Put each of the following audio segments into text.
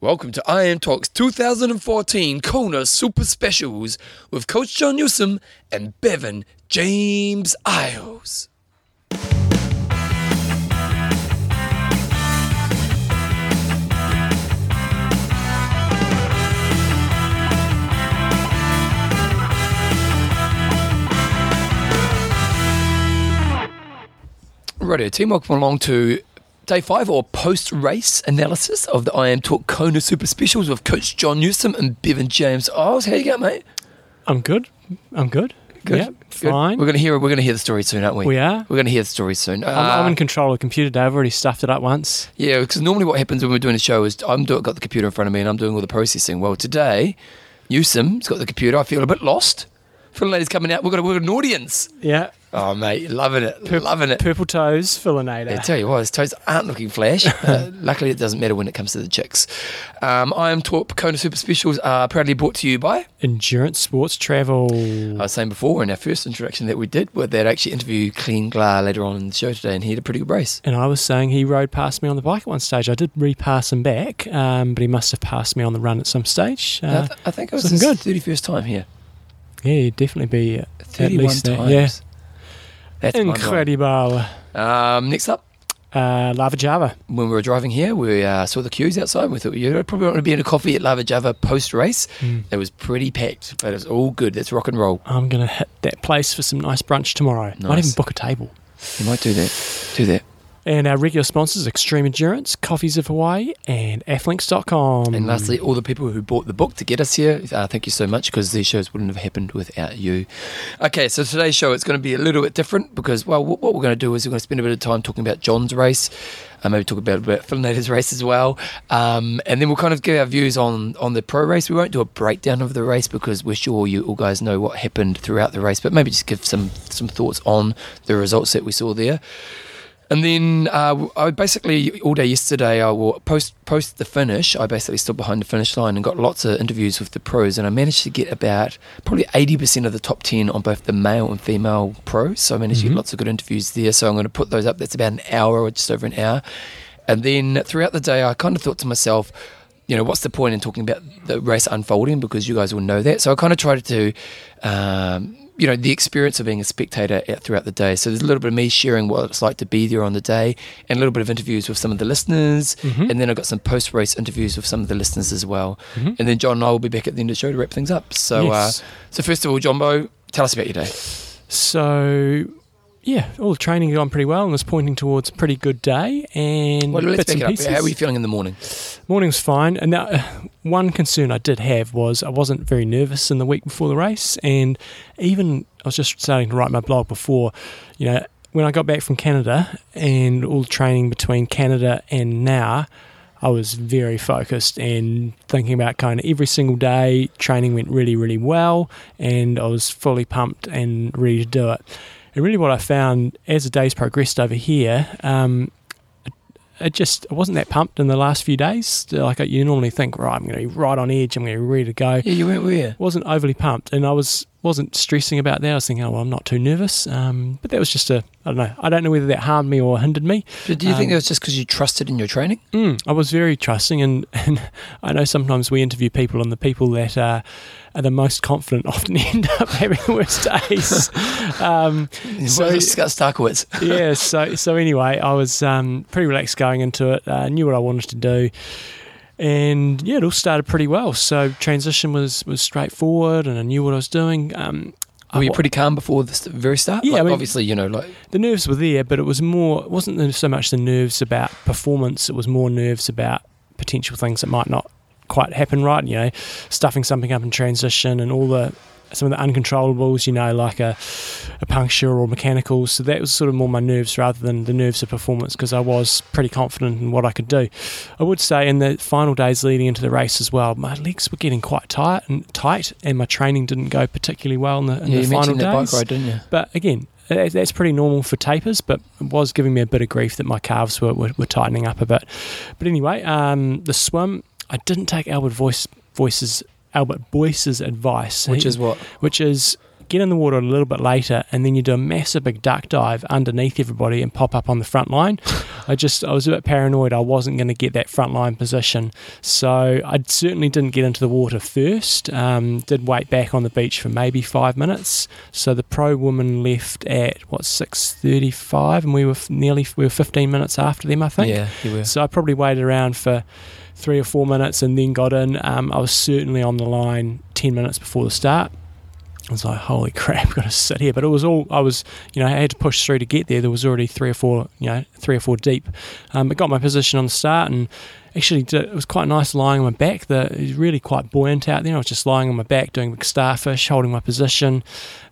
Welcome to Iron Talks 2014 Kona Super Specials with Coach John Newsom and Bevan James Eyles. Righto, team, welcome along to day five or post race analysis of the IronTalk Kona Super Specials with Coach John Newsom and Bevan James Eyles. How you going, mate? I'm good. I'm good. Good. Yeah, Good. fine. We're gonna hear we're gonna hear the story soon, aren't we? We are. We're gonna hear the story soon. I'm, I'm Uh, in control of the computer today. I've already stuffed it up once. Yeah, because normally what happens when we're doing a show is I'm got the computer in front of me and I'm doing all the processing. Well, today, Newsom's got the computer. I feel a bit lost. Phil Lady's coming out. We've got, a, we've got an audience. Yeah. Oh, mate, loving it. Pur- loving it. Purple toes, Philinator. I tell you what, his toes aren't looking flash. Uh, luckily, it doesn't matter when it comes to the chicks. Um, IronTalk Kona Super Specials are proudly brought to you by. Endurance sports travel. I was saying before in our first introduction that we did, where they'd actually interview Ken Glah later on in the show today, and he had a pretty good race. and I was saying he rode past me on the bike at one stage. I did repass him back, um, but he must have passed me on the run at some stage. I, Uh, th- I think it was his good. thirty-first time here. yeah, he'd definitely be uh, at 31 least times. yeah. That's incredible. Um, next up, Uh, Lava Java. when we were driving here, we uh, saw the queues outside. We thought you probably want to be in a coffee at Lava Java post race. Mm. It was pretty packed, but it was all good. That's rock and roll. I'm going to hit that place for some nice brunch tomorrow. Might Nice. even book a table. You might do that. Do that. And our regular sponsors, Extreme Endurance, Coffees of Hawaii, and athlinks.com. And lastly, all the people who bought the book to get us here, uh, thank you so much because these shows wouldn't have happened without you. Okay, so today's show it's going to be a little bit different because, well, what, we're going to do is we're going to spend a bit of time talking about John's race, uh, maybe talk about, about Philinator's race as well, um, and then we'll kind of give our views on on the pro race. We won't do a breakdown of the race because we're sure you all guys know what happened throughout the race, but maybe just give some some thoughts on the results that we saw there. And then uh, I basically all day yesterday I will post post the finish. I basically stood behind the finish line and got lots of interviews with the pros, and I managed to get about probably eighty percent of the top ten on both the male and female pros. So I managed to Mhm. get lots of good interviews there. So I'm going to put those up. That's about an hour or just over an hour. And then throughout the day, I kind of thought to myself, you know, what's the point in talking about the race unfolding because you guys will know that. So I kind of tried to, um, you know, the experience of being a spectator throughout the day. So there's a little bit of me sharing what it's like to be there on the day, and a little bit of interviews with some of the listeners, Mhm. and then I've got some post-race interviews with some of the listeners as well. Mhm. And then John and I will be back at the end of the show to wrap things up. So, Yes. uh, so first of all, Jumbo, tell us about your day. So, yeah, all the training gone pretty well and was pointing towards a pretty good day. And Well, let's and it up. pieces. How were you feeling in the morning? Morning was fine. And now, uh, one concern I did have was I wasn't very nervous in the week before the race. And even I was just starting to write my blog before, you know, when I got back from Canada and all the training between Canada and now, I was very focused and thinking about kind of every single day. Training went really, really well, and I was fully pumped and ready to do it. And really, what I found as the days progressed over here, um, it, it just I wasn't that pumped in the last few days. Like you normally think, right, I'm going to be right on edge, I'm going to be ready to go. Yeah, you went where? wasn't overly pumped, and I was wasn't stressing about that. I was thinking, oh, well, I'm not too nervous. Um, but that was just a I don't know. I don't know whether that harmed me or hindered me. But do you think Um, it was just because you trusted in your training? Mm, I was very trusting, and, and I know sometimes we interview people, and the people that are, are the most confident often end up having the worst days. um, So, Scott Starkowitz. yeah. So so anyway, I was um, pretty relaxed going into it. Uh, knew what I wanted to do, and yeah, it all started pretty well. So transition was was straightforward, and I knew what I was doing. Um, Were you pretty calm before the very start? Yeah, Like, I mean- obviously, you know, like the nerves were there, but it was more. It wasn't so much the nerves about performance. It was more nerves about potential things that might not quite happen right. You know, stuffing something up in transition and all the some of the uncontrollables. You know, like a a puncture or mechanicals. So that was sort of more my nerves rather than the nerves of performance because I was pretty confident in what I could do. I would say in the final days leading into the race as well, my legs were getting quite tight and tight, and my training didn't go particularly well in the, in yeah, the you final days. bike ride, didn't you? But again, that's pretty normal for tapers, but it was giving me a bit of grief that my calves were, were, were tightening up a bit. But anyway, um, the swim, I didn't take Albert Voice, Voice's Albert Boyce's advice, Which He- is what? which is get in the water a little bit later, and then you do a massive big duck dive underneath everybody and pop up on the front line. I just I was a bit paranoid. I wasn't going to get that front line position, so I certainly didn't get into the water first. Um, did wait back on the beach for maybe five minutes. So the pro woman left at what six thirty-five, and we were nearly we were fifteen minutes after them, I think. Yeah, you were. So I probably waited around for three or four minutes and then got in. Um, I was certainly on the line 10 minutes before the start. I was like, holy crap, I've got to sit here. But it was all, I was, you know, I had to push through to get there. There was already three or four, you know, three or four deep. Um, but got my position on the start and actually it was quite nice lying on my back. The, it was really quite buoyant out there. I was just lying on my back doing the starfish, holding my position,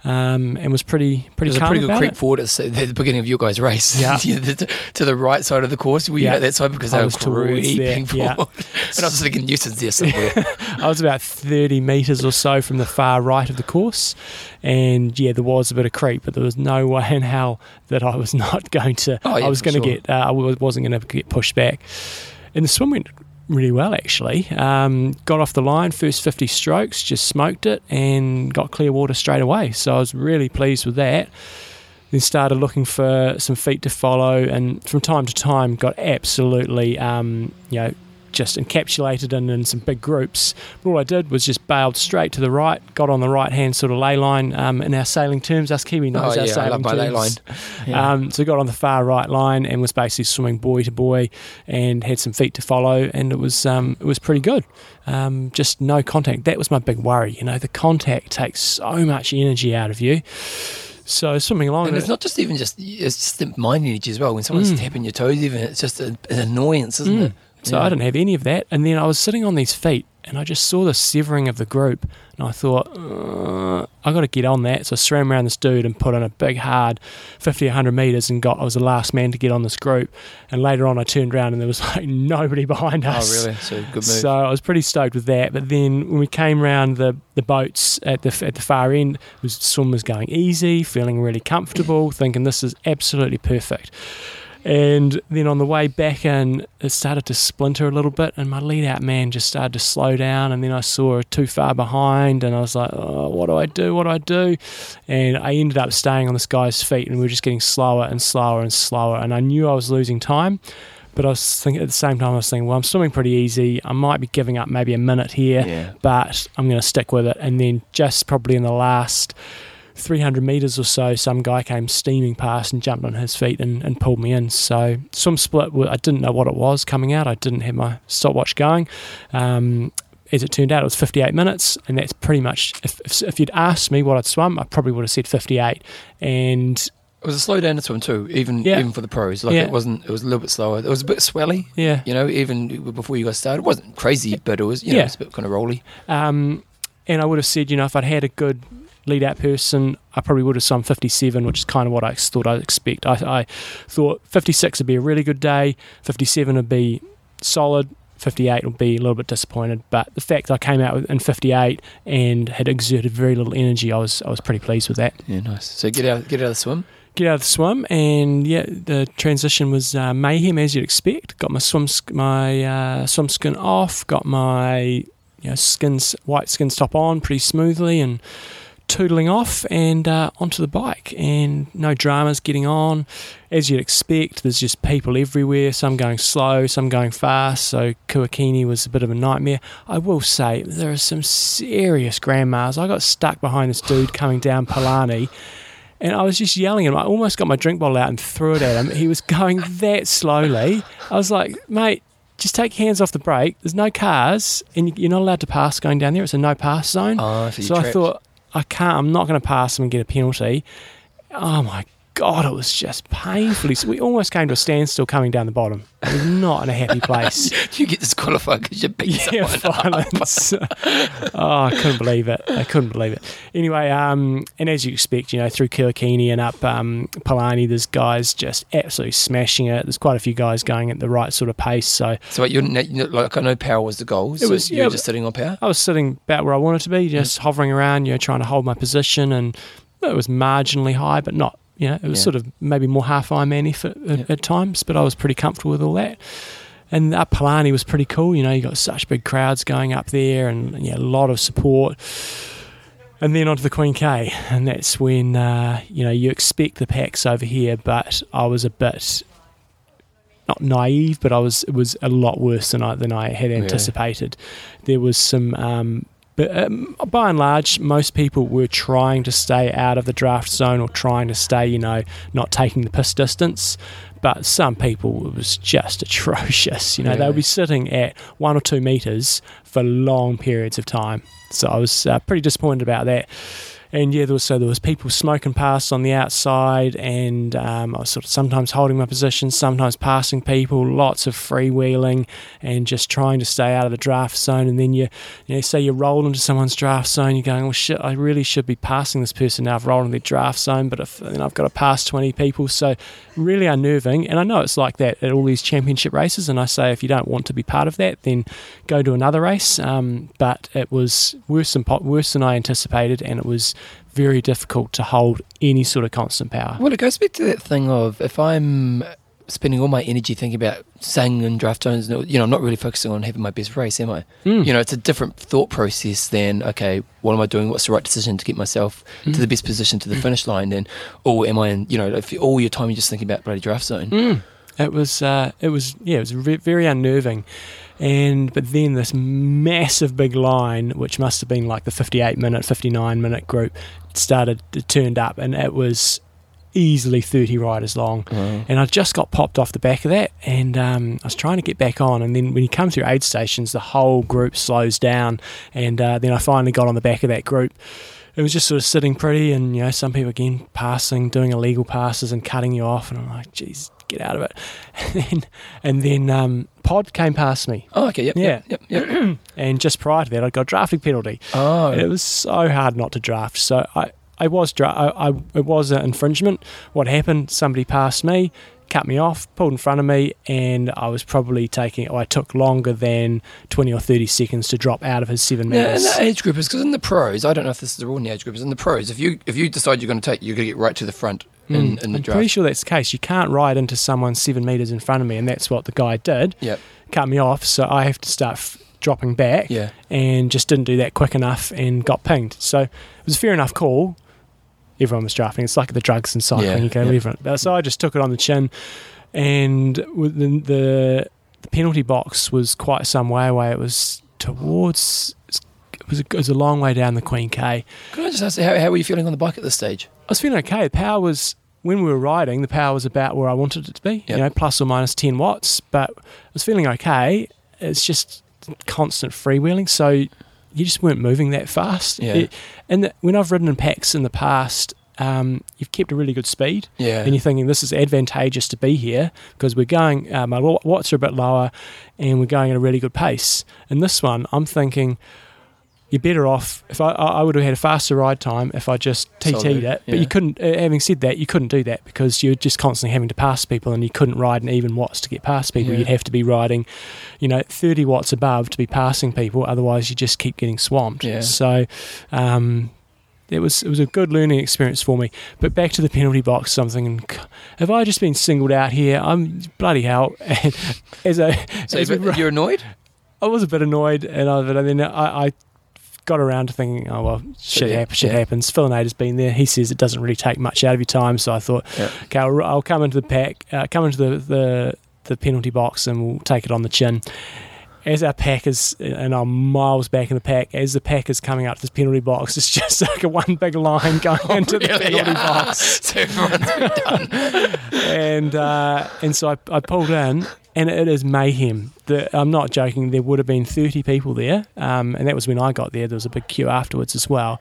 um, and was pretty pretty. There's a pretty good creep it. forward at the beginning of your guys' race. Yeah, to the right side of the course. Were you yeah. at that side because I they were creeping forward? Yeah. and I was thinking Newton's there somewhere. I was about thirty meters or so from the far right of the course, and yeah, there was a bit of creep, but there was no way in hell that I was not going to. Oh, yeah, I was going to sure. get. Uh, I wasn't going to get pushed back. And the swim went really well actually. Um, got off the line, first 50 strokes, just smoked it and got clear water straight away. So I was really pleased with that. Then started looking for some feet to follow, and from time to time got absolutely, um, you know, just encapsulated in, in some big groups. But all I did was just bailed straight to the right, got on the right hand sort of lay line um, in our sailing terms. Us Kiwi knows oh, our yeah, sailing terms. lay line. Yeah. Um, so we got on the far right line and was basically swimming buoy to buoy and had some feet to follow, and it was um, it was pretty good. Um, just no contact. That was my big worry. You know, the contact takes so much energy out of you. So swimming along, and it's not just even just it's just the mind energy as well. When someone's mm. tapping your toes, even it's just a, an annoyance, isn't mm. it? So yeah. I didn't have any of that. And then I was sitting on these feet and I just saw the severing of the group. And I thought, uh, I got to get on that. So I swam around this dude and put in a big, hard 50, 100 meters and got, I was the last man to get on this group. And later on, I turned around and there was like nobody behind oh, us. Oh, really? So good move. So I was pretty stoked with that. But then when we came around the, the boats at the, at the far end, was, swim was going easy, feeling really comfortable, thinking this is absolutely perfect. And then on the way back in, it started to splinter a little bit, and my lead out man just started to slow down. And then I saw her too far behind, and I was like, oh, what do I do? What do I do? And I ended up staying on this guy's feet, and we were just getting slower and slower and slower. And I knew I was losing time. But I was thinking at the same time, I was thinking, well, I'm swimming pretty easy. I might be giving up maybe a minute here, yeah. but I'm going to stick with it. And then just probably in the last 300 metres or so, some guy came steaming past and jumped on his feet and, and pulled me in. So, swim split, I didn't know what it was coming out. I didn't have my stopwatch going. Um, as it turned out, it was 58 minutes, and that's pretty much. If, if, if, you'd asked me what I'd swum, I probably would have said 58. And it was a slow down to swim too, even yeah. even for the pros. Like yeah. it wasn't. It was a little bit slower. It was a bit swelly. Yeah, you know, even before you got started, it wasn't crazy, but it was. You know, yeah. it was a bit kind of rolly. Um, and I would have said, you know, if I'd had a good lead out person, I probably would have swum 57, which is kind of what I thought I'd expect. I, I thought 56 would be a really good day, 57 would be solid, 58 would be a little bit disappointed. But the fact I came out in 58 and had exerted very little energy, I was I was pretty pleased with that. Yeah, nice. So get out get out of the swim. Get out of the swim, and yeah, the transition was uh, mayhem as you'd expect. Got my swim my uh, swim skin off, got my you know skins white skins top on pretty smoothly, and tootling off and uh, onto the bike, and no dramas getting on. As you'd expect, there's just people everywhere, some going slow, some going fast, so Kuakini was a bit of a nightmare. I will say, there are some serious grandmas. I got stuck behind this dude coming down Palani. And I was just yelling at him. I almost got my drink bottle out and threw it at him. He was going that slowly. I was like, mate, just take your hands off the brake. There's no cars, and you're not allowed to pass going down there. It's a no pass zone. Oh, so, so I thought, I can't. I'm not going to pass him and get a penalty. Oh my God, it was just painfully. We almost came to a standstill coming down the bottom. It was not in a happy place. you get disqualified because you beat yeah, violence. oh, I couldn't believe it. I couldn't believe it. Anyway, um, and as you expect, you know, through Kuakini and up um, Palani, there's guys just absolutely smashing it. There's quite a few guys going at the right sort of pace. So, so you're, like I know power was the goal. So it was. You yeah, were just sitting on power. I was sitting about where I wanted to be, just hovering around, you know, trying to hold my position, and it was marginally high, but not you know, it was yeah. sort of maybe more half Ironman effort at, yeah. at, times, but I was pretty comfortable with all that. And up Palani was pretty cool. You know, you got such big crowds going up there, and yeah, a lot of support. and then onto the Queen K, and that's when uh, you know you expect the packs over here, but I was a bit not naive, but I was it was a lot worse than I than I had Yeah. anticipated. There was some. Um, but um, by and large, most people were trying to stay out of the draft zone or trying to stay, you know, not taking the piss distance. But some people, it was just atrocious. You know, they Yeah. would be sitting at one or two meters for long periods of time. So I was uh, pretty disappointed about that. And yeah, there was so there was people smoking past on the outside, and um, I was sort of sometimes holding my position, sometimes passing people, lots of freewheeling, and just trying to stay out of the draft zone. And then you, you know, say you roll into someone's draft zone, you're going, well, shit, I really should be passing this person now. I've rolled into their draft zone, but if then I've got to pass 20 people, so really unnerving. And I know it's like that at all these championship races. And I say, if you don't want to be part of that, then go to another race. Um, but it was worse than worse than I anticipated, and it was very difficult to hold any sort of constant power. Well, it goes back to that thing of if I'm spending all my energy thinking about staying in draft zones, you know, I'm not really focusing on having my best race, am I? Mm. You know, it's a different thought process than okay, what am I doing? What's the right decision to get myself to Mm. the best position to the finish line? Then, or am I in? You know, if all your time you're just thinking about bloody draft zone. Mm. It was, uh, it was, yeah, it was re- very unnerving. And but then this massive big line, which must have been like the 58 minute, 59 minute group, started it turned up, and it was easily 30 riders long. Wow. And I just got popped off the back of that, and um, I was trying to get back on. And then when you come through aid stations, the whole group slows down, and uh, then I finally got on the back of that group. It was just sort of sitting pretty, and you know, some people again passing, doing illegal passes, and cutting you off, and I'm like, geez, get out of it. And then, and then um, Pod came past me, Oh, okay. Yep. Yeah. Yep. Yep. yep. and just prior to that, I got a drafting penalty. oh. And it was so hard not to draft. So I, I was dra- I, I, it was an infringement. What happened? Somebody passed me, cut me off, pulled in front of me, and I was probably taking. I took longer than twenty or thirty seconds to drop out of his seven in meters. the age groupers, because in the pros, I don't know if this is the rule in the age groupers. In the pros, if you if you decide you're going to take, you're going to get right to the front in, Mm. in the I'm draft. pretty sure that's the case. You can't ride into someone seven meters in front of me, and that's what the guy did. Yep. Cut me off, so I have to start f- dropping back. Yeah. and just didn't do that quick enough and got pinged. So it was a fair enough call. Everyone was drafting. It's like the drugs and cycling. Yeah, you go yeah. So I just took it on the chin, and with the, the the penalty box was quite some way away. It was towards. It was a, it was a long way down the Queen K. Can I just ask, how, how were you feeling on the bike at this stage? I was feeling okay. The power was when we were riding. The power was about where I wanted it to be. Yep. You know, plus or minus ten watts. But I was feeling okay. It's just constant freewheeling, so you just weren't moving that fast. Yeah. It- and the, when I've ridden in packs in the past, um, you've kept a really good speed, Yeah. and you're thinking this is advantageous to be here because we're going. Uh, my wa- watts are a bit lower, and we're going at a really good pace. In this one, I'm thinking. You're better off if I, I I would have had a faster ride time if I just TT'd Solid, it, but yeah. you couldn't. Having said that, you couldn't do that because you're just constantly having to pass people, and you couldn't ride in even watts to get past people. Yeah. You'd have to be riding, you know, 30 watts above to be passing people. Otherwise, you just keep getting swamped. Yeah. So, um, it was it was a good learning experience for me. But back to the penalty box, something. Have I just been singled out here? I'm bloody hell. And as a, so as you're, annoyed? I was a bit annoyed, and I, but then I, I got around to thinking, oh well, shit, yeah, hap- shit yeah. happens. Philinator's been there. He says it doesn't really take much out of your time, so I thought, Yeah. okay, I'll, I'll come into the pack, uh, come into the, the the penalty box, and we'll take it on the chin. As our pack is, and I'm miles back in the pack, as the pack is coming out to this penalty box, it's just like a one big line going into the Really? penalty box so everyone's done. and uh, and so I, I pulled in, and it is mayhem. The, I'm not joking. There would have been 30 people there, um, and that was when I got there. There was a big queue afterwards as well.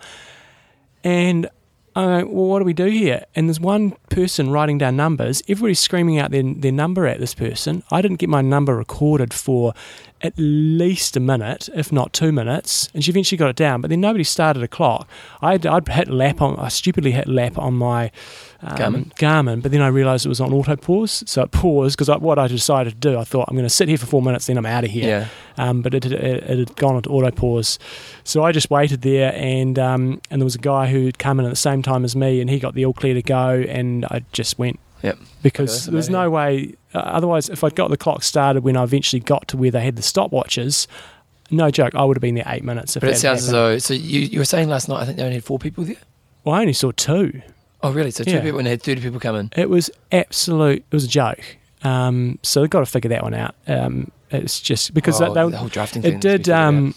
And I'm well, what do we do here? And there's one person writing down numbers. Everybody's screaming out their, their number at this person. I didn't get my number recorded for at least a minute, if not two minutes, and she eventually got it down. But then nobody started a clock. I'd, I'd hit lap on, I stupidly hit lap on my um, Garmin? Garmin, but then I realised it was on auto pause, so it paused because what I decided to do, I thought I'm going to sit here for four minutes, then I'm out of here Yeah. um, but it, it, it had gone into auto pause. So I just waited there, and um, and there was a guy who'd come in at the same time as me, and he got the all clear to go, and I just went. Yep. Because Okay, there's no way. Uh, otherwise, if I'd got the clock started when I eventually got to where they had the stopwatches, no joke, I would have been there eight minutes. If But it sounds as though. So you, you were saying last night, I think they only had four people there? Well, I only saw two. Oh, really? So two Yeah. people and they had 30 people come in. It was absolute. It was a joke. Um, so they've got to figure that one out. Um, it's just because oh, they, they, the whole drafting it did. Um,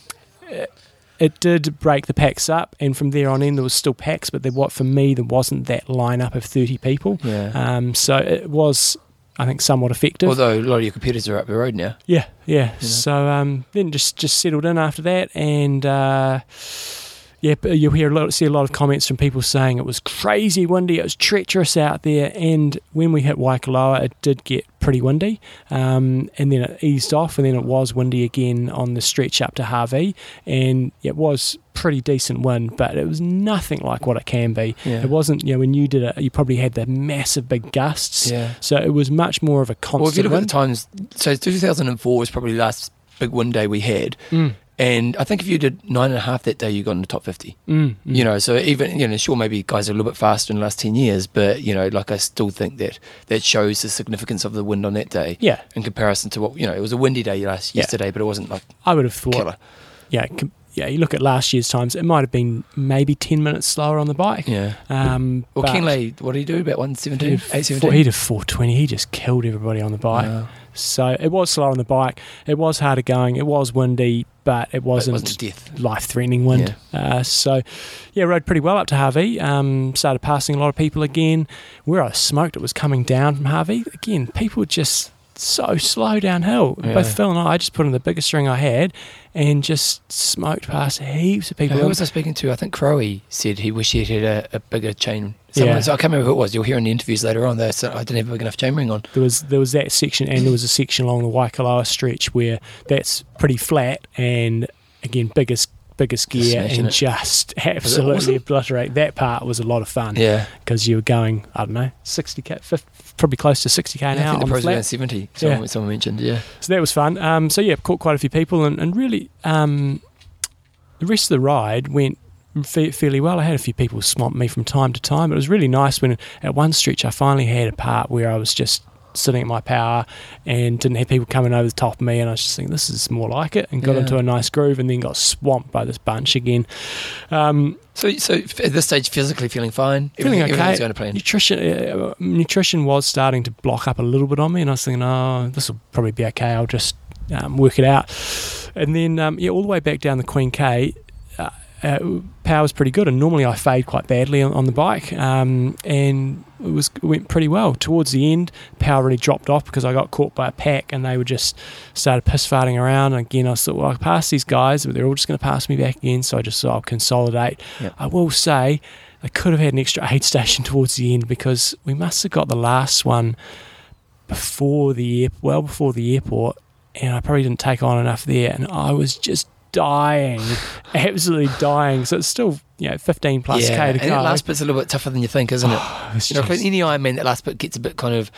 it- it did break the packs up, and from there on in, there was still packs. But there, what for me, there wasn't that lineup of thirty people. yeah. Um, so it was, I think, somewhat effective. Although a lot of your computers are up the road now. Yeah, yeah. know? So um, then just just settled in after that, and uh, yeah, but you'll hear a lot, see a lot of comments from people saying it was crazy windy, it was treacherous out there, and when we hit Waikoloa, it did get pretty windy, um, and then it eased off, and then it was windy again on the stretch up to Hawi, and it was pretty decent wind, but it was nothing like what it can be. Yeah. It wasn't, you know, when you did it, you probably had the massive big gusts. Yeah. So it was much more of a constant Well, if you look at the times, so 2004 was probably the last big wind day we had. Mm, And I think if you did nine and a half that day, you got in the top 50. mm, mm. You know, so even, you know, sure, maybe guys are a little bit faster in the last 10 years, but, you know, like I still think that that shows the significance of the wind on that day Yeah, in comparison to what, you know, it was a windy day last Yeah. yesterday, but it wasn't like I would have thought. killer. Yeah, com- yeah. You look at last year's times; it might have been maybe ten minutes slower on the bike. Yeah. Um, Well, but Kienle, what did he do? About 117? he did, four, 817? he did four twenty. He just killed everybody on the bike. Wow. So it was slow on the bike. It was harder going. It was windy, but it wasn't, wasn't life-threatening wind. Uh, so, yeah, rode pretty well up to Hawi. Um, started passing a lot of people again. Where I smoked, it was coming down from Hawi. Again, people just so slow downhill. Yeah. Both Phil and I, I just put in the biggest string I had and just smoked past heaps of people. Who was I speaking to? I think Crowe said he wished he had a, a bigger chain. Someone, Yeah. so I can't remember who it was. You'll hear in the interviews later on. Said I didn't have a big enough chain ring on. There was there was that section, and there was a section along the Waikoloa stretch where that's pretty flat, and again biggest biggest gear, and it. just absolutely awesome? obliterate. That part was a lot of fun Yeah. because you were going, I don't know, sixty k, 50, probably close to sixty k an I hour think pros were flat. around 70. Someone, Yeah. someone mentioned, yeah. So that was fun. Um, so yeah, caught quite a few people, and, and really, um, the rest of the ride went fairly well. I had a few people swamp me from time to time. It was really nice when at one stretch I finally had a part where I was just sitting at my power and didn't have people coming over the top of me, and I was just thinking this is more like it, and got Yeah. into a nice groove, and then got swamped by this bunch again. Um, So, so at this stage, physically feeling fine. Feeling Everything- okay. Going to plan. nutrition uh, nutrition was starting to block up a little bit on me, and I was thinking, oh, this will probably be okay. I'll just um, work it out. And then, um, yeah, all the way back down the Queen K, uh, power was pretty good, and normally I fade quite badly on, on the bike, um, and it was it went pretty well. Towards the end, power really dropped off because I got caught by a pack, and they were just started piss farting around. And again, I thought, well, I passed these guys, but they're all just going to pass me back again, so I just thought I'll consolidate. Yep. I will say. They could have had an extra aid station towards the end because we must have got the last one before the air, well before the airport, and I probably didn't take on enough there, and I was just dying, absolutely dying. So it's still you know 15 plus yeah, k to and go. that last bit's a little bit tougher than you think, isn't it? Oh, You know, just- any Ironman, that last bit gets a bit kind of,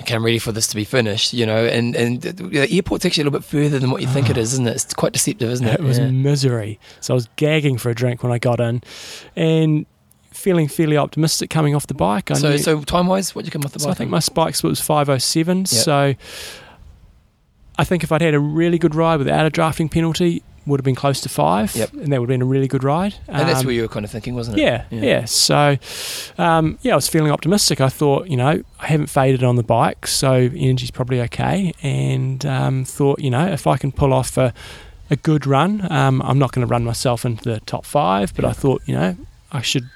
okay, I'm ready for this to be finished, you know, and, and the airport's actually a little bit further than what you think it is, isn't it? It's quite deceptive, isn't it? It was Yeah. misery. So I was gagging for a drink when I got in, and feeling fairly optimistic coming off the bike. I So, knew, so time wise, what did you come off the So bike? I think my spike split was 507. Yep. So I think if I'd had a really good ride without a drafting penalty, would have been close to five, Yep. and that would have been a really good ride. and that's Um, where you were kind of thinking, wasn't it? yeah, yeah, So, um, yeah, I was feeling optimistic. I thought, you know, I haven't faded on the bike, so energy's probably okay. And um, thought, you know, if I can pull off a, a good run, um, I'm not going to run myself into the top five, but I thought, you know, I should.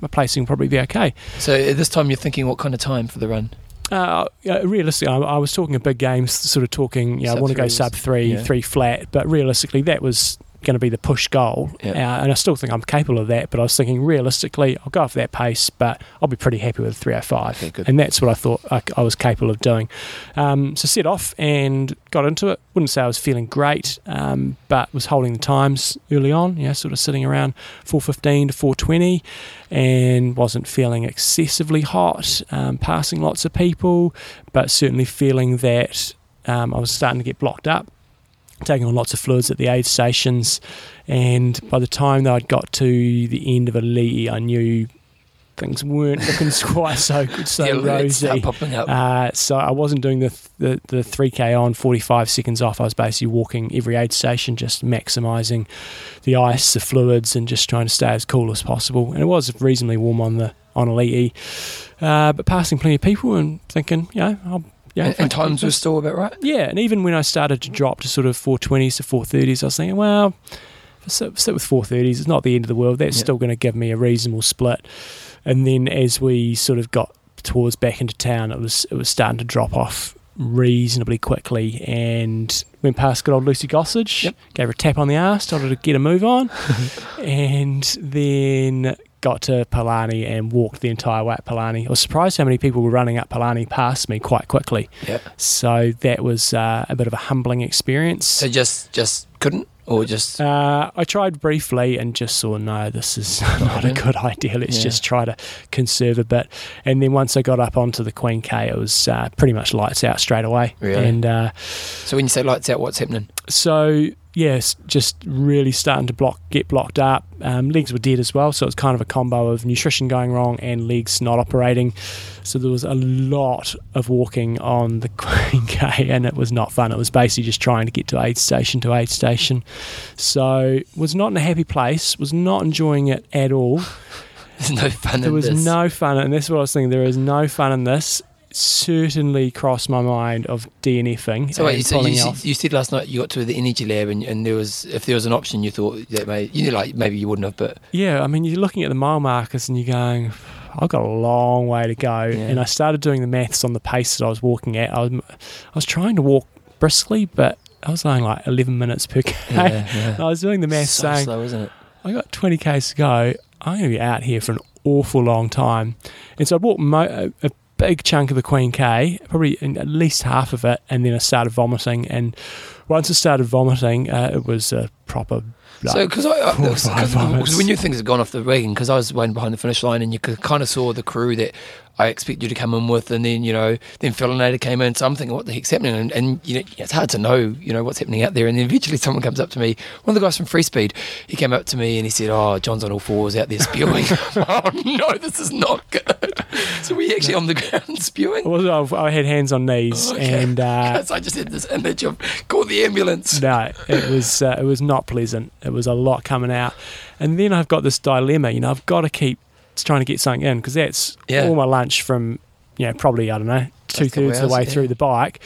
My placing will probably be okay. So at this time, you're thinking, what kind of time for the run? Uh, realistically, I, I was talking a big games, sort of talking. You know, I want to go sub three, Yeah. three flat, but realistically, that was going to be the push goal, Yeah. uh, and I still think I'm capable of that. But I was thinking realistically, I'll go off that pace, but I'll be pretty happy with 305, Okay, and that's what I thought I, I was capable of doing. Um, so set off and got into it. Wouldn't say I was feeling great, um, but was holding the times early on. You know, sort of sitting around 415 to 420 and wasn't feeling excessively hot, um, passing lots of people, but certainly feeling that um, I was starting to get blocked up, taking on lots of fluids at the aid stations. And by the time that I'd got to the end of Ali'i, I knew things weren't looking quite so good, so alerts rosy. popping up. Uh, so I wasn't doing the, the the 3k on 45 seconds off. I was basically walking every aid station, just maximising the ice, the fluids, and just trying to stay as cool as possible. And it was reasonably warm on the on Ali'i, uh, but passing plenty of people and thinking, you know, I'll, yeah, and, and times were still about right. yeah, and even when I started to drop to sort of 420s to 430s, I was thinking, well, if I sit, sit with 430s, it's not the end of the world. That's Yeah. still going to give me a reasonable split. And then as we sort of got towards back into town, it was it was starting to drop off reasonably quickly and went past good old Lucy Gossage, Yep. gave her a tap on the arse, told her to get a move on, and then got to Palani and walked the entire way up Palani. I was surprised how many people were running up Palani past me quite quickly. Yeah. So that was uh, a bit of a humbling experience. So just just couldn't or just Uh, I tried briefly and just saw no, this is not a good idea. Let's Yeah. just try to conserve a bit. And then once I got up onto the Queen K, it was uh, pretty much lights out straight away. Really? And uh, so when you say lights out, what's happening? so yes, just really starting to block, get blocked up. Um, legs were dead as well, so it's kind of a combo of nutrition going wrong and legs not operating. So there was a lot of walking on the Queen K, and it was not fun. It was basically just trying to get to aid station to aid station. So was not in a happy place. Was not enjoying it at all. There's no fun There was this. no fun, and that's what I was thinking. There is no fun in this. Certainly crossed my mind of DNFing. So wait, so you, said- you said last night you got to the energy lab and, and there was if there was an option you thought that may you know like maybe you wouldn't have but Yeah, I mean, you're looking at the mile markers and you're going, I've got a long way to go. Yeah. And I started doing the maths on the pace that I was walking at. I was, I was trying to walk briskly, but I was going like 11 minutes per k. yeah, I was doing the maths so saying, slow, isn't it? I got 20 k's to go. I'm going to be out here for an awful long time. And so I walked mo- a, a big chunk of the Queen K, probably in at least half of it, and then I started vomiting. And once I started vomiting, uh, it was a proper. So because I, I four or cause, five 'cause vomits. we knew things had gone off the wagon because I was waiting behind the finish line and you could kind of saw the crew that I expect you to come in with and then you know then Philinator came in so I'm thinking what the heck's happening and, and you know it's hard to know you know what's happening out there and then eventually someone comes up to me one of the guys from Free Speed he came up to me and he said oh John's on all fours out there spewing oh no this is not good so we actually on the ground spewing I, I had hands on knees, Okay. and uh, I just had this image of call the ambulance no, it was uh, it was not pleasant. It was a lot coming out, and then I've got this dilemma. You know, I've got to keep trying to get something in because that's Yeah. all my lunch from you know probably I don't know two thirds of the way yeah. through the bike.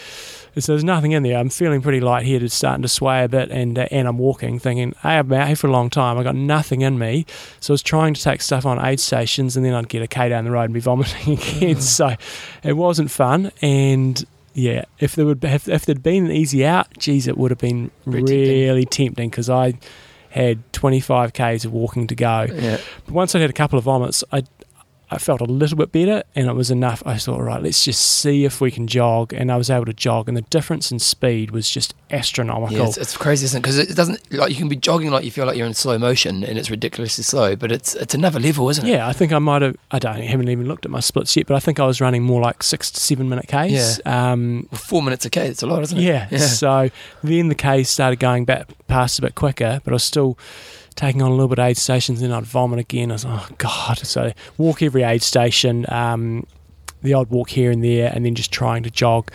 And So there's nothing in there. I'm feeling pretty lightheaded, starting to sway a bit, and uh, and I'm walking, thinking, hey, I've been out here for a long time. I got nothing in me, so I was trying to take stuff on aid stations, and then I'd get a K down the road and be vomiting again. so it wasn't fun, and yeah, if there would if, if there'd been an easy out, geez, it would have been Pretty really tempting because I had 25 k's of walking to go. yeah But once I'd had a couple of vomits, I I felt a little bit better, and it was enough. I thought, right, let's just see if we can jog, and I was able to jog, and the difference in speed was just astronomical. Yeah, it's, it's crazy, isn't it? Because it doesn't like you can be jogging like you feel like you're in slow motion, and it's ridiculously slow. But it's it's another level, isn't it? yeah, I think I might have. I don't I haven't even looked at my splits yet, but I think I was running more like six to seven minute k's. Um, Well, four minutes a k. It's a lot, isn't it? Yeah. Yeah. So then the K's started going back past a bit quicker, but I was still taking on a little bit of aid stations. Then I'd vomit again. I was like, oh god. So walk every aid station, um, the odd walk here and there, and then just trying to jog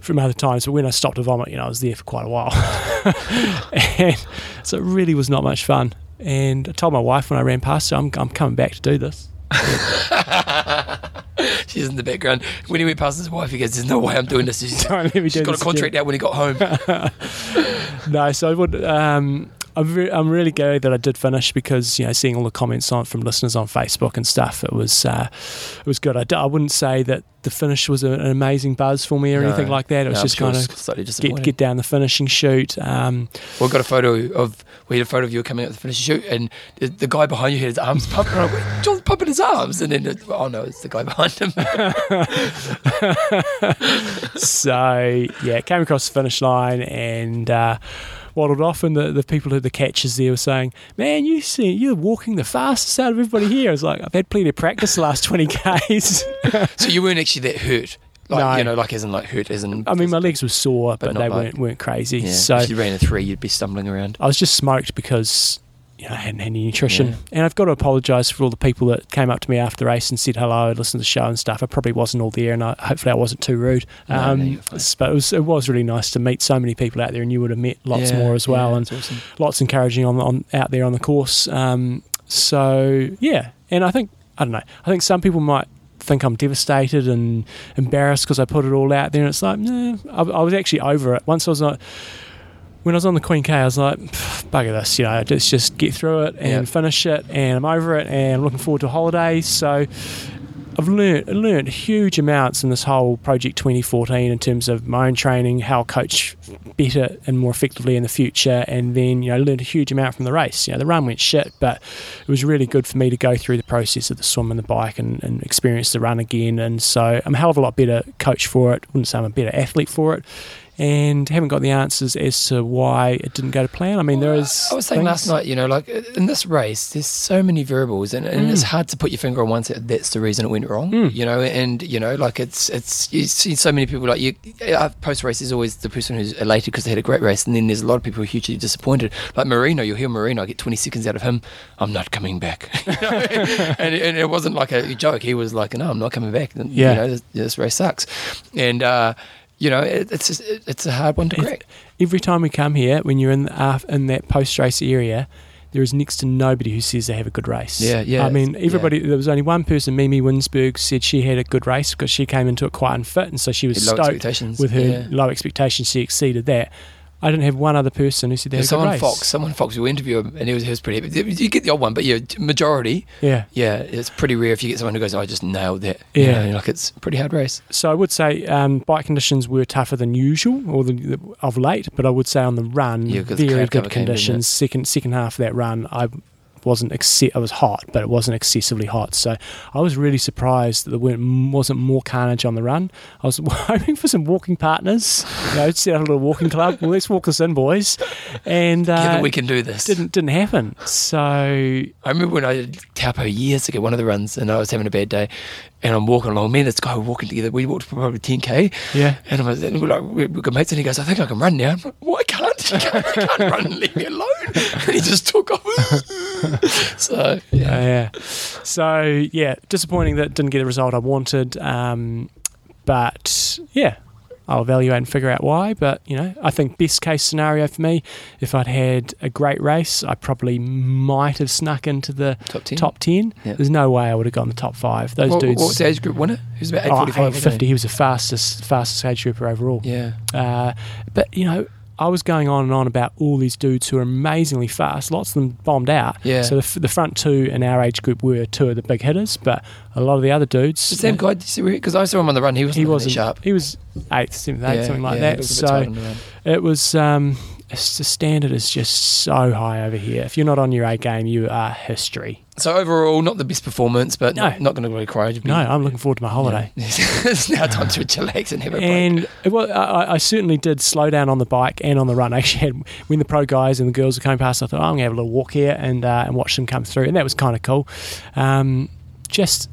from other times. But when I stopped to vomit, you know, I was there for quite a while, and so it really was not much fun. And I told my wife when I ran past her, I'm, I'm coming back to do this. She's in the background. When he went past his wife, he goes, "There's no way I'm doing this." She's, Don't let me do she's got a contract again. out when he got home. no, so I would. Um, I'm, re- I'm really glad that I did finish because you know seeing all the comments on from listeners on Facebook and stuff, it was uh, it was good. I, d- I wouldn't say that the finish was a, an amazing buzz for me or No. anything like that. It was No, just sure kind of get get down the finishing chute. Um, we got a photo of we had a photo of you coming out the finish shoot, and the, the guy behind you had his arms pumping. And I John's pumping his arms, and then it, oh no, it's the guy behind him. so yeah, came across the finish line and. Uh, Waddled off, and the, the people who the catchers there were saying, "Man, you see, you're walking the fastest out of everybody here." I was like, "I've had plenty of practice the last twenty k's." so you weren't actually that hurt, like No. you know, like isn't like hurt, isn't. I mean, my legs were sore, But but, they like- weren't weren't crazy. Yeah, So if you ran a three, you'd be stumbling around. I was just smoked because you know, I hadn't had any nutrition. Yeah. And I've got to apologise for all the people that came up to me after the race and said hello, listened to the show and stuff. I probably wasn't all there, and I, hopefully I wasn't too rude. No, no, Um, you're but it was, it was really nice to meet so many people out there, and you would have met lots Yeah, more as well. yeah, and awesome. lots encouraging on, on out there on the course. Um, so yeah, and I think I don't know. I think some people might think I'm devastated and embarrassed because I put it all out there, and it's like, no, I, I was actually over it. Once I was like. When I was on the Queen K, I was like, bugger this, you know, let's just get through it and Yeah. finish it, and I'm over it, and I'm looking forward to holidays. So, I've learned learned huge amounts in this whole project 2014 in terms of my own training, how I coach better and more effectively in the future, and then you know learned a huge amount from the race. You know the run went shit, but it was really good for me to go through the process of the swim and the bike and, and experience the run again. And so I'm a hell of a lot better coach for it. Wouldn't say I'm a better athlete for it. And haven't got the answers as to why it didn't go to plan. I mean, there is. I was saying last night, you know, like in this race, there's so many variables, and, and it's Mm. hard to put your finger on one. Say that's the reason it went wrong, Mm. you know. And you know, like it's it's you see so many people like you. Post race is always the person who's elated because they had a great race, and then there's a lot of people who are hugely disappointed. Like Marino, you'll hear Marino, I get 20 seconds out of him. I'm not coming back, and, and it wasn't like a joke. He was like, no, I'm not coming back. Yeah. you know, this, this race sucks, and. uh you know, it, it's just, it, it's a hard one to crack. every time we come here, when you're in the, uh, in that post race area, there is next to nobody who says they have a good race. Yeah, yeah, I mean, everybody. There was only one person, Mimi Winsberg, said she had a good race because she came into it quite unfit, and so she was stoked with her yeah. low expectations. She exceeded that. I didn't have one other person who said they had There's a good someone race. Fox, someone Fox will interview him, and he was, he was pretty. You get the odd one, but yeah, majority, Yeah. yeah, it's pretty rare if you get someone who goes, "I just nailed that." You Yeah. know, like it's a pretty hard race. So I would say um, bike conditions were tougher than usual, or the, the, of late. But I would say on the run, Yeah, very good came in, didn't conditions. Second second half of that run, I wasn't exce- I was hot, but it wasn't excessively hot. So I was really surprised that there wasn't more carnage on the run. I was hoping for some walking partners. You know, set up a little walking club. Well, let's walk this in, boys. And uh, Together we can do this. didn't didn't happen. So I remember when I did Taupo years ago, one of the runs, and I was having a bad day, and I'm walking along. Me and this guy were walking together. We walked for probably 10k, yeah. and, I was, and we're like, we're, good mates. And he goes, "I think I can run now." I'm like, "Well, I. You can't, you can't run. And leave me alone." And he just took off. so yeah. Uh, yeah. So yeah, disappointing that didn't get the result I wanted. Um, but yeah, I'll evaluate and figure out why. But you know, I think best case scenario for me, if I'd had a great race, I probably might have snuck into the top ten. top ten. Yeah. There's no way I would have got in the top five. Those What, dudes. what was the age group winner? He was about Oh, 845. wasn't 850. He was the fastest fastest age grouper overall. Yeah. Uh, but you know, I was going on and on about all these dudes who are amazingly fast. Lots of them bombed out. Yeah. So the, f- the front two in our age group were two of the big hitters, but a lot of the other dudes. The same guy, because I saw him on the run. He wasn't, He wasn't sharp. He was eighth, seventh, eighth, something like yeah, that. So tight on the run. it was. Um, the standard is just so high over here. If you're not on your A game, you are history. So overall, not the best performance, but No. not, not going to really cry. No, I'm looking forward to my holiday. Yeah. it's now time to chillax and have a break. And it wa- I, I certainly did slow down on the bike and on the run. I actually had when the pro guys and the girls were coming past, I thought, oh, I'm gonna have a little walk here and uh, and watch them come through, and that was kind of cool. Um, just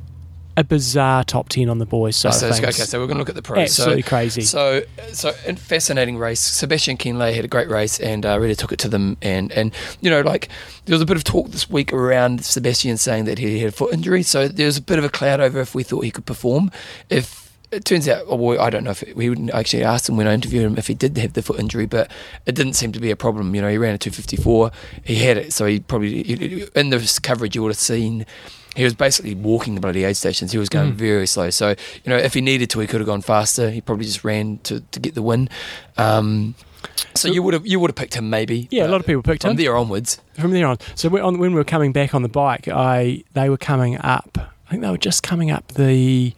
a bizarre top ten on the boys side so, okay, so we're going to look at the pros. Absolutely so, crazy. So, so fascinating race. Sebastian Kienle had a great race and uh, really took it to them. And, and you know, like there was a bit of talk this week around Sebastian saying that he had a foot injury. So there's a bit of a cloud over if we thought he could perform. If it turns out, well, I don't know if it, we wouldn't actually ask him when I interviewed him if he did have the foot injury, but it didn't seem to be a problem. You know, he ran a 254. He had it, so he probably in the coverage you would have seen he was basically walking the bloody aid stations. He was going Mm. very slow. So, you know, if he needed to, he could have gone faster. He probably just ran to, to get the win. Um, so you would have you would have picked him maybe. yeah, a lot of people picked from him from there onwards. from there on. So on, when we were coming back on the bike, I they were coming up. I think they were just coming up the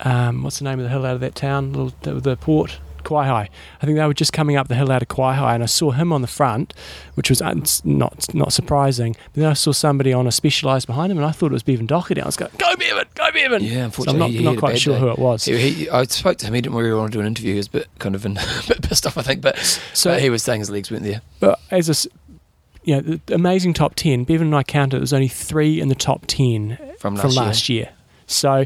um, what's the name of the hill out of that town? Little, the, the port. Kawaihae. I think they were just coming up the hill out of Kawaihae, and I saw him on the front, which was uh, not not surprising. But then I saw somebody on a Specialized behind him, and I thought it was Bevan Docherty. I was going, "Go Bevan, go Bevan!" Yeah, So I'm not, he, he not quite sure day. who it was. He, he, I spoke to him. He didn't really want to do an interview. He was a bit kind of in, a bit pissed off, I think. But So but he was saying his legs weren't there. But as a, you know, amazing top 10, Bevan and I counted, there was only three in the top 10 From last from year. last year. So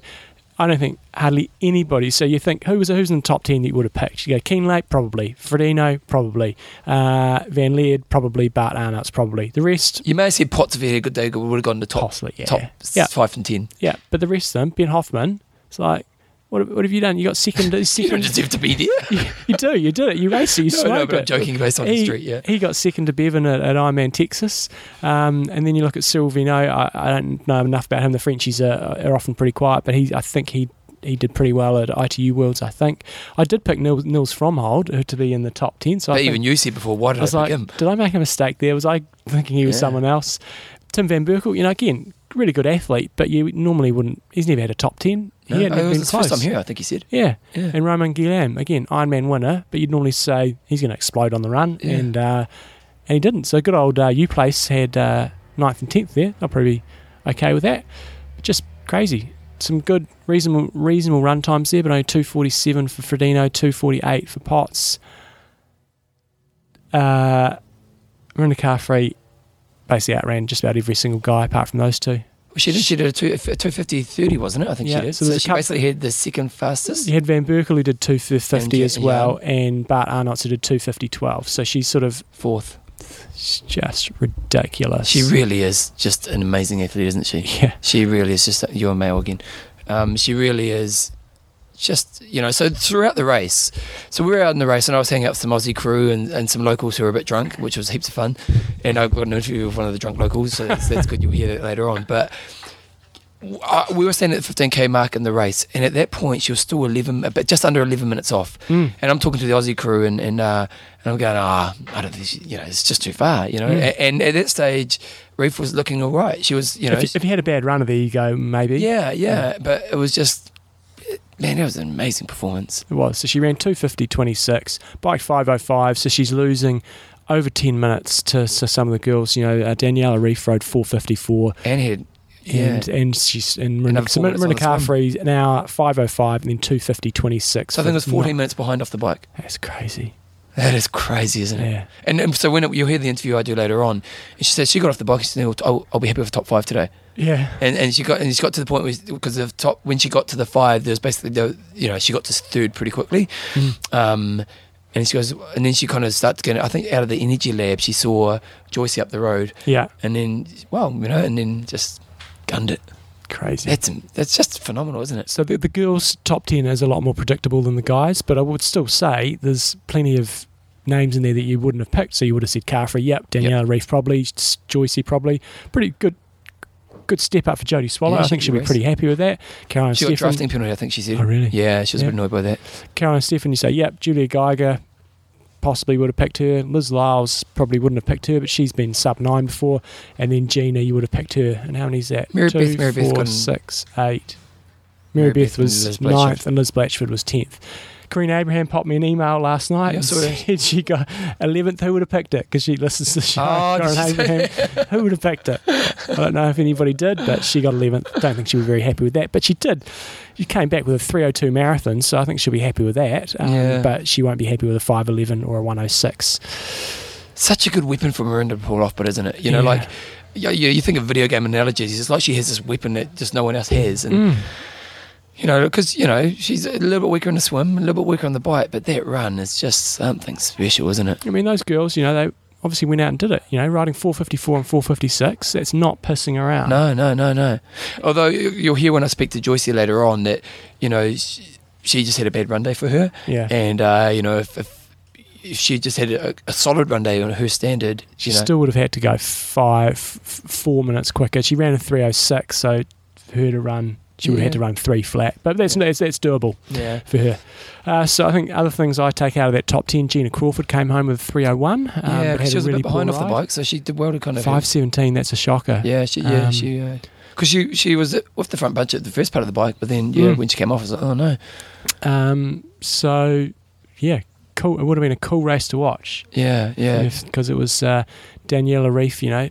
I don't think hardly anybody. So you think who was who's in the top ten that you would have picked? You go Kienle probably. Frodeno probably. Uh, Van Lierde, probably. Bart Aernouts probably. The rest, You may have said Potts if he had a good day, would have gone to top, possibly. Yeah, top yeah, five and ten. yeah. But the rest of them, Ben Hoffman, it's like, what, what have you done? You got second. You don't second. have to be there. you, you do. You did it. You raced it. You no, no, but I'm joking based on the he, street, yeah. he got second to Bevan at, at Ironman Texas, um, and then you look at Cyril Viennot. I, I don't know enough about him. The Frenchies are, are often pretty quiet, but he, I think he he did pretty well at ITU Worlds. I think I did pick Nils, Nils Frommhold to be in the top ten. So I But think- even you said before, why did I I, was pick like, him? did I make a mistake there? Was I thinking he was Yeah. someone else? Tim Van Berkel, you know, again, really good athlete, but you normally wouldn't. He's never had a top ten. He No, hadn't it was been close. first time here, I think he said. Yeah, Yeah. and Romain Guillaume, again, Ironman winner, but you'd normally say he's going to explode on the run, Yeah. and uh, and he didn't. So good old uh, U Place had uh, ninth and tenth there. I'll probably be okay with that. But Just crazy. Some good, reasonable, reasonable run times there, but only two forty seven for Frodeno, two forty eight for Potts. Uh, Mirinda Carfrae basically outran just about every single guy apart from those two. Well, she did. She did a two, a 250 30, wasn't it? I think Yeah, she did. so So, she coup- basically had the second fastest. You had Van Berkel who did 250 And as well, and Bart Aernouts who did 250 12. So she's sort of Fourth. it's just ridiculous. She really is just an amazing athlete, isn't she? yeah. She really is just you're a male again. Um, she really is just you know. So throughout the race, so we were out in the race, and I was hanging out with some Aussie crew and, and some locals who were a bit drunk, which was heaps of fun. And I got an interview with one of the drunk locals, so that's, that's good. You'll hear that later on. But uh, we were standing at the 15k mark in the race, and at that point, she was still 11, but just under 11 minutes off. Mm. And I'm talking to the Aussie crew, and and, uh, and I'm going, ah, I don't think she, you know, it's just too far, you know. Mm. A- And at that stage, Ryf was looking all right. She was, you know, if, you, if you had a bad runner there, you go maybe. yeah, yeah, but it was just, man, that was an amazing performance. It was. So she ran 250 26, bike 505. So she's losing over 10 minutes to, to some of the girls. You know, uh, Daniela Ryf rode 454. And had, yeah, And and she's and Mirinda, so Mirinda on the swim. Now 505 and then 250 26. so I think it was 14 minutes behind off the bike. That's crazy. That is crazy, isn't it? Yeah. And, and so when it, you'll hear the interview I do later on, and she says she got off the bike. She said, "Oh, I'll, I'll be happy with the top five today." Yeah. And and she got and she got to the point where because the top when she got to the five, there was basically the you know she got to third pretty quickly. Mm. Um, and she goes, and then she kind of starts getting. I think out of the energy lab, she saw Joyce up the road, Yeah. and then well, you know, and then just gunned it. Crazy. That's that's just phenomenal, isn't it? So the, the girls' top 10 is a lot more predictable than the guys, but I would still say there's plenty of names in there that you wouldn't have picked. So you would have said Carfrae, yep, Danielle Ryf probably, Joycey probably. Pretty good good step up for Jodie Swallow. Yeah, I think she'll be pretty happy with that. Caroline She got drafting penalty, I think she said. Oh, really? Yeah, she was Yeah. a bit annoyed by that. Caroline Steffen, you say, yep, Julia Gajer possibly would have picked her. Liz Lyles probably wouldn't have picked her, but she's been sub nine before. And then Gina, you would have picked her. And how many's that? Mary Two, Beth- Mary Beth four, in- six, eight. Mary, Mary Beth Beth was Blatchford. ninth, and Liz Blatchford was tenth. Karina Abraham popped me an email last night Yeah, I and said she got 11th. Who would have picked it? Because she listens to the show. Oh, Karina Abraham. Who would have picked it? I don't know if anybody did, but she got 11th. Don't think she'll be very happy with that. But she did. She came back with a 302 marathon, so I think she'll be happy with that. Um, Yeah. But she won't be happy with a 511 or a 106. Such a good weapon for Mirinda to pull off, but isn't it? You know, Yeah. like you, you you think of video game analogies. It's like she has this weapon that just no one else has, and Mm. You know, because you know she's a little bit weaker in the swim, a little bit weaker on the bike, but that run is just something special, isn't it? I mean, those girls, you know, they obviously went out and did it. You know, riding 454 and 456. That's not pissing around. No, no, no, no. Although you- you'll hear when I speak to Joycey later on that you know she, she just had a bad run day for her, Yeah. and uh, you know if, if if she just had a, a solid run day on her standard, She know, still would have had to go five, f- four minutes quicker. She ran a 306, so for her to run, she would have had to run three flat. But that's that's, that's doable yeah. for her. Uh, so I think other things I take out of that top 10, Gina Crawford came home with 301. Um, yeah, but she was a, really bit behind off the bike, so she did well to kind of 517, that's a shocker. Yeah, she yeah Um, she because she she was with the front at the first part of the bike, but then yeah Mm. when she came off, I was like, oh no, Um, so, yeah, cool. It would have been a cool race to watch. yeah yeah because it was uh, Daniela Ryf, you know,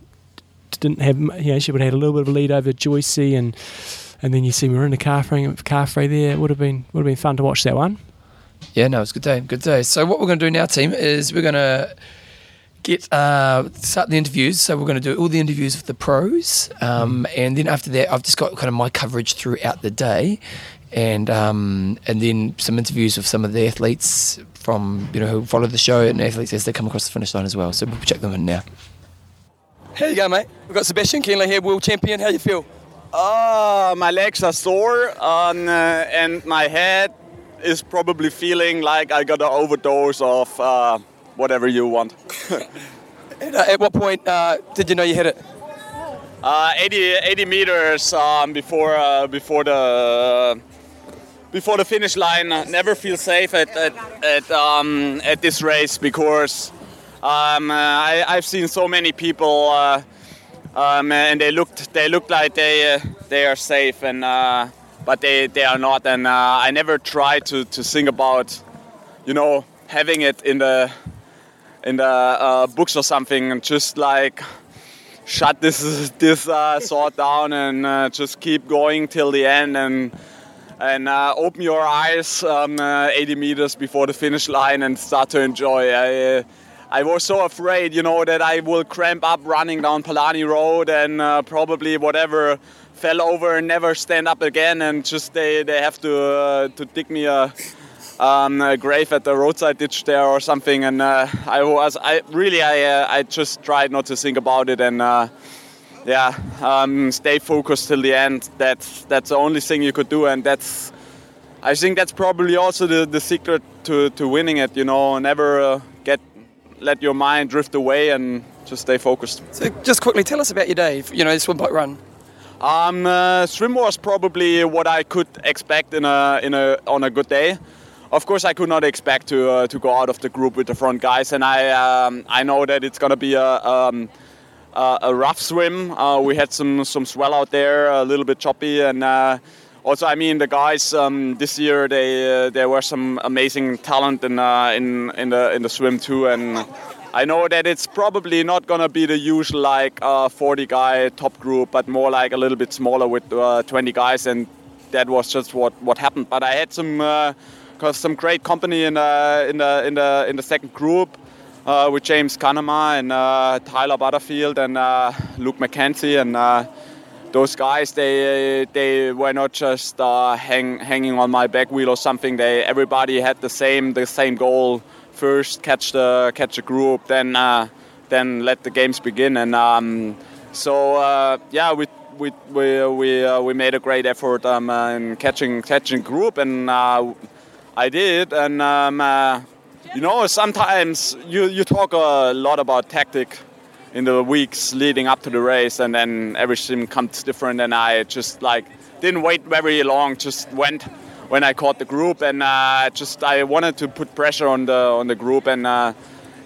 didn't have, you know, she would have had a little bit of a lead over Joycey and and then you see Mirinda Carfrae, Carfrae there. It would have been would have been fun to watch that one. yeah no, it's a good day, good day. So what we're going to do now, team, is we're going to get uh, start the interviews. So we're going to do all the interviews with the pros, um, and then after that, I've just got kind of my coverage throughout the day. and um, and then some interviews with some of the athletes from you know who follow the show and athletes as they come across the finish line as well. So we'll check them in now. How you go, mate? We've got Sebastian Kienle here, world champion. How you feel? Uh, my legs are sore um, uh, and my head is probably feeling like I got an overdose of uh, whatever you want. and, uh, at what point uh, did you know you hit it? Uh, 80, 80 meters um, before uh, before the before the finish line. Never feel safe at at at, um, at this race because um, I, have seen so many people. Um, and they looked they looked like they uh, they are safe and uh, but they, they are not and uh, I never tried to, to think about you know having it in the in the uh, books or something and just like shut this this uh, sword down and uh, just keep going till the end and and open your eyes um, 80 meters before the finish line and start to enjoy. I, I was so afraid, you know, that I will cramp up running down Palani Road and uh, probably whatever fell over and never stand up again, and just they, they have to uh, to dig me a, um, a, grave at the roadside ditch there or something. And uh, I was I really I uh, I just tried not to think about it and. Uh, yeah, um, stay focused till the end. That's that's the only thing you could do, and that's I think that's probably also the, the secret to, to winning it. You know, never uh, let your mind drift away and just stay focused. So, just quickly, tell us about your day. You know, swim bike run. Um, uh, swim was probably what I could expect in a in a on a good day. Of course, I could not expect to uh, to go out of the group with the front guys, and I um, I know that it's gonna be a. Um, a rough swim. Uh, we had some some swell out there, a little bit choppy, and uh, also, I mean, the guys um, this year they uh, there were some amazing talent in uh, in in the in the swim too, and I know that it's probably not gonna be the usual like uh, 40 guy top group, but more like a little bit smaller with uh, 20 guys, and that was just what what happened. But I had some uh, some great company in uh, in the in the in the second group. with James Cunnama and Tyler Butterfield and Luke McKenzie and those guys they they were not just uh, hang, hanging on my back wheel or something. They everybody had the same the same goal. First catch the catch a group, then uh, then let the games begin. And um, so uh, yeah, we we we we, uh, we made a great effort um, in catching catching group, and uh, I did. And um, you know sometimes you you talk a lot about tactic in the weeks leading up to the race, and then everything comes different. And I just like didn't wait very long, just went when I caught the group, and uh, just I wanted to put pressure on the on the group, and uh,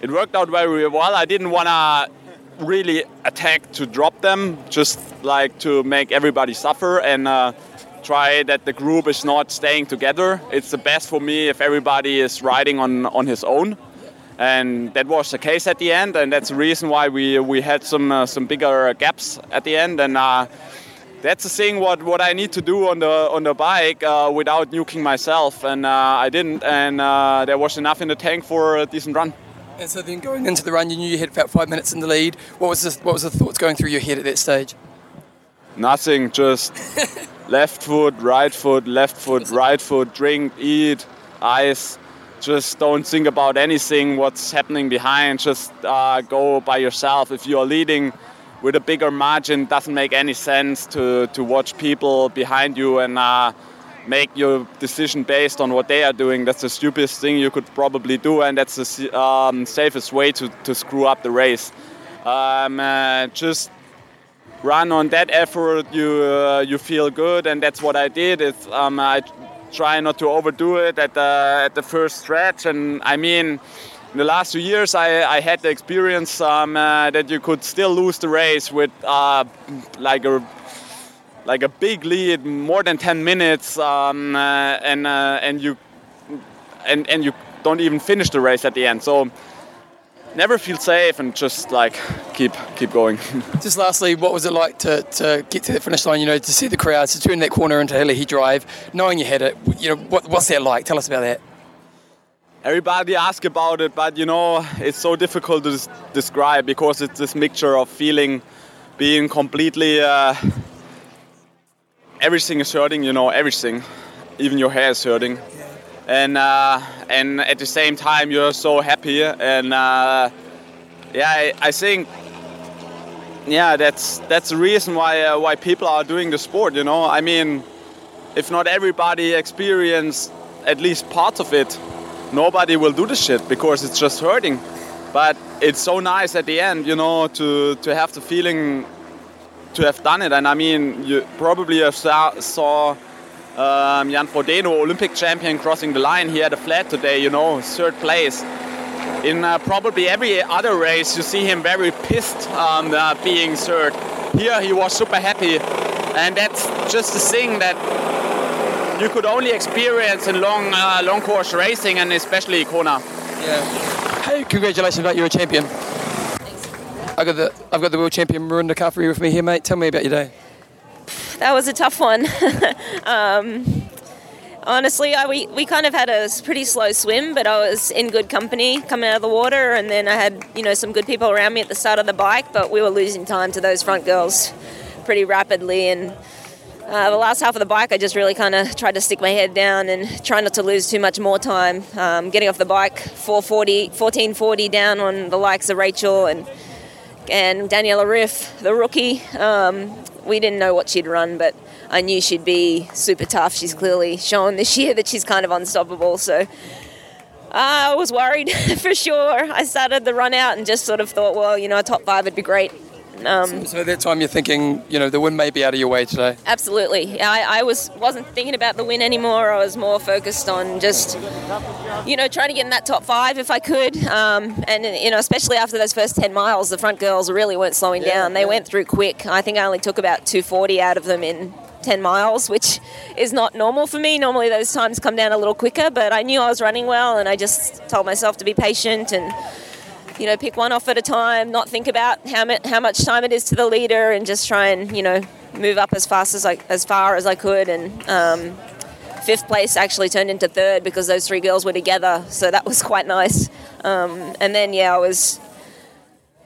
it worked out very well. I didn't want to really attack to drop them, just like to make everybody suffer and. Uh, try that the group is not staying together. It's the best for me if everybody is riding on, on his own and that was the case at the end, and that's the reason why we we had some uh, some bigger gaps at the end, and uh, that's the thing what, what I need to do on the on the bike uh, without nuking myself, and uh, I didn't, and uh, there was enough in the tank for a decent run. And so then going into the run, you knew you had about five minutes in the lead. What was the, what was the thoughts going through your head at that stage? Nothing, just left foot, right foot, left foot, right foot, drink, eat, ice just don't think about anything what's happening behind. Just uh, go by yourself. If you're leading with a bigger margin doesn't make any sense to, to watch people behind you and uh, make your decision based on what they are doing. That's the stupidest thing you could probably do and that's the um, safest way to, to screw up the race. Um, uh, just run on that effort. You uh, you feel good and that's what I did. It's, um, I try not to overdo it at the at the first stretch. And I mean, in the last two years, I, I had the experience um, uh, that you could still lose the race with uh, like a like a big lead, more than 10 minutes, um, uh, and uh, and you and and you don't even finish the race at the end. So never feel safe and just like keep keep going. just lastly, what was it like to, to get to the finish line? You know, to see the crowds, to turn that corner into Ali'i Drive, knowing you had it. You know, what, what's that like? Tell us about that. Everybody asks about it, but you know, it's so difficult to describe because it's this mixture of feeling, being completely. Uh, everything is hurting, you know, everything even your hair is hurting, and uh, and at the same time you're so happy. And uh, yeah, I, I think yeah, that's that's the reason why uh, why people are doing the sport. You know, I mean, if not everybody experience at least part of it, nobody will do the shit because it's just hurting. But it's so nice at the end, you know, to to have the feeling to have done it. And I mean, you probably have saw, saw um, Jan Frodeno, Olympic champion, crossing the line. He had a flat today, you know, third place in uh, probably every other race, you see him very pissed um, uh, being third. Here he was super happy, and that's just a thing that you could only experience in long, uh, long course racing, and especially Kona. Yeah. Hey, congratulations, mate! You're a champion. Thanks. I got the I've got the world champion Mirinda Carfrae with me here, mate. Tell me about your day. That was a tough one. um, honestly, I, we, we kind of had a pretty slow swim, but I was in good company coming out of the water, and then I had you know some good people around me at the start of the bike, but we were losing time to those front girls pretty rapidly, and uh, the last half of the bike, I just really kind of tried to stick my head down and try not to lose too much more time. Um, getting off the bike, 440, 1440 down on the likes of Rachel and and Daniela Ryf, the rookie. Um, we didn't know what she'd run, but I knew she'd be super tough. She's clearly shown this year that she's kind of unstoppable. So uh, I was worried for sure. I started the run out and just sort of thought, well, you know, a top five would be great. Um, so, so, at that time, you're thinking, you know, the win may be out of your way today. Absolutely. I, I was wasn't thinking about the win anymore. I was more focused on just, you know, trying to get in that top five if I could. Um, and you know, especially after those first ten miles, the front girls really weren't slowing yeah, down. They yeah. went through quick. I think I only took about 240 out of them in 10 miles, which is not normal for me. Normally those times come down a little quicker, but I knew I was running well and I just told myself to be patient and you know pick one off at a time, not think about how how much time it is to the leader and just try and, you know, move up as fast as I as far as I could and um, fifth place actually turned into third because those three girls were together, so that was quite nice. Um, and then yeah, I was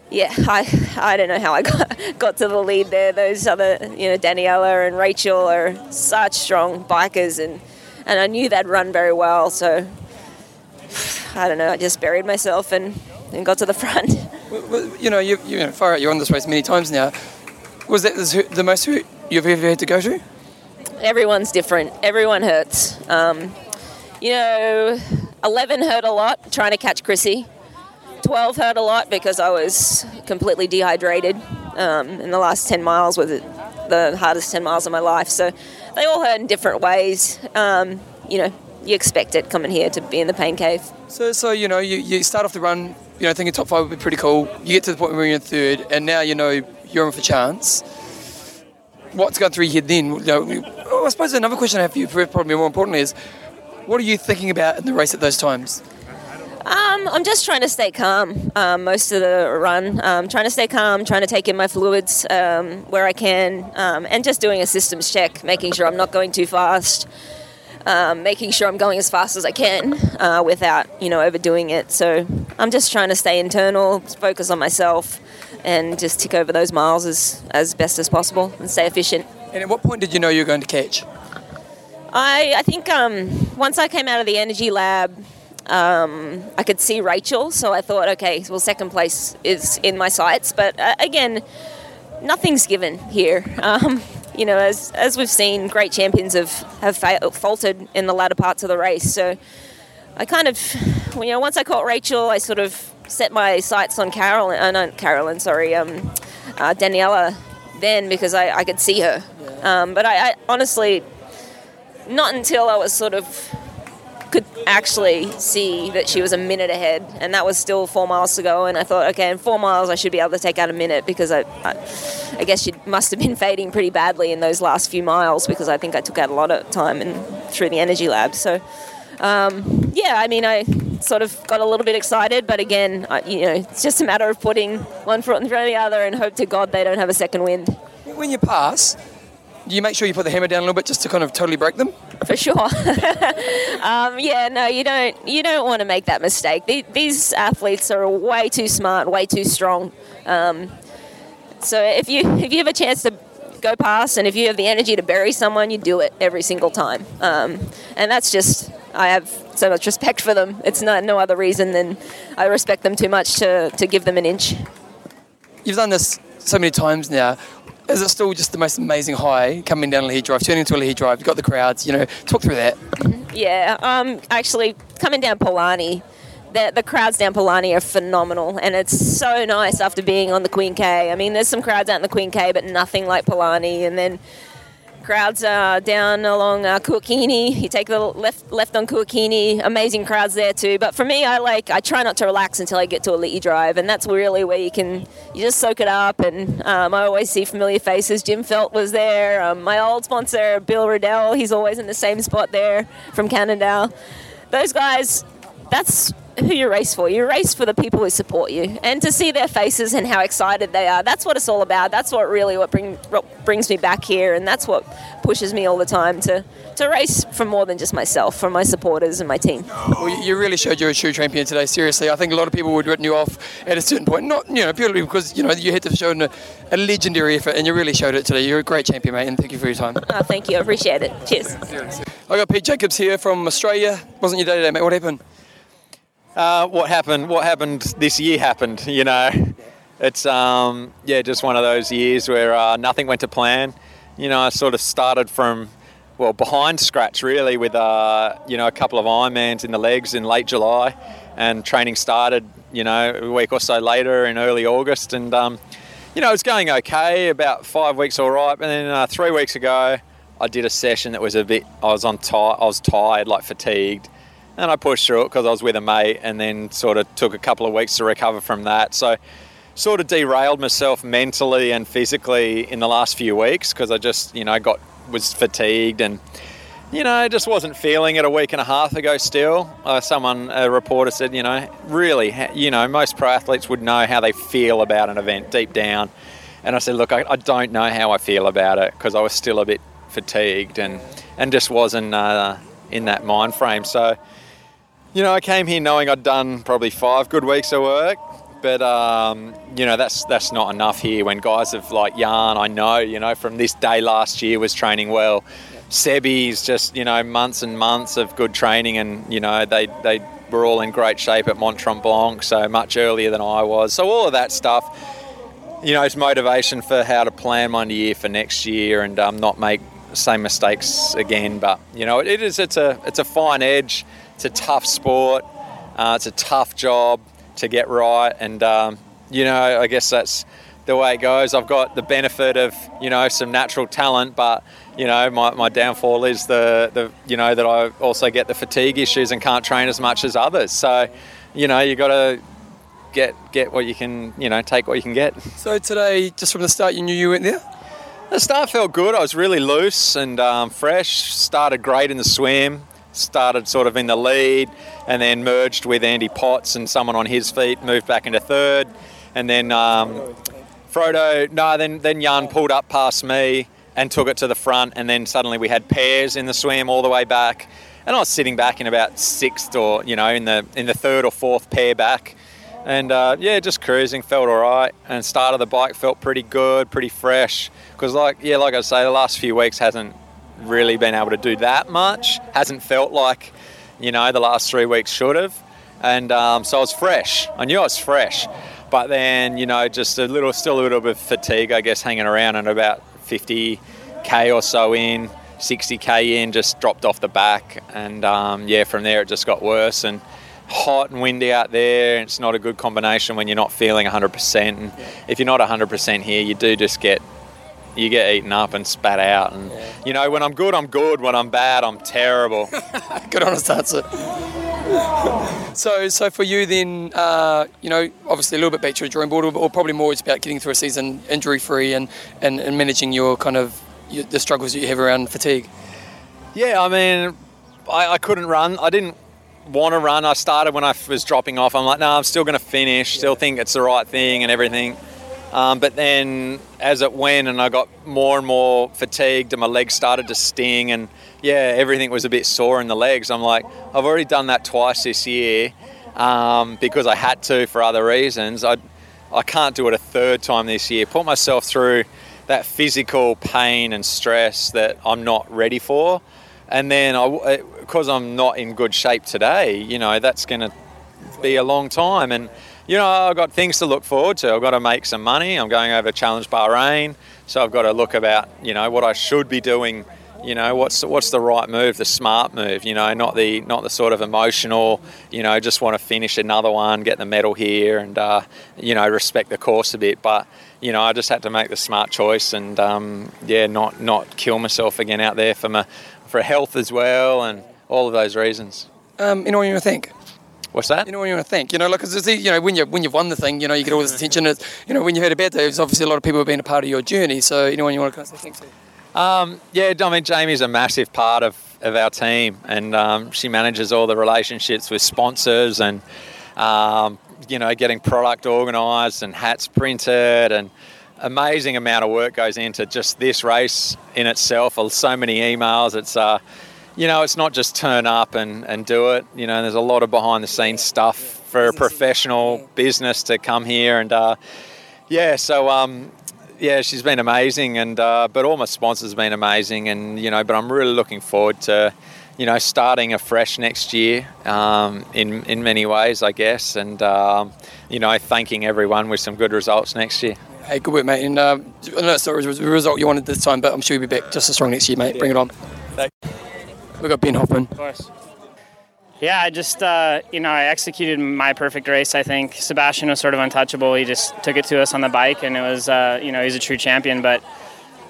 yeah, I I don't know how I got got to the lead there. Those other, you know, Daniela and Rachel are such strong bikers, and and I knew they'd run very well. So I don't know. I just buried myself and, and got to the front. Well, you know, you you know, far out. You're on this race many times now. Was that the most hurt you've ever had to go through? Everyone's different. Everyone hurts. Um, you know, 11 hurt a lot trying to catch Chrissie. 12 hurt a lot because I was completely dehydrated. Um, in the last 10 miles was the hardest 10 miles of my life. So they all hurt in different ways. Um, you know, you expect it coming here to be in the pain cave. So, so you know, you, you start off the run, you know, thinking top five would be pretty cool. You get to the point where you're in third, and now you know you're in for chance. What's going through your head then? You know, I suppose another question I have for you, probably more importantly, is what are you thinking about in the race at those times? Um, I'm just trying to stay calm um, most of the run. Um, trying to stay calm, trying to take in my fluids um, where I can, um, and just doing a systems check, making sure I'm not going too fast, um, making sure I'm going as fast as I can uh, without, you know, overdoing it. So I'm just trying to stay internal, focus on myself, and just tick over those miles as, as best as possible and stay efficient. And at what point did you know you were going to catch? I, I think once I came out of the energy lab, um, I could see Rachel, so I thought, okay, well, second place is in my sights. But uh, again, nothing's given here. Um, you know, as as we've seen, great champions have have fa- faltered in the latter parts of the race. So I kind of, you know, once I caught Rachel, I sort of set my sights on Carolyn, uh, not Carolyn, sorry, um, uh, Daniela, then because I, I could see her. Um, but I, I honestly, not until I was sort of could actually see that she was a minute ahead, and that was still four miles to go. And I thought, okay, in four miles, I should be able to take out a minute because I, I, I guess she must have been fading pretty badly in those last few miles because I think I took out a lot of time and through the energy lab. So, um, yeah, I mean, I sort of got a little bit excited, but again, I, you know, it's just a matter of putting one foot in front of the other and hope to God they don't have a second wind. When you pass, do you make sure you put the hammer down a little bit just to kind of totally break them? For sure. um, yeah, no, you don't. You don't want to make that mistake. These athletes are way too smart, way too strong. Um, so if you if you have a chance to go past, and if you have the energy to bury someone, you do it every single time. Um, and that's just I have so much respect for them. It's not no other reason than I respect them too much to, to give them an inch. You've done this so many times now. Is it still just the most amazing high coming down Ali'i Drive, turning into a Ali'i Drive? You've got the crowds, you know, talk through that. Yeah, um, actually, coming down Palani, the, the crowds down Palani are phenomenal, and it's so nice after being on the Queen K. I mean, there's some crowds out in the Queen K, but nothing like Palani. And then crowds uh, down along uh, Kuakini. You take the left left on Kuakini. Amazing crowds there too. But for me, I like I try not to relax until I get to Ali'i Drive, and that's really where you can you just soak it up. And um, I always see familiar faces. Jim Felt was there. Um, my old sponsor Bill Riddell. He's always in the same spot there from Cannondale. Those guys. That's who you race for. You race for the people who support you, and to see their faces and how excited they are. That's what it's all about. That's what really what, bring, what brings me back here, and that's what pushes me all the time to to race for more than just myself, for my supporters and my team. Well, you really showed you're a true champion today. Seriously, I think a lot of people would have written you off at a certain point. Not you know purely because you know you had to show a, a legendary effort, and you really showed it today. You're a great champion, mate, and thank you for your time. Oh, thank you. I appreciate it. Cheers. I got Pete Jacobs here from Australia. Wasn't your day today, mate? What happened? Uh, what happened? What happened this year happened. You know, it's um, yeah, just one of those years where uh, nothing went to plan. You know, I sort of started from well behind scratch really with uh, you know a couple of Ironmans in the legs in late July, and training started you know a week or so later in early August, and um, you know it was going okay. About five weeks all right, and then uh, three weeks ago I did a session that was a bit. I was on tired. I was tired, like fatigued and I pushed through it because I was with a mate, and then sort of took a couple of weeks to recover from that. So, sort of derailed myself mentally and physically in the last few weeks because I just, you know, got was fatigued and. You know, just wasn't feeling it a week and a half ago. Still, uh, someone, a reporter said, you know, really, you know, most pro athletes would know how they feel about an event deep down. And I said, look, I, I don't know how I feel about it because I was still a bit fatigued and and just wasn't uh, in that mind frame. So, you know, I came here knowing I'd done probably five good weeks of work, but um, you know that's that's not enough here. When guys have like Jan, I know, you know, from this day last year was training well. Sebi's just you know months and months of good training, and you know they they were all in great shape at Mont Tremblant, so much earlier than I was. So all of that stuff, you know, is motivation for how to plan my year for next year and um, not make same mistakes again. But you know, it is it's a it's a fine edge it's a tough sport. Uh, it's a tough job to get right, and um, you know, I guess that's the way it goes. I've got the benefit of you know some natural talent, but you know my, my downfall is the the you know that I also get the fatigue issues and can't train as much as others. So you know you got to get get what you can you know take what you can get. So today, just from the start, you knew you went there. The start felt good. I was really loose and um, fresh. Started great in the swim started sort of in the lead and then merged with Andy Potts and someone on his feet, moved back into third. And then um, Frodeno, then, then Jan pulled up past me and took it to the front. And then suddenly we had pairs in the swim all the way back. And I was sitting back in about sixth or, you know, in the, in the third or fourth pair back. And uh, yeah, just cruising, felt all right. And start of the bike felt pretty good, pretty fresh. Because, like, yeah, like I say, the last few weeks hasn't really been able to do that much. Hasn't felt like, you know, the last three weeks should have. And um, so I was fresh. I knew I was fresh. But then, you know, just a little, still a little bit of fatigue, I guess, hanging around and about 50k or so in, 60k in, just dropped off the back. And um, yeah, from there it just got worse. And hot and windy out there. It's not a good combination when you're not feeling 100%. And if you're not 100% here, you do just get you get eaten up and spat out. And yeah. you know, when I'm good, I'm good. When I'm bad, I'm terrible. good on us, that's it. so, so for you then, uh, you know, obviously a little bit back to the drawing board, or probably more it's about getting through a season injury free and, and, and managing your kind of your, the struggles that you have around fatigue. Yeah, I mean, I, I couldn't run. I didn't want to run. I started when I was dropping off. I'm like, no, I'm still going to finish. Still think it's the right thing and everything. Um, but then as it went and I got more and more fatigued and my legs started to sting and yeah, everything was a bit sore in the legs. I'm like, I've already done that twice this year um, because I had to for other reasons. I, I can't do it a third time this year. Put myself through that physical pain and stress that I'm not ready for. And then because I'm not in good shape today, you know, that's going to be a long time. And you know, I've got things to look forward to. I've got to make some money. I'm going over Challenge Bahrain, so I've got to look about, you know, what I should be doing. You know, what's what's the right move, the smart move. You know, not the not the sort of emotional. You know, just want to finish another one, get the medal here, and uh, you know, respect the course a bit. But you know, I just had to make the smart choice, and um, yeah, not not kill myself again out there for my for health as well, and all of those reasons. Um, you know what you think? What's that? You know what you want to think. You know, like, cause it's, you know, when you when you've won the thing, you know, you get all this attention. It's, you know, when you had a bad day, it's obviously a lot of people have been a part of your journey. So, you know, when you want to kind of say thanks. Um, yeah, I mean, Jamie's a massive part of, of our team, and um, she manages all the relationships with sponsors and, um, you know, getting product organised and hats printed and amazing amount of work goes into just this race in itself. So many emails. It's uh, you know, it's not just turn up and, and do it. You know, there's a lot of behind the scenes stuff for a professional business to come here. And uh, yeah, so um, yeah, she's been amazing. And uh, but all my sponsors have been amazing. And you know, but I'm really looking forward to you know starting afresh next year um, in in many ways, I guess. And um, you know, thanking everyone with some good results next year. Hey, good work, mate. And uh, I know it's not the result you wanted this time, but I'm sure you'll be back just as strong next year, mate. Bring it on. Thanks. We've got Ben Hoffman. Of course. Yeah, I just, uh, you know, I executed my perfect race, I think. Sebastian was sort of untouchable. He just took it to us on the bike, and it was, uh, you know, he's a true champion. But,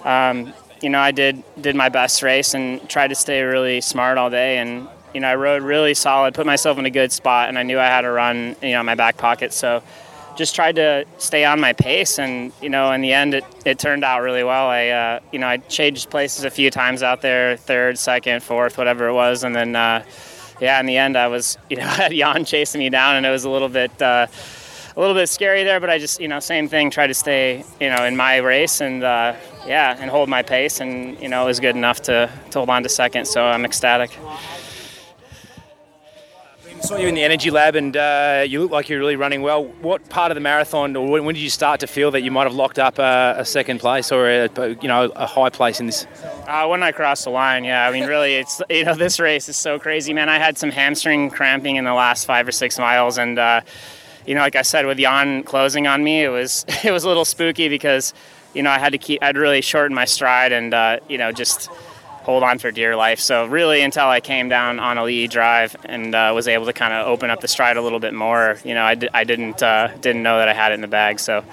um, you know, I did, did my best race and tried to stay really smart all day. And, you know, I rode really solid, put myself in a good spot, and I knew I had to run, you know, in my back pocket. So, just tried to stay on my pace, and you know, in the end, it, it turned out really well. I, uh, you know, I changed places a few times out there, third, second, fourth, whatever it was, and then, uh, yeah, in the end, I was, you know, I had Jan chasing me down, and it was a little bit, uh, a little bit scary there. But I just, you know, same thing, try to stay, you know, in my race, and uh, yeah, and hold my pace, and you know, it was good enough to, to hold on to second. So I'm ecstatic saw you in the energy lab and uh, you look like you're really running well. What part of the marathon, or when did you start to feel that you might have locked up a, a second place or a, you know a high place in this? Uh, when I crossed the line, yeah. I mean, really, it's you know this race is so crazy, man. I had some hamstring cramping in the last five or six miles, and uh, you know, like I said, with Jan closing on me, it was it was a little spooky because you know I had to keep, I'd really shorten my stride and uh, you know just hold on for dear life. So really, until I came down on Ali'i drive and uh, was able to kind of open up the stride a little bit more, you know, I d- I didn't uh, didn't know that I had it in the bag. So,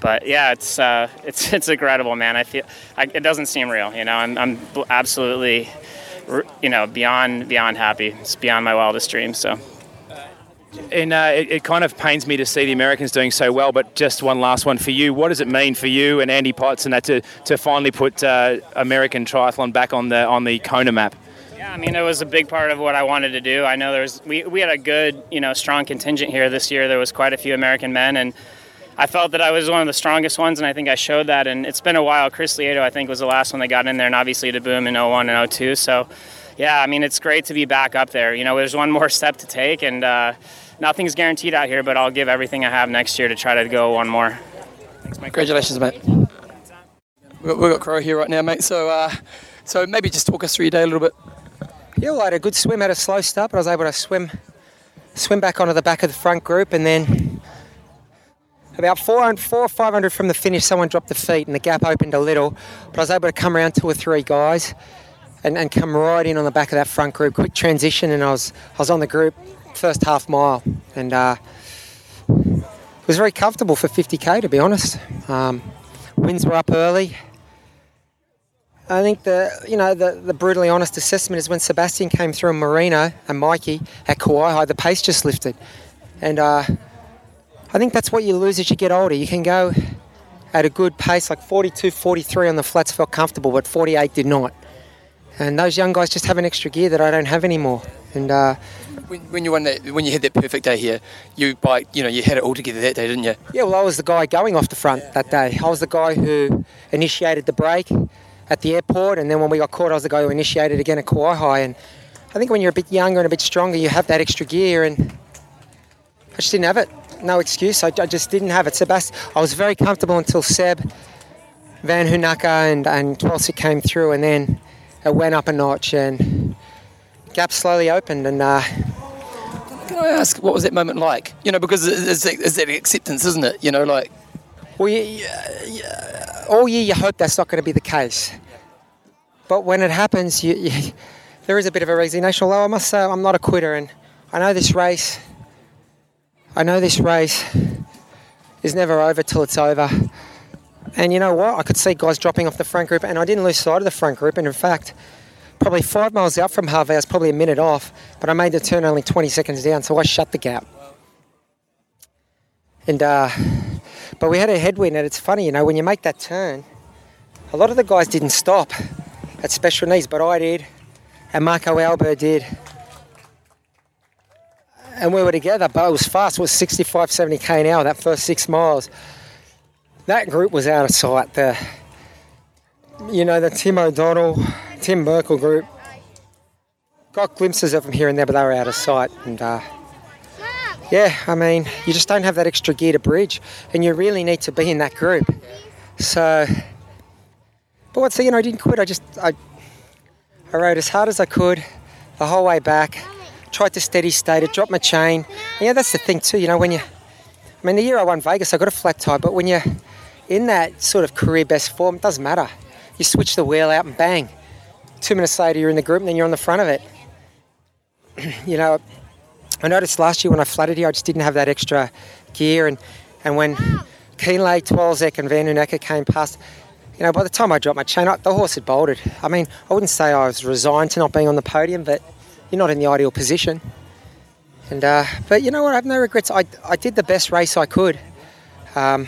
but yeah, it's uh, it's it's incredible, man. I feel I, it doesn't seem real. You know, I'm I'm absolutely, you know, beyond beyond happy. It's beyond my wildest dreams. So and uh, it, it, kind of pains me to see the Americans doing so well. But just one last one for you. What does it mean for you and Andy Potts and that to, to finally put uh, American triathlon back on the on the Kona map? Yeah, I mean it was a big part of what I wanted to do. I know there was we, we had a good you know strong contingent here this year. There was quite a few American men and. I felt that I was one of the strongest ones, and I think I showed that. And it's been a while. Chris Lieto, I think, was the last one that got in there, and obviously DeBoom in 01 and 02. So, yeah, I mean, it's great to be back up there. You know, there's one more step to take, and uh, nothing's guaranteed out here, but I'll give everything I have next year to try to go one more. Thanks, mate. Congratulations, mate. We've got, we've got Crow here right now, mate. So, uh, so maybe just talk us through your day a little bit. Yeah, well, I had a good swim, had a slow start, but I was able to swim, swim back onto the back of the front group, and then about 400, 400 or 500 from the finish, someone dropped the feet, and the gap opened a little, but I was able to come around two or three guys. And, and come right in on the back of that front group. Quick transition, and I was I was on the group first half mile, and uh, it was very comfortable for 50k to be honest. Um, winds were up early. I think the you know the, the brutally honest assessment is when Sebastian came through and Marino and Mikey at Kawaihae, the pace just lifted, and uh, I think that's what you lose as you get older. You can go at a good pace like 42, 43 on the flats felt comfortable, but 48 did not. And those young guys just have an extra gear that I don't have anymore. And uh, when, when, you won that, when you had that perfect day here, you by you know you had it all together that day, didn't you? Yeah, well, I was the guy going off the front that day. I was the guy who initiated the break at the airport, and then when we got caught, I was the guy who initiated again at Kawaihae. And I think when you're a bit younger and a bit stronger, you have that extra gear, and I just didn't have it. No excuse. I, I just didn't have it. Sebastian, I was very comfortable until Seb Vanhoenacker and, and Twelsiek came through, and then it went up a notch, and gap slowly opened, and uh, Can I ask, what was that moment like? You know, because it's, it's, that acceptance, isn't it? You know, like, well, you, you, you- all year you hope that's not going to be the case, but when it happens, you, you, there is a bit of a resignation. Although I must say, I'm not a quitter, and I know this race. I know this race is never over till it's over. And you know what? I could see guys dropping off the front group, and I didn't lose sight of the front group. And in fact, probably five miles out from Hawi, I was probably a minute off, but I made the turn only 20 seconds down, so I shut the gap. And uh, but we had a headwind, and it's funny, you know, when you make that turn, a lot of the guys didn't stop at special needs, but I did, and Marko Albert did. And we were together, but it was fast. It was 65, 70 k an hour that first six miles. That group was out of sight. The, you know, the Tim O'Donnell, Tim Merkel group got glimpses of them here and there, but they were out of sight. And uh, yeah, I mean, you just don't have that extra gear to bridge, and you really need to be in that group. So, but what's the, you know, I didn't quit. I just, I, I rode as hard as I could the whole way back. Tried to steady state it, dropped my chain. And yeah, that's the thing too. You know, when you, I mean, the year I won Vegas, I got a flat tire, but when you're in that sort of career best form, it doesn't matter. You switch the wheel out and bang. Two minutes later, you're in the group, and then you're on the front of it. you know, I noticed last year when I flooded here, I just didn't have that extra gear, and and when Kienle, Twelsiek, and Vanhoenacker came past, you know, by the time I dropped my chain, I- the horse had bolted. I mean, I wouldn't say I was resigned to not being on the podium, but you're not in the ideal position. And uh, but you know what? I have no regrets. I, I did the best race I could. Um,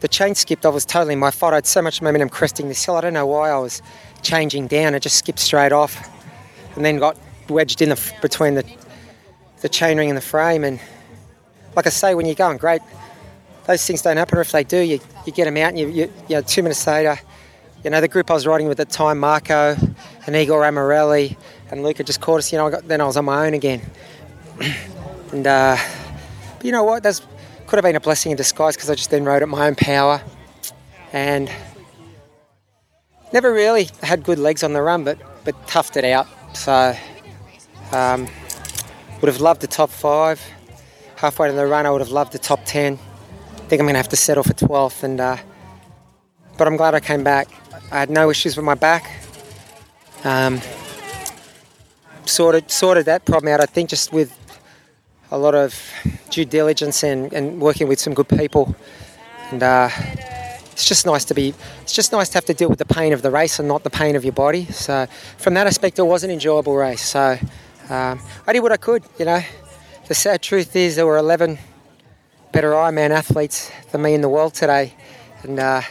the chain skipped. I was totally in my fault. I had so much momentum cresting this hill. I don't know why I was changing down. It just skipped straight off, and then got wedged in the between the the chain ring and the frame. And like I say, when you're going great, those things don't happen. Or if they do, you, you get them out, and you, you, you know, two minutes later, you know, the group I was riding with at the time, Marco and Igor Amorelli and Luca just caught us. You know, I got, then I was on my own again. and uh, you know what? That's could have been a blessing in disguise because I just then rode at my own power and never really had good legs on the run, but but toughed it out. So um, would have loved the top five. Halfway to the run, I would have loved the top ten. I think I'm going to have to settle for 12th, and uh, but I'm glad I came back. I had no issues with my back. Um, sorted sorted that problem out. I think just with a lot of due diligence and, and working with some good people, and uh, it's just nice to be. It's just nice to have to deal with the pain of the race and not the pain of your body. So from that aspect, it was an enjoyable race. So um, I did what I could. You know, the sad truth is there were 11 better Ironman athletes than me in the world today, and uh,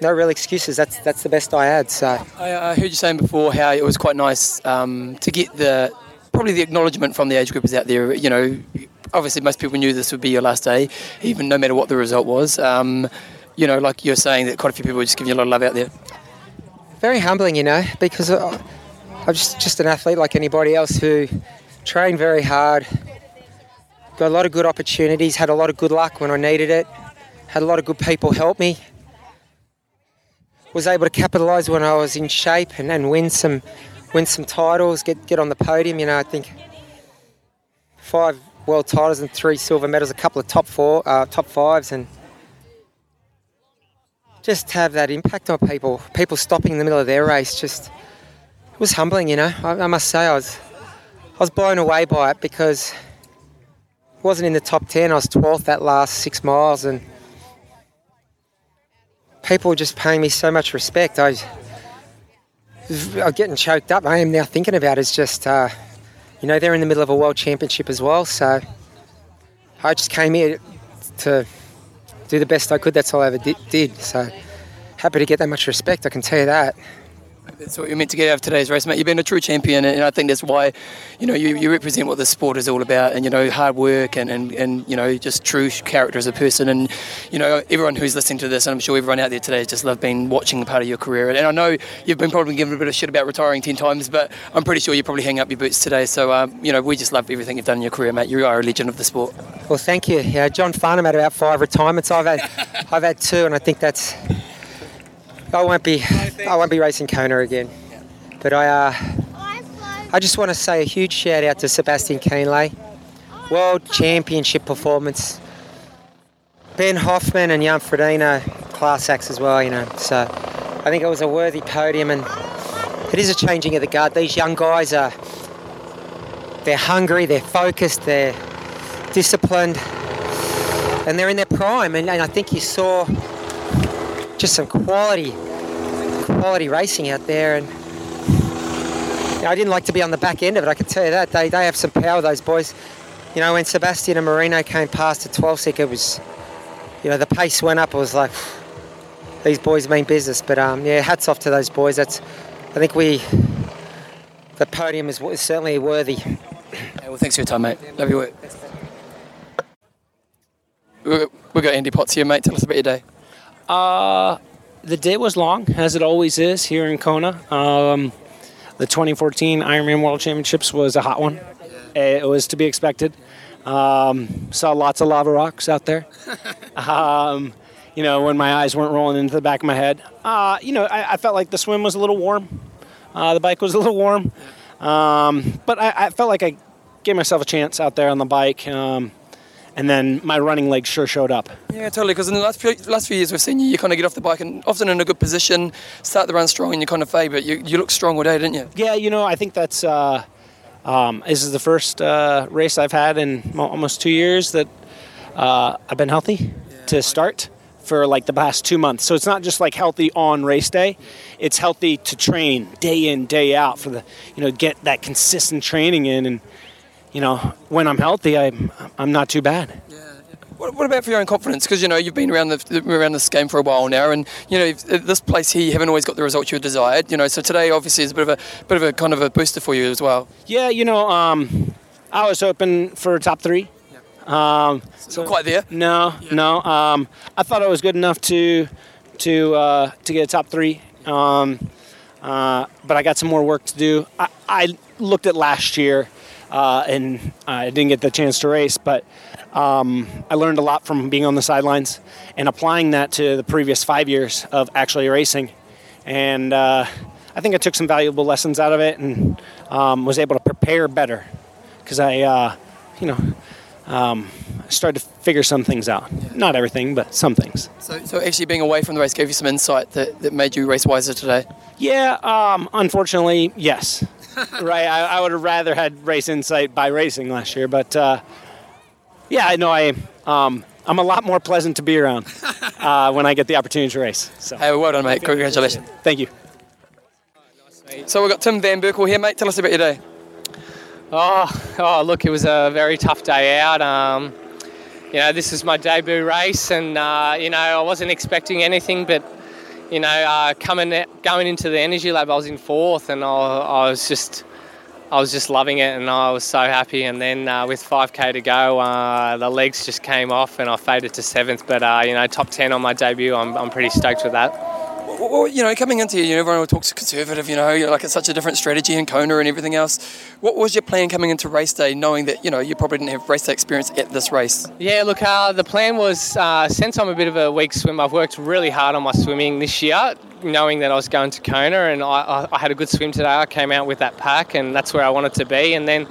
no real excuses. That's that's the best I had. So. I, I heard you saying before how it was quite nice um, to get the probably the acknowledgement from the age groupers out there. You know, obviously most people knew this would be your last day, even no matter what the result was. Um, you know, like you're saying that quite a few people were just giving you a lot of love out there. very humbling, you know, because I- I'm just, just an athlete like anybody else who trained very hard, got a lot of good opportunities, had a lot of good luck when I needed it, had a lot of good people help me, was able to capitalise when I was in shape and, and win some win some titles, get get on the podium. You know, I think five world titles and three silver medals, a couple of top four, uh, top fives, and just have that impact on people. People stopping in the middle of their race, just it was humbling. You know, I, I must say I was I was blown away by it because I wasn't in the top ten. I was 12th that last six miles, and people were just paying me so much respect. I I'm getting choked up. I am now thinking about is just, uh, you know, they're in the middle of a world championship as well. So I just came here to do the best I could. That's all I ever di- did. So happy to get that much respect. I can tell you that. That's what you're meant to get out of today's race, mate. You've been a true champion, and I think that's why, you know, you, you represent what the sport is all about, and you know, hard work and, and, and you know, just true character as a person, and you know, everyone who's listening to this, and I'm sure everyone out there today has just loved being watching part of your career. And I know you've been probably given a bit of shit about retiring ten times, but I'm pretty sure you probably hang up your boots today. So, um, you know, we just love everything you've done in your career, mate. You are a legend of the sport. Well, thank you. Yeah, John Farnham had about five retirements. I've had, I've had two, and I think that's. I won't be, I won't be racing Kona again. But I, uh, I just want to say a huge shout out to Sebastian Kienle, world championship performance. Ben Hoffman and Jan Frodeno, class acts as well, you know. So I think it was a worthy podium, and it is a changing of the guard. These young guys are, they're hungry, they're focused, they're disciplined, and they're in their prime. And, and I think you saw just some quality, quality racing out there. And you know, I didn't like to be on the back end of it. I can tell you that they, they have some power. Those boys. You know, when Sebastian and Marino came past at 12 sec, it was, you know, the pace went up. It was like these boys mean business. But um, yeah, hats off to those boys. That's, I think we, the podium is, is certainly worthy. Yeah, well, thanks for your time, mate. Love your work. We've we've got Andy Potts here, mate. Tell us about your day. Uh, the day was long, as it always is here in Kona. Um, the 2014 Ironman World Championships was a hot one. It was to be expected. Um, saw lots of lava rocks out there. um, you know, when my eyes weren't rolling into the back of my head. Uh, you know, I, I felt like the swim was a little warm. Uh, the bike was a little warm. Um, but I, I felt like I gave myself a chance out there on the bike. Um, and then my running leg sure showed up. Yeah, totally. Because in the last few, last few years, we've seen you, you kind of get off the bike and often in a good position, start the run strong, and you kind of fade. But you, you look strong all day, didn't you? Yeah, you know, I think that's uh, um, this is the first uh, race I've had in almost two years that uh, I've been healthy to start for like the past two months. So it's not just like healthy on race day; it's healthy to train day in day out for the you know get that consistent training in and. You know, when I'm healthy, I'm I'm not too bad. What, what about for your own confidence? Because you know you've been around the around this game for a while now, and you know this place here you haven't always got the results you desired. You know, so today obviously is a bit of a bit of a kind of a booster for you as well. Yeah, you know, um, I was hoping for a top three. Um, so not quite there. No, no. Um, I thought I was good enough to to uh, to get a top three, um, uh, but I got some more work to do. I, I looked at last year, uh, and I didn't get the chance to race, but um, I learned a lot from being on the sidelines and applying that to the previous five years of actually racing, and uh, I think I took some valuable lessons out of it and um, was able to prepare better because I, uh, you know, um, started to figure some things out. Not everything, but some things. So, so actually being away from the race gave you some insight that, that made you race wiser today. Yeah, um, unfortunately, yes. right, I, I would have rather had race insight by racing last year, but uh, yeah, I know I. Um, I'm a lot more pleasant to be around uh, when I get the opportunity to race. So. Hey, well done, mate. Congratulations. Thank you. So we've got Tim Van Berkel here, mate. Tell us about your day. Oh, oh, look, it was a very tough day out. Um, you know, this is my debut race, and uh, you know, I wasn't expecting anything, but you know, uh, coming going into the energy lab, I was in fourth, and I, I was just, I was just loving it, and I was so happy. And then uh, with 5k to go, uh, the legs just came off, and I faded to seventh. But uh, you know, top 10 on my debut, I'm, I'm pretty stoked with that. Well, you know, coming into here, you know, everyone talks conservative, you know, like it's such a different strategy in Kona and everything else. What was your plan coming into race day, knowing that, you know, you probably didn't have race day experience at this race? Yeah, look, uh, the plan was uh, since I'm a bit of a weak swimmer, I've worked really hard on my swimming this year, knowing that I was going to Kona, and I, I, I had a good swim today. I came out with that pack, and that's where I wanted to be. And then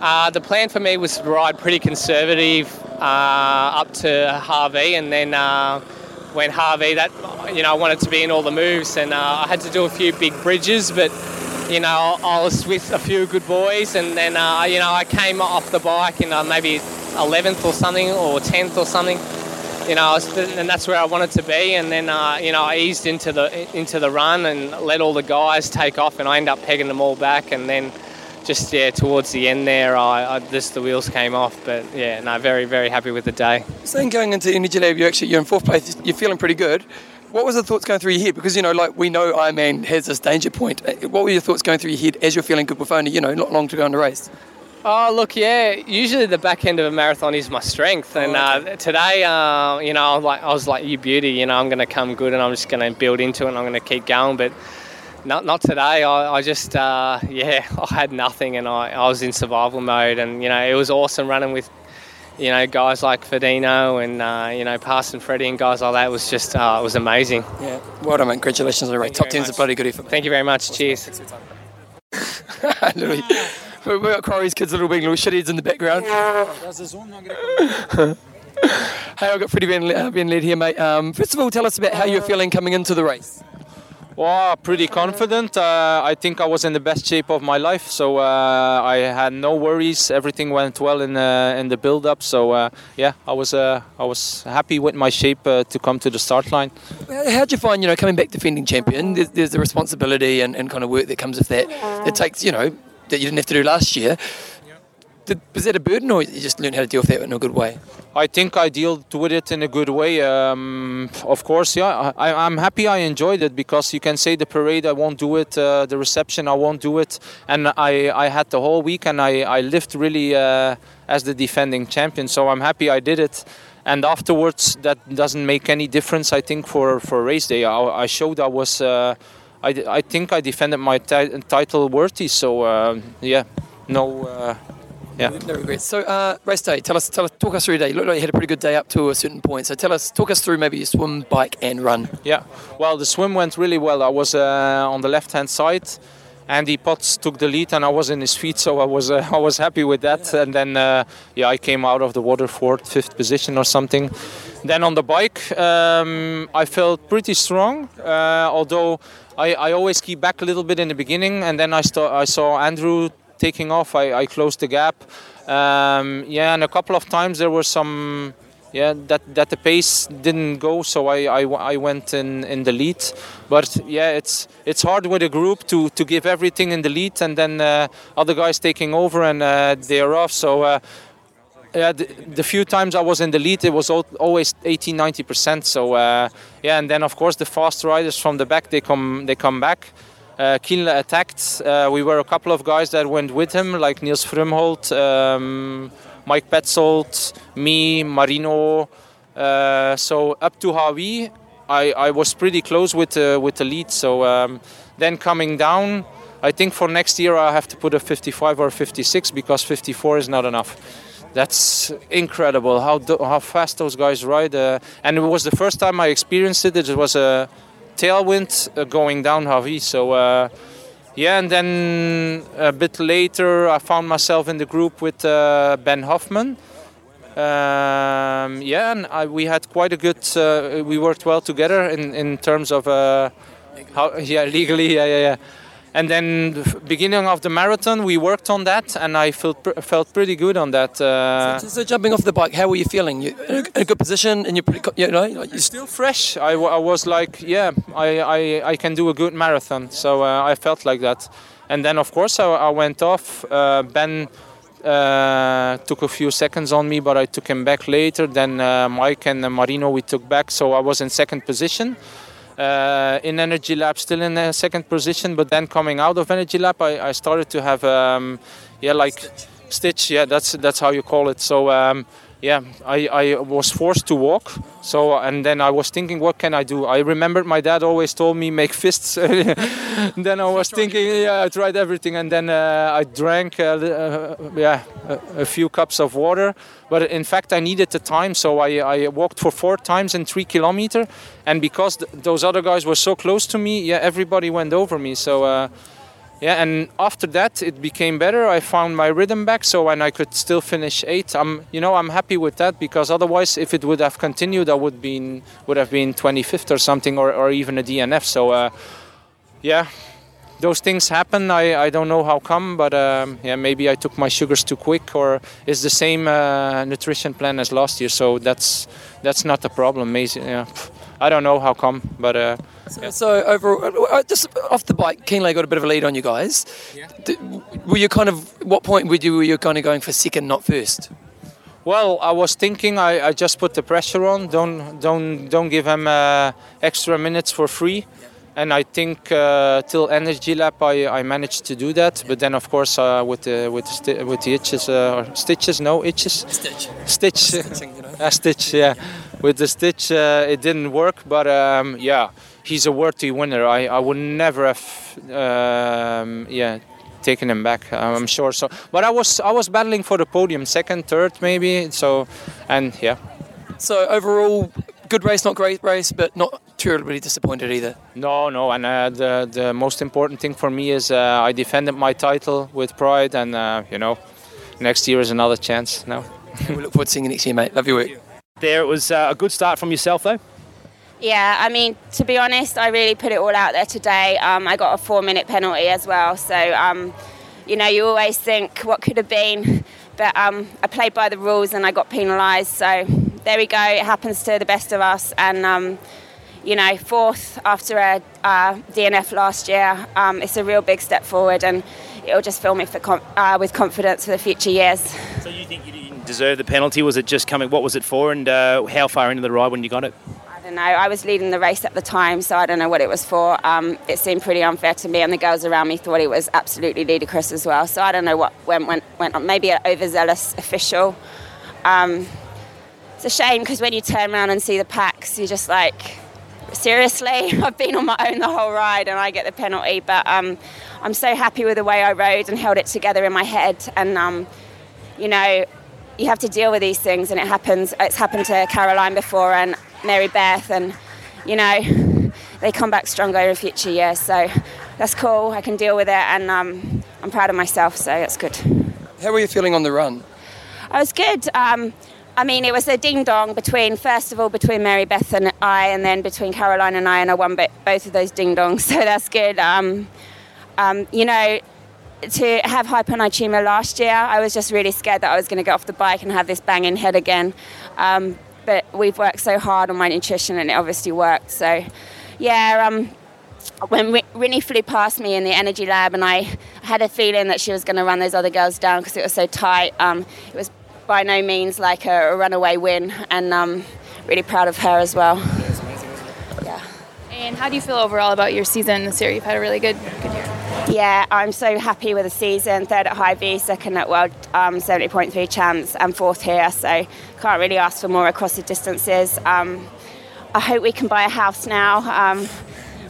uh, the plan for me was to ride pretty conservative uh, up to Hawi, and then uh, when Hawi, that you know, I wanted to be in all the moves, and uh, I had to do a few big bridges, but you know, I was with a few good boys, and then uh, you know, I came off the bike in uh, maybe 11th or something, or 10th or something. You know, was, and that's where I wanted to be, and then uh, you know, I eased into the into the run and let all the guys take off, and I ended up pegging them all back, and then just yeah, towards the end there, I, I just the wheels came off, but yeah, no, very very happy with the day. So then going into Energy Lab, you actually you're in fourth place. You're feeling pretty good. What was the thoughts going through your head? Because you know, like we know Ironman has this danger point. Uh, What were your thoughts going through your head as you're feeling good with only you know not long to go in the race? Oh, look, yeah. Usually the back end of a marathon is my strength, and uh, today, uh, you know, I was like I was like, "You beauty," you know, I'm going to come good, and I'm just going to build into it, and I'm going to keep going. But not not today. I, I just, uh, yeah, I had nothing, and I, I was in survival mode, and you know, it was awesome running with, you know, guys like Frodeno and uh, you know, Parson Freddie and guys like that. It was just, uh, it was amazing. Yeah. Well done, mate. Congratulations on the race. Top very ten's a much. bloody good effort. Thank you very much. Cheers. Literally. We we got Corey's kids little being little shitheads in the background. hey, I've got Freddie Van, uh, Van Lierde here, mate. Um, first of all, tell us about how you're feeling coming into the race. Well, pretty confident. Uh, I think I was in the best shape of my life, so uh, I had no worries. Everything went well in uh, in the build-up. So uh, yeah, I was uh, I was happy with my shape uh, to come to the start line. How- How'd you find, you know, coming back defending champion? There's, there's the responsibility and, and kind of work that comes with that. That takes, you know, that you didn't have to do last year. Did, was that a burden, or you just learned how to deal with that in a good way? I think I dealt with it in a good way. Um, of course, yeah, I, I'm happy I enjoyed it because you can say the parade I won't do it, uh, the reception I won't do it, and I, I had the whole week and I, I lived really uh, as the defending champion. So I'm happy I did it. And afterwards, that doesn't make any difference. I think for for race day, I, I showed I was. Uh, I, I think I defended my ti- title worthy. So uh, yeah, no. Yeah. No regrets. So, uh, race day, tell us, tell us, talk us through your day. You looked like you had a pretty good day up to a certain point. So, tell us, talk us through maybe your swim, bike, and run. Yeah, well, the swim went really well. I was uh, on the left-hand side. Andy Potts took the lead, and I was in his feet, so I was uh, I was happy with that. And then uh, yeah, I came out of the water fourth, fifth position or something. Then on the bike, um, I felt pretty strong, uh, although I, I always keep back a little bit in the beginning, and then I sta- I saw Andrew taking off. I, I closed the gap. Um, yeah, and a couple of times there were some yeah that that the pace didn't go so I, I, I went in in the lead but yeah it's it's hard with a group to to give everything in the lead and then uh, other guys taking over and uh, they're off so uh, yeah, the, the few times I was in the lead, it was always 80, 90 percent. So uh, yeah, and then of course the fast riders from the back they come they come back. Uh, attacked. Uh, we were a couple of guys that went with him, like Nils Frommhold, um, Mike Petzold, me, Marino. Uh, so up to Hawi, I, I was pretty close with uh, with the lead. So um, then coming down, I think for next year I have to put a 55 or 56 because 54 is not enough. That's incredible how do, how fast those guys ride, uh, and it was the first time I experienced it. It was a tailwind uh, going down Hawi. So uh, yeah, and then a bit later I found myself in the group with uh, Ben Hoffman. Um, yeah, and I, we had quite a good. We worked well together in in terms of how yeah legally yeah yeah yeah. And then the beginning of the marathon, we worked on that, and I felt pr- felt pretty good on that. Uh, So, so jumping off the bike, how were you feeling? You in a, good position, and you're pretty, you know, you're still fresh. I, w- I was like, yeah, I, I, I can do a good marathon. So uh, I felt like that. And then, of course, I, I went off. Uh, ben uh, took a few seconds on me, but I took him back later. Then uh, Mike and uh, Marino, we took back. So I was in second position. Uh, in Energy Lab, still in uh, second position, but then coming out of Energy Lab, I, I started to have, um, yeah, like stitch. Yeah, that's that's how you call it. So um, yeah, I, I was forced to walk. So and then I was thinking, what can I do? I remembered my dad always told me make fists. then I was thinking, yeah, I tried everything, and then uh, I drank, uh, uh, yeah, a, a few cups of water. But in fact, I needed the time, so I, I walked for four times in three kilometer. And because th- those other guys were so close to me, yeah, everybody went over me. So. Yeah, and after that it became better. I found my rhythm back, so and I could still finish eighth. I'm, you know, I'm happy with that because otherwise, if it would have continued, I would been would have been 25th or something, or, or even a DNF. So, uh, yeah, those things happen. I, I don't know how come, but um, yeah, maybe I took my sugars too quick, or it's the same uh, nutrition plan as last year. So that's that's not a problem. Yeah. I don't know how come, but. Uh, So, so overall, uh, just off the bike, Kienle got a bit of a lead on you guys. D- were you kind of what point were you were you kind of going for second, not first? Well, I was thinking I, I just put the pressure on. Don't don't don't give him uh, extra minutes for free. And I think uh, till energy lab I, I managed to do that. But then of course uh, with the with the sti- with the itches uh, or stitches no itches Stitch. stitch Stitching, you know. a stitch yeah with the stitch uh, it didn't work. But um, yeah he's a worthy winner. I, I would never have um, yeah taken him back. I'm sure so. But I was I was battling for the podium, second, third, maybe. So, and yeah. So overall, good race, not great race, but not terribly disappointed either. No, no, and uh, the the most important thing for me is uh, I defended my title with pride, and uh, you know, next year is another chance. now we look forward to seeing you next year, mate. Love your work. There, it was uh, a good start from yourself, though. Yeah, I mean, to be honest, I really put it all out there today. Um, I got a four minute penalty as well. So, um, you know, you always think what could have been, but um, I played by the rules and I got penalised. So, there we go. It happens to the best of us. And, um, you know, fourth after a uh, DNF last year, um, it's a real big step forward and it'll just fill me for com- uh, with confidence for the future years. So you think you didn't deserve the penalty? Was it just coming? What was it for? And uh, how far into the ride when you got it? I don't know. I was leading the race at the time, so I don't know what it was for. Um, it seemed pretty unfair to me, and the girls around me thought it was absolutely ludicrous as well. So I don't know what went went, went on. Maybe an overzealous official. Um, it's a shame because when you turn around and see the packs, you're just like, seriously, I've been on my own the whole ride, and I get the penalty. But um, I'm so happy with the way I rode and held it together in my head, and um, you know. You have to deal with these things, and it happens. It's happened to Caroline before, and Mary Beth, and you know, they come back stronger in future years. So that's cool. I can deal with it, and um, I'm proud of myself. So that's good. How were you feeling on the run? I was good. Um, I mean, it was a ding dong between, first of all, between Mary Beth and I, and then between Caroline and I, and I won both of those ding dongs. So that's good. Um, um, you know, to have hyponatremia last year, I was just really scared that I was going to get off the bike and have this banging head again. Um, but we've worked so hard on my nutrition and it obviously worked. So, yeah, um, when Ri- Rinny flew past me in the energy lab and I had a feeling that she was going to run those other girls down because it was so tight, um, it was by no means like a, a runaway win and um, really proud of her as well. And how do you feel overall about your season this year? You've had a really good, good year. Yeah, I'm so happy with the season. Third at High V, second at World um, 70.3 champs, and fourth here. So can't really ask for more across the distances. Um, I hope we can buy a house now. Um,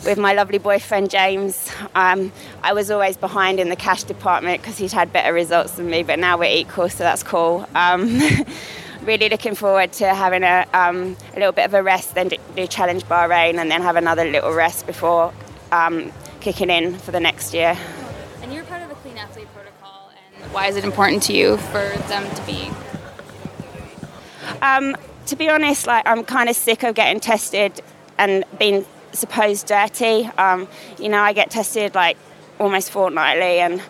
with my lovely boyfriend James, um, I was always behind in the cash department because he'd had better results than me, but now we're equal, so that's cool. Really looking forward to having a, um, a little bit of a rest, then do, Challenge Bahrain, and then have another little rest before um, kicking in for the next year. And you're part of the Clean Athlete Protocol, and why is it important to you for them to be? Um, to be honest, like I'm kind of sick of getting tested and being supposed dirty. Um, you know, I get tested like almost fortnightly, and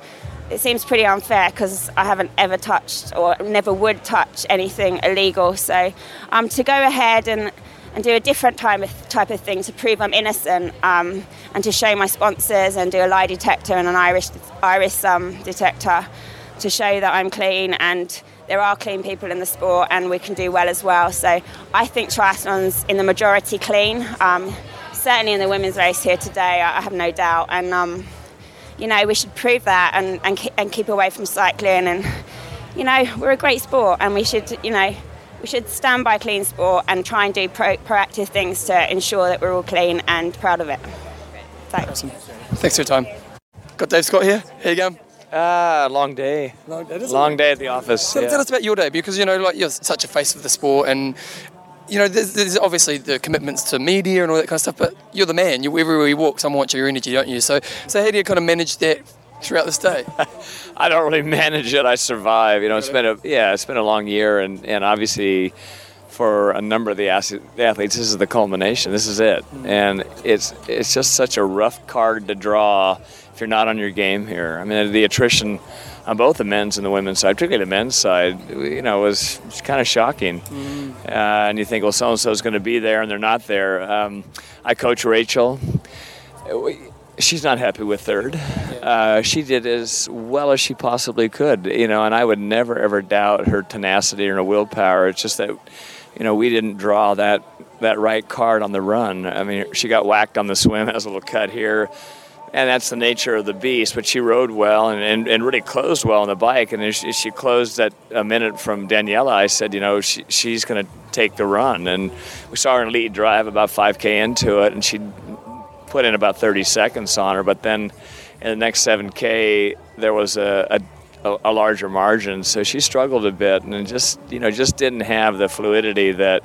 it seems pretty unfair because I haven't ever touched or never would touch anything illegal. So um, to go ahead and and do a different type of, type of thing to prove I'm innocent um, and to show my sponsors and do a lie detector and an iris, iris um, detector to show that I'm clean and there are clean people in the sport and we can do well as well. So I think triathlon's in the majority clean. Um, certainly in the women's race here today, I I have no doubt. And um, you know, we should prove that and, and, and keep away from cycling. And, you know, we're a great sport and we should, you know, we should stand by clean sport and try and do pro- proactive things to ensure that we're all clean and proud of it. Thanks. Thanks for your time. Got Dave Scott here. Here you go. Ah, long day. Long day. Long day at the office. Tell, yeah. tell us about your day because you know, like you're such a face of the sport, and you know, there's, there's obviously the commitments to media and all that kind of stuff. But you're the man. You everywhere you walk, someone wants your energy, don't you? So, so how do you kind of manage that throughout this day? I don't really manage it. I survive. You know, it's been a yeah, it's been a long year, and and obviously. For a number of the the athletes, this is the culmination. This is it, mm-hmm. and it's it's just such a rough card to draw if you're not on your game here. I mean, the attrition on both the men's and the women's side, particularly the men's side, you know, was, was kind of shocking. Uh, and you think, well, so and so is going to be there, and they're not there. Um, I coach Rachel. She's not happy with third. Uh, she did as well as she possibly could, you know, and I would never ever doubt her tenacity and her willpower. It's just that, you know, we didn't draw that that right card on the run. I mean, she got whacked on the swim, has a little cut here, and that's the nature of the beast. But she rode well and, and, and really closed well on the bike. And as she, she closed at a minute from Daniela, I said, you know, she, she's going to take the run. And we saw her in Ali'i Drive about 5K into it, and she put in about 30 seconds on her. But then in the next 7K, there was a, a, a larger margin. So she struggled a bit and just, you know, just didn't have the fluidity that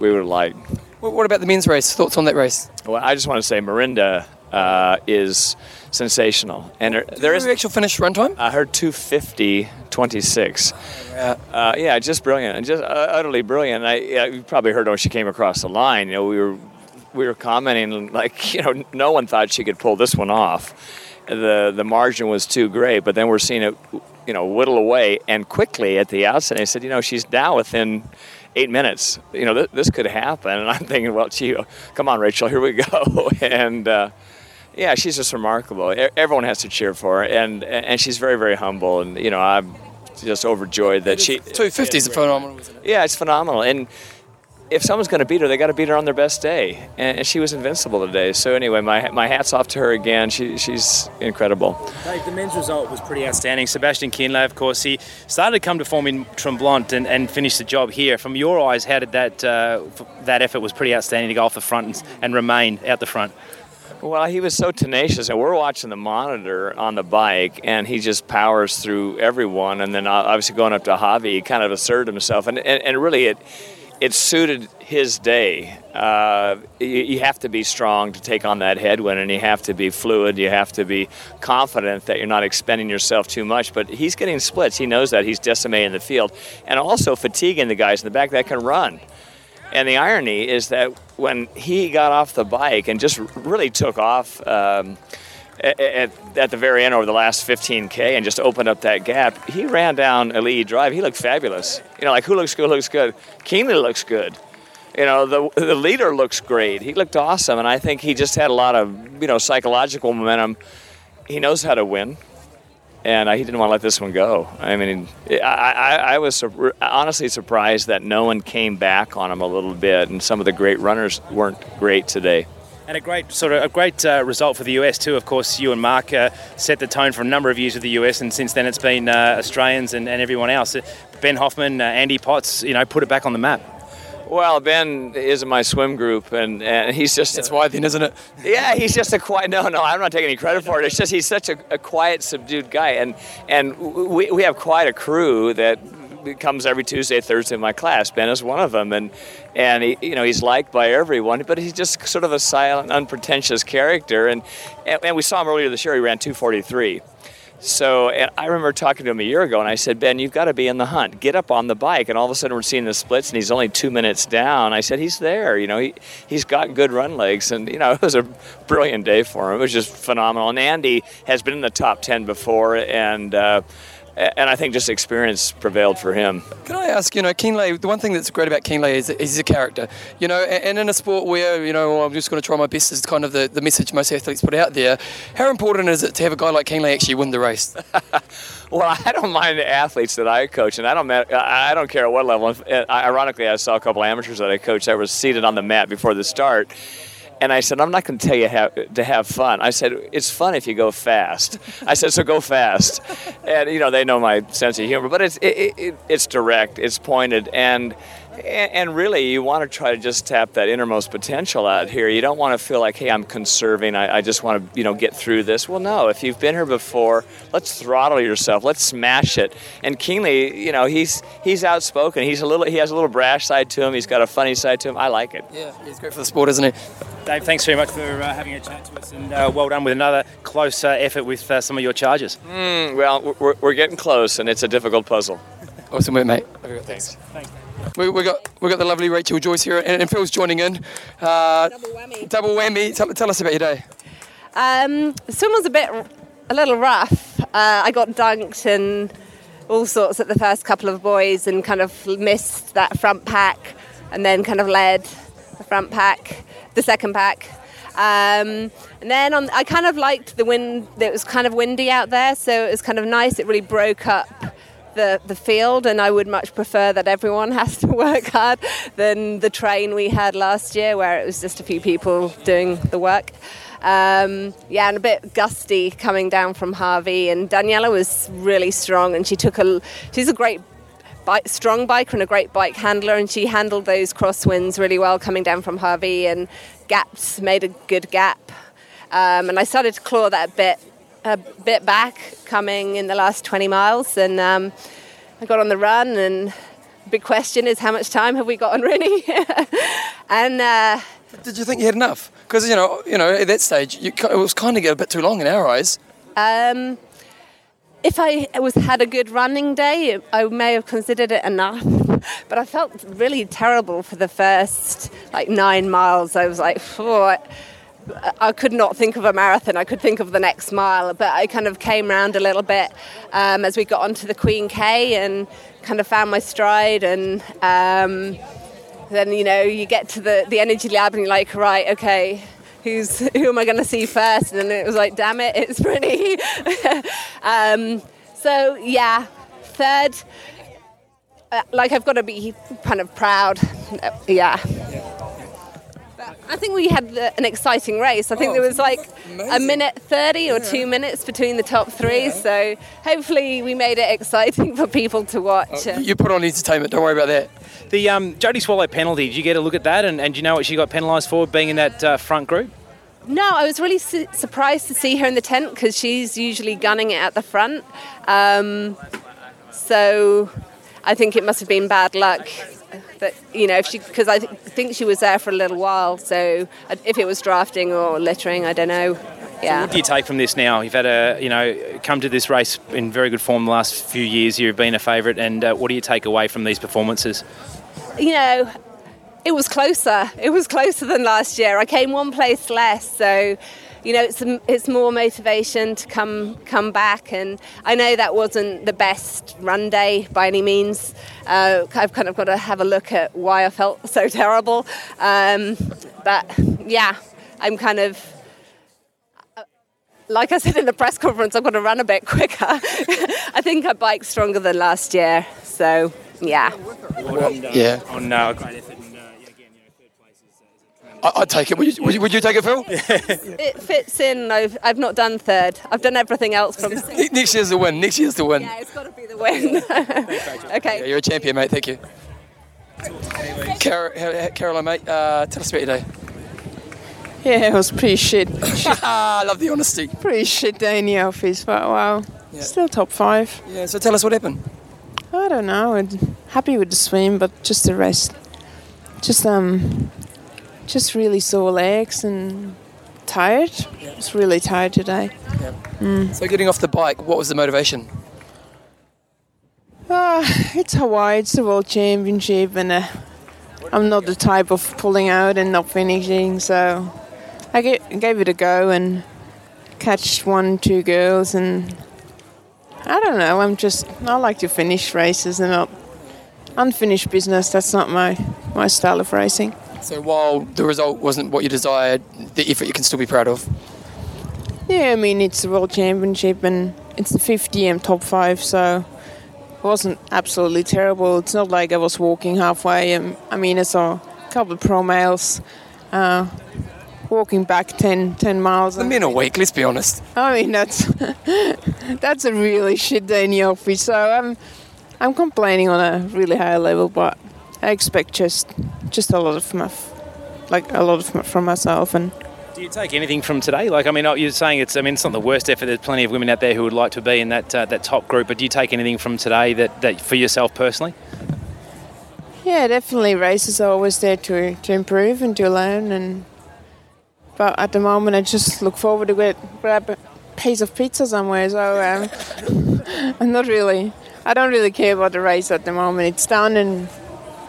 we would like. What, what about the men's race? Thoughts on that race? Well, I just want to say Mirinda uh, is sensational. And her, there is actual finish run time? Uh, her 250 26. Uh, yeah, just brilliant, and just uh, utterly brilliant. I, yeah, you probably heard when she came across the line. You know, we were we were commenting like, you know, no one thought she could pull this one off. The the margin was too great, but then we're seeing it, you know, whittle away and quickly at the outset. And I said, you know, she's now within eight minutes. You know, th- this could happen. And I'm thinking, well, gee, come on, Rachel, here we go. and uh, yeah, she's just remarkable. E- Everyone has to cheer for her, and and she's very very humble. And you know, I'm just overjoyed that she 250 is phenomenal, isn't it? yeah, it's phenomenal. And if someone's going to beat her, they got to beat her on their best day. And, and she was invincible today. So anyway, my my hats off to her again. She she's incredible. Dave, the men's result was pretty outstanding. Sebastian Kienle, of course, he started to come to form in Tremblant and, and finished the job here. From your eyes, how did that uh, that effort was pretty outstanding to go off the front and, and remain out the front? Well, he was so tenacious, and we're watching the monitor on the bike, and he just powers through everyone. And then uh, obviously going up to Hawi, he kind of asserted himself, and and, and really it it suited his day. Uh, you, you have to be strong to take on that headwind, and you have to be fluid. You have to be confident that you're not expending yourself too much. But he's getting splits. He knows that he's decimating the field, and also fatiguing the guys in the back that can run. And the irony is that when he got off the bike and just really took off um, at, at, the very end over the last 15K and just opened up that gap, he ran down Ali'i Drive. He looked fabulous. You know, like who looks good, looks good. Kienle looks good. You know, the, the leader looks great. He looked awesome. And I think he just had a lot of, you know, psychological momentum. He knows how to win and uh, he didn't want to let this one go. I mean, I, I, I was sur- honestly surprised that no one came back on him a little bit, and some of the great runners weren't great today. And a great sort of a great uh, result for the US too. Of course, you and Mark uh, set the tone for a number of years with the US, and since then it's been uh, Australians and, and everyone else. Ben Hoffman, uh, Andy Potts, you know, put it back on the map. Well, Ben is in my swim group, and, and he's just. It's why then, isn't it? Yeah, he's just a quiet. No, no, I'm not taking any credit for it. It's just he's such a, a quiet, subdued guy, and and we, we have quite a crew that comes every Tuesday, Thursday in my class. Ben is one of them, and and he, you know he's liked by everyone, but he's just sort of a silent, unpretentious character. And and, and we saw him earlier this year. He ran 243. So I remember talking to him a year ago, and I said, Ben, you've got to be in the hunt. Get up on the bike. And all of a sudden, we're seeing the splits, and he's only two minutes down. I said, he's there. You know, he he's got good run legs, and you know, it was a brilliant day for him. It was just phenomenal. And Andy has been in the top ten before, and. Uh, and I think just experience prevailed for him. Can I ask, you know, Kienle, the one thing that's great about Kienle is he's a character, you know, and in a sport where, you know, I'm just going to try my best is kind of the, the message most athletes put out there. How important is it to have a guy like Kienle actually win the race? well, I don't mind the athletes that I coach, and I don't I don't care at what level. Uh, ironically, I saw a couple amateurs that I coached that were seated on the mat before the start. And I said, I'm not going to tell you how, to have fun. I said, it's fun if you go fast. I said, so go fast. And, you know, they know my sense of humor, but it's, it, it, it's direct, it's pointed, and, and really you want to try to just tap that innermost potential out here. You don't want to feel like, hey, I'm conserving, I, I just want to, you know, get through this. Well, no, if you've been here before, let's throttle yourself, let's smash it. And Kienle, you know, he's, he's outspoken. He's a little, he has a little brash side to him, he's got a funny side to him. I like it. Yeah, he's great for the sport, isn't he? Dave, thanks very much for uh, having a chat to us, and uh, well done with another close uh, effort with uh, some of your charges. Mm, well, we're, we're getting close, and it's a difficult puzzle. Awesome work, mate. Thanks. Thanks. We, we got we got the lovely Rachel Joyce here, and, and Phil's joining in. Uh, double whammy. Double whammy. Tell, tell us about your day. Um, the swim was a bit, a little rough. Uh, I got dunked and all sorts at the first couple of buoys, and kind of missed that front pack, and then kind of led the front pack, the second pack. Um, and then on, I kind of liked the wind. It was kind of windy out there, so it was kind of nice. It really broke up the, the field, and I would much prefer that everyone has to work hard than the train we had last year, where it was just a few people doing the work. Um, yeah, and a bit gusty coming down from Hawi. And Daniela was really strong, and she took a. She's a great bike, strong biker and a great bike handler, and she handled those crosswinds really well coming down from Hawi and gaps made a good gap. Um, and I started to claw that bit a bit back coming in the last 20 miles, and um, I got on the run. And the big question is, how much time have we got on Rennie? and uh, Did you think you had enough? Because you know, you know, at that stage, you, it was kind of get a bit too long in our eyes. Um, if I was had a good running day, I may have considered it enough. But I felt really terrible for the first like nine miles. I was like, oh, I, could not think of a marathon. I could think of the next mile, but I kind of came round a little bit um, as we got onto the Queen K and kind of found my stride. And um, then you know you get to the the energy lab and you're like, right, okay, who's who am I going to see first? And then it was like, damn it, it's Brittany. um, so yeah, third. Uh, like I've got to be kind of proud. Uh, yeah. But I think we had the, an exciting race. I think there was like a minute 30 or two minutes between the top three. So hopefully we made it exciting for people to watch. You put on entertainment. Don't worry about that. The um, Jodie Swallow penalty, did you get a look at that? And, and do you know what she got penalised for being in that uh, front group? No, I was really su- surprised to see her in the tent because she's usually gunning it at the front. Um, so I think it must have been bad luck that you know if she because I th- think she was there for a little while. So uh, if it was drafting or littering, I don't know. Yeah. What do you take from this now? You've had a, you know, come to this race in very good form the last few years. You've been a favourite, and uh, what do you take away from these performances? you know, it was closer. It was closer than last year. I came one place less, so you know, it's it's more motivation to come come back. And I know that wasn't the best run day by any means. Uh, I've kind of got to have a look at why I felt so terrible. Um, but yeah, I'm kind of. uh, Like I said in the press conference, I'm going to run a bit quicker. I think I biked stronger than last year, so yeah. Yeah. On uh, I, I'd take it. Would you, would you, would you take it, Phil? It fits in. I've, I've not done third. I've done everything else from. Next year's the win. Next year's the win. Yeah, it's got to be the win. okay. Yeah, you're a champion, mate. Thank you. Car- how- Caroline, mate, uh, tell us about your day. Yeah, it was pretty shit. I love the honesty. Pretty shit day in the office, but wow. Still top five. Yeah, so tell us what happened. I don't know. I'm happy with the swim, but just the rest. Just um, just really sore legs and tired. Just really tired today. Mm. So getting off the bike, what was the motivation? Ah, it's Hawaii. It's the World Championship, and uh, I'm not the type of pulling out and not finishing. So I ga- gave it a go and catch one, two girls, and I don't know. I'm just I like to finish races and not unfinished business. That's not my my style of racing. So while the result wasn't what you desired, the effort you can still be proud of. Yeah, I mean it's the World Championship and it's the 50 m top five, so it wasn't absolutely terrible. It's not like I was walking halfway. And, I mean, I saw a couple of pro males uh, walking back 10, 10 miles. The men are weak. Let's be honest. I mean that's that's a really shit day in the office. So I'm I'm complaining on a really high level, but I expect just just a lot of my, like a lot of from myself and. Do you take anything from today? Like, I mean, you're saying it's. I mean, it's not the worst effort. There's plenty of women out there who would like to be in that uh, that top group. But do you take anything from today that, that for yourself personally? Yeah, definitely. Races are always there to, to improve and to learn. And but at the moment, I just look forward to get grab a piece of pizza somewhere. So um, I'm not really. I don't really care about the race at the moment. It's done, and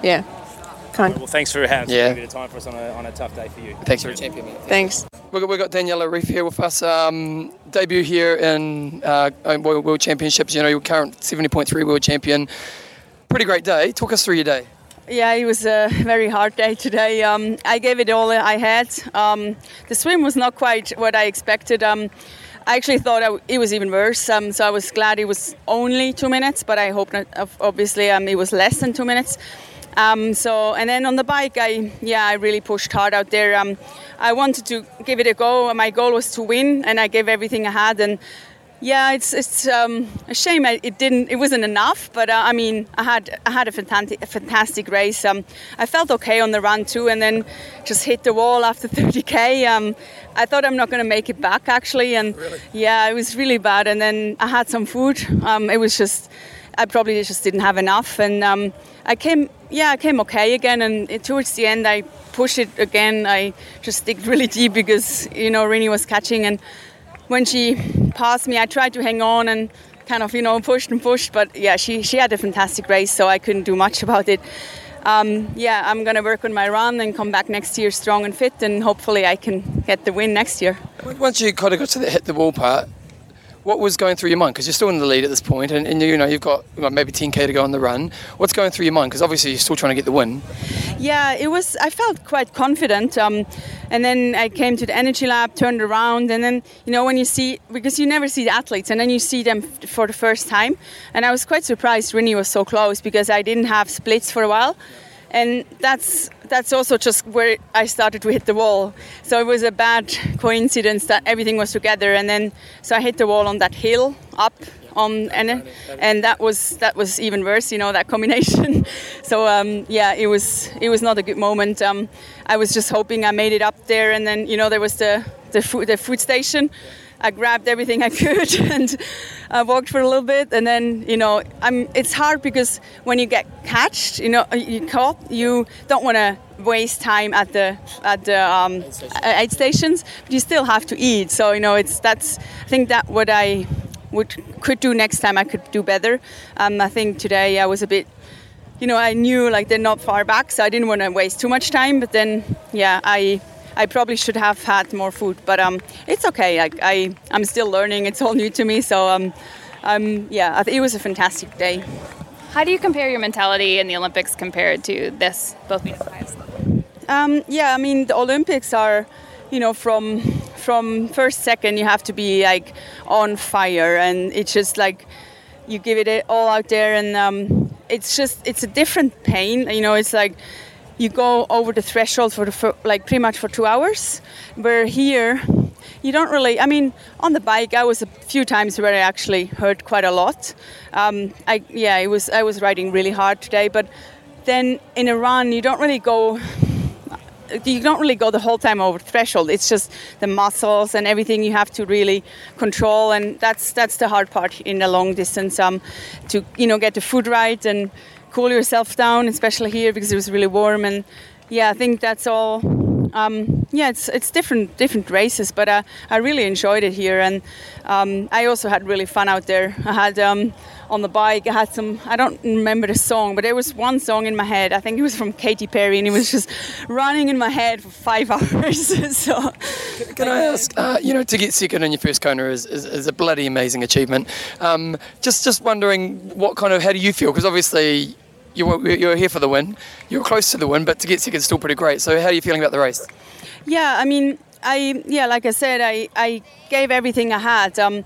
yeah, can't. Well, thanks for having Yeah. a bit of time for us on a, on a tough day for you. Thanks for a champion. mate. Thanks. We've got, we've got Daniela Ryf here with us. Um, debut here in uh, World World Championships. You know, your current 70.3 world champion. Pretty great day. Talk us through your day. Yeah, it was a very hard day today. Um, I gave it all I had. Um, the swim was not quite what I expected. Um, I actually thought I, it was even worse, um, so I was glad it was only two minutes, but I hope not. Obviously, um, it was less than two minutes. Um, so, and then on the bike, I yeah, I really pushed hard out there. Um, I wanted to give it a go. My goal was to win, and I gave everything I had. And yeah, it's it's um, a shame it didn't it wasn't enough, but uh, I mean I had I had a fantastic a fantastic race. Um, I felt okay on the run too, and then just hit the wall after 30k. Um, I thought I'm not going to make it back actually, and really? yeah, it was really bad. And then I had some food. Um, it was just I probably just didn't have enough, and um, I came yeah I came okay again. And towards the end I pushed it again. I just digged really deep because you know Rinny was catching and when she passed me, I tried to hang on and kind of, you know, pushed and pushed. But yeah, she, she had a fantastic race, so I couldn't do much about it. Um, yeah, I'm to work on my run and come back next year strong and fit, and hopefully I can get the win next year. Once you kind of got to the hit the wall part, what was going through your mind? Because you're still in the lead at this point, and, and you know you've got maybe 10k to go on the run. What's going through your mind? Because obviously you're still trying to get the win. Yeah, it was. I felt quite confident, um, and then I came to the energy lab, turned around, and then you know when you see because you never see the athletes, and then you see them for the first time, and I was quite surprised. Rinny was so close because I didn't have splits for a while and that's that's also just where I started to hit the wall. So it was a bad coincidence that everything was together, and then so I hit the wall on that hill up on and and that was that was even worse, you know, that combination. so um, yeah, it was it was not a good moment. Um, I was just hoping I made it up there, and then you know there was the the food the food station. I grabbed everything I could and I walked for a little bit, and then you know, I'm. It's hard because when you get catched, you know, you caught, you don't want to waste time at the at the um, aid stations, but you still have to eat. So you know, it's that's. I think that what I would could do next time, I could do better. Um, I think today I was a bit you know, I knew like they're not far back, so I didn't want to waste too much time. But then, yeah, I I probably should have had more food, but um, it's okay. I, I I'm still learning. It's all new to me, so um, um, yeah, it was a fantastic day. How do you compare your mentality in the Olympics compared to this, both highest? Um, yeah, I mean the Olympics are, you know, from from first second you have to be like on fire, and it's just like you give it all out there, and um, it's just it's a different pain. You know, it's like you go over the threshold for, the, for like pretty much for two hours. Where here, you don't really. I mean, on the bike, I was a few times where I actually hurt quite a lot. Um, I yeah, it was I was riding really hard today, but then in a run, you don't really go. You don't really go the whole time over threshold. It's just the muscles and everything you have to really control, and that's that's the hard part in the long distance. Um, to you know get the food right and cool yourself down, especially here because it was really warm. And yeah, I think that's all. Um, yeah, it's it's different different races, but uh, I really enjoyed it here, and um, I also had really fun out there. I had um, on the bike, I had some. I don't remember the song, but there was one song in my head. I think it was from Katy Perry, and it was just running in my head for five hours. so, can I ask? Uh, you know, to get second in your first Kona is, is, is a bloody amazing achievement. Um, just just wondering what kind of how do you feel? Because obviously you're, you're here for the win. You're close to the win, but to get second is still pretty great. So how are you feeling about the race? Yeah, I mean, I yeah, like I said, I, I gave everything I had. Um,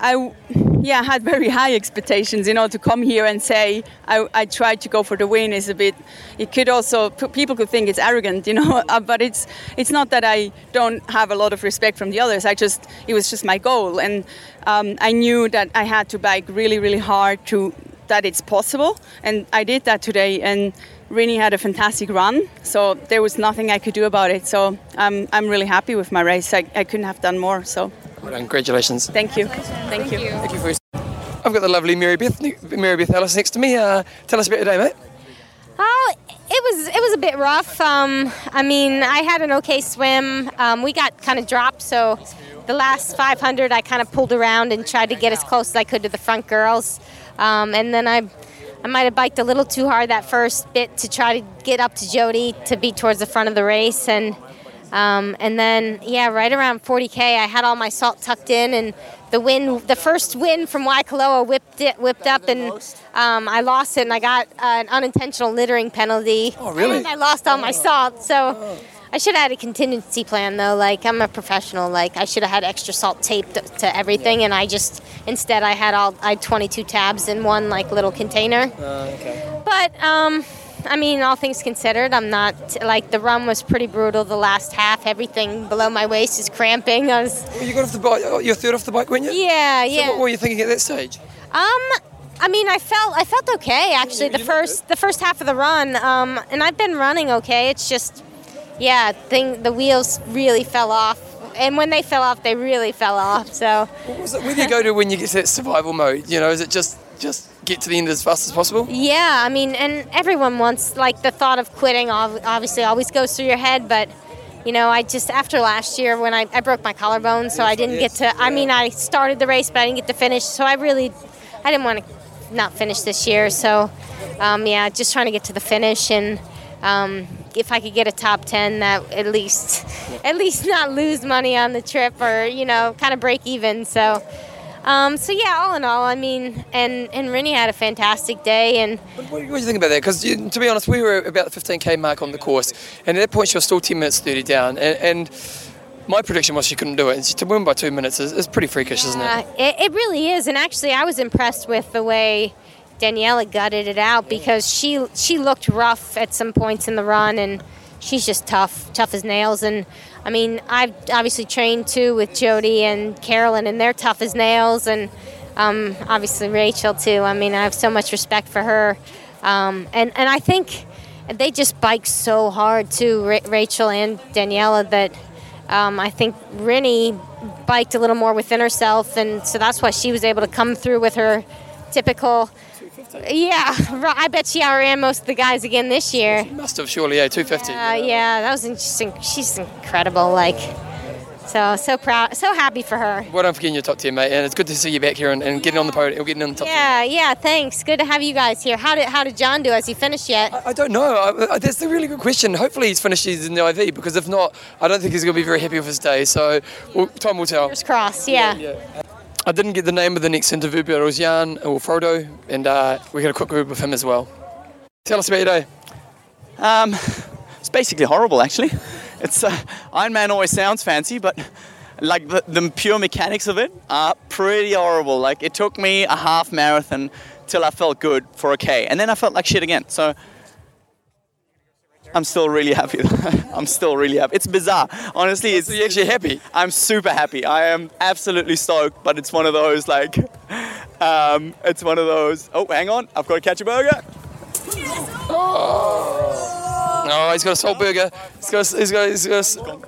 I yeah, I had very high expectations. You know, to come here and say I, I tried to go for the win is a bit. It could also people could think it's arrogant, you know. Uh, but it's it's not that I don't have a lot of respect from the others. I just it was just my goal, and um, I knew that I had to bike really really hard to that it's possible. And I did that today, and Rinny had a fantastic run. So there was nothing I could do about it. So I'm, I'm really happy with my race. I, I couldn't have done more. So well congratulations. Thank you. Thank, you. Thank you for. I've got the lovely Mary Beth, Mary Beth Ellis next to me. Uh, tell us about your day, mate. Oh, it was it was a bit rough. Um, I mean, I had an okay swim. Um, we got kind of dropped, so the last 500 I kind of pulled around and tried to get as close as I could to the front girls. Um, and then I, I might have biked a little too hard that first bit to try to get up to Jodie to be towards the front of the race. And Um, and then, yeah, right around 40k, I had all my salt tucked in, and the wind, the first wind from Waikoloa whipped it, whipped up, and um, I lost it, and I got an unintentional littering penalty. Oh, really? And I lost all my salt, so. I should have had a contingency plan though. Like I'm a professional. Like I should have had extra salt taped to everything, and I just instead I had all I had 22 tabs in one like little container. Uh, okay. But um, I mean, all things considered, I'm not like the run was pretty brutal. The last half, everything below my waist is cramping. I was. Well, you got off the bike. oh, You're third off the bike, weren't you? Yeah, yeah. So yeah. what were you thinking at that stage? Um, I mean, I felt I felt okay actually. The first the first half of the run, um, and I've been running okay. It's just, yeah, thing the wheels really fell off, and when they fell off, they really fell off. So. Was it, where do you go to when you get to that survival mode? You know, is it just just get to the end as fast as possible? Yeah, I mean, and everyone wants like the thought of quitting. Obviously, always goes through your head, but. You know, I just after last year when I, I broke my collarbone, so I didn't get to. I mean, I started the race, but I didn't get to finish. So I really, I didn't want to not finish this year. So, um, yeah, just trying to get to the finish, and um, if I could get a top ten, that at least, at least not lose money on the trip, or you know, kind of break even. So, um, so yeah, all in all, I mean, and and Rennie had a fantastic day, and What, what do you think about that? Because to be honest, we were about the 15k mark on the course, and at that point she was still 10 minutes 30 down, and. and my prediction was she couldn't do it. And to win by two minutes is, is pretty freakish, isn't Uh, it? it, it really is, and actually, I was impressed with the way Daniela gutted it out because she she looked rough at some points in the run, and she's just tough, tough as nails. And I mean, I've obviously trained too with Jodie and Carolyn, and they're tough as nails, and um, obviously Rachel too. I mean, I have so much respect for her, um, and and I think they just bike so hard too, Ra- Rachel and Daniela, that um, I think Rennie biked a little more within herself, and so that's why she was able to come through with her typical. Yeah, ri- I bet she outran most of the guys again this year. Must have surely, yeah, 250. Uh, yeah, that was interesting. She's incredible. Like, so so proud, so happy for her. Well done for getting your top 10, mate, and it's good to see you back here and, and getting on the podium, getting on the top 10. Yeah, yeah. Thanks. Good to have you guys here. How did how did John do? Has he finished yet? I don't know. I, I, that's a really good question. Hopefully he's finished his in the IV because if not, I don't think he's going to be very happy with his day. So well, time will tell. Fingers crossed. Yeah. I didn't get the name of the next interview, but it was Jan or Frodo, and uh, we had a quick group with him as well. Tell us about your day. Um, it's basically horrible, actually. It's uh, Ironman always sounds fancy, but like the, the pure mechanics of it are pretty horrible. Like it took me a half marathon till I felt good for a K, and then I felt like shit again. So I'm still really happy. I'm still really happy. It's bizarre, honestly. It's you actually happy? I'm super happy. I am absolutely stoked, but it's one of those like, um, it's one of those. Oh, hang on, I've got to catch a burger. Oh, he's got a salt burger. He's got. He's got. He's got.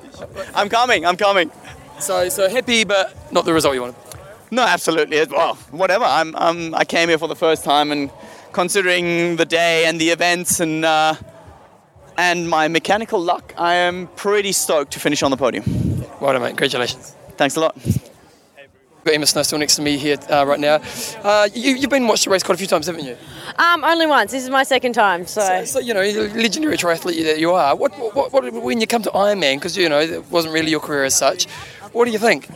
I'm coming. I'm coming. So, so happy, but not the result you wanted. No, absolutely. Well, whatever. I'm, um, I came here for the first time, and considering the day and the events and uh, and my mechanical luck, I am pretty stoked to finish on the podium. Well done, mate. Congratulations. Thanks a lot. Got Emma Snowsill next to me here uh, right now. Uh, you, you've been watched the race quite a few times, haven't you? Um, only once. This is my second time, so. So, so you know, the legendary triathlete that you are. What, what, what, when you come to Ironman, because you know it wasn't really your career as such. What do you think?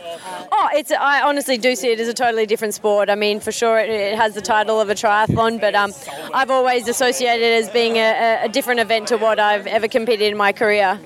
Oh, it's. I honestly do see it as a totally different sport. I mean, for sure, it, it has the title of a triathlon, but um, I've always associated it as being a, a- different event to what I've ever competed in my career.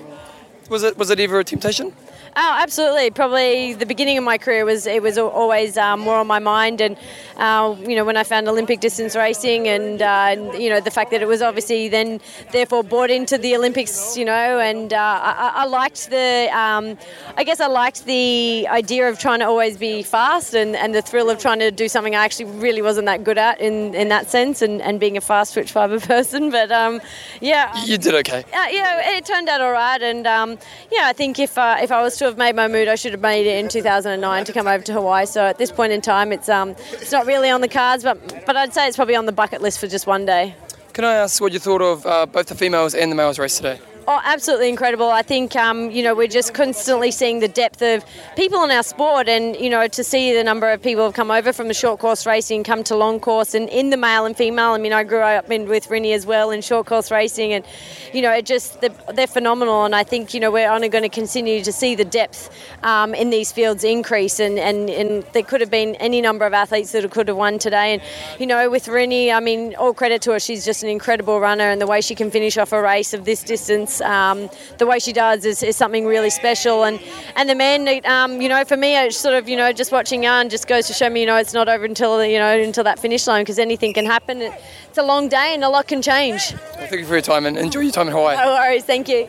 Was it was it ever a temptation? Oh, absolutely. Probably the beginning of my career was it was always um, more on my mind, and uh, you know when I found Olympic distance racing, and, uh, you know the fact that it was obviously then therefore brought into the Olympics, you know, and uh, I, I- liked the, um, I guess I liked the idea of trying to always be fast, and, and the thrill of trying to do something I actually really wasn't that good at in, in that sense, and, and being a fast twitch fiber person. But um, yeah, You did okay. uh, you it turned out all right, and um, yeah, I think if uh, if I was to have made my mood, I should have made it in 2009 to come over to Hawaii. So at this point in time, it's um, it's not really on the cards, but but I'd say it's probably on the bucket list for just one day. Can I ask what you thought of uh, both the females and the males race today? Oh, absolutely incredible. I think, um, you know, we're just constantly seeing the depth of people in our sport and, you know, to see the number of people who have come over from the short course racing, come to long course and in the male and female. I mean, I grew up in, with Rinny as well in short course racing and, you know, it just, they're, they're phenomenal. And I think, you know, we're only going to continue to see the depth um, in these fields increase and, and, and there could have been any number of athletes that could have won today. And, you know, with Rinny, I mean, all credit to her. She's just an incredible runner and the way she can finish off a race of this distance um, the way she does is, is something really special. And and the men, um, you know, for me, it's sort of you know just watching Jan just goes to show me you know it's not over until you know until that finish line because anything can happen. It's a long day and a lot can change. Well, thank you for your time and enjoy your time in Hawaii. No worries, thank you.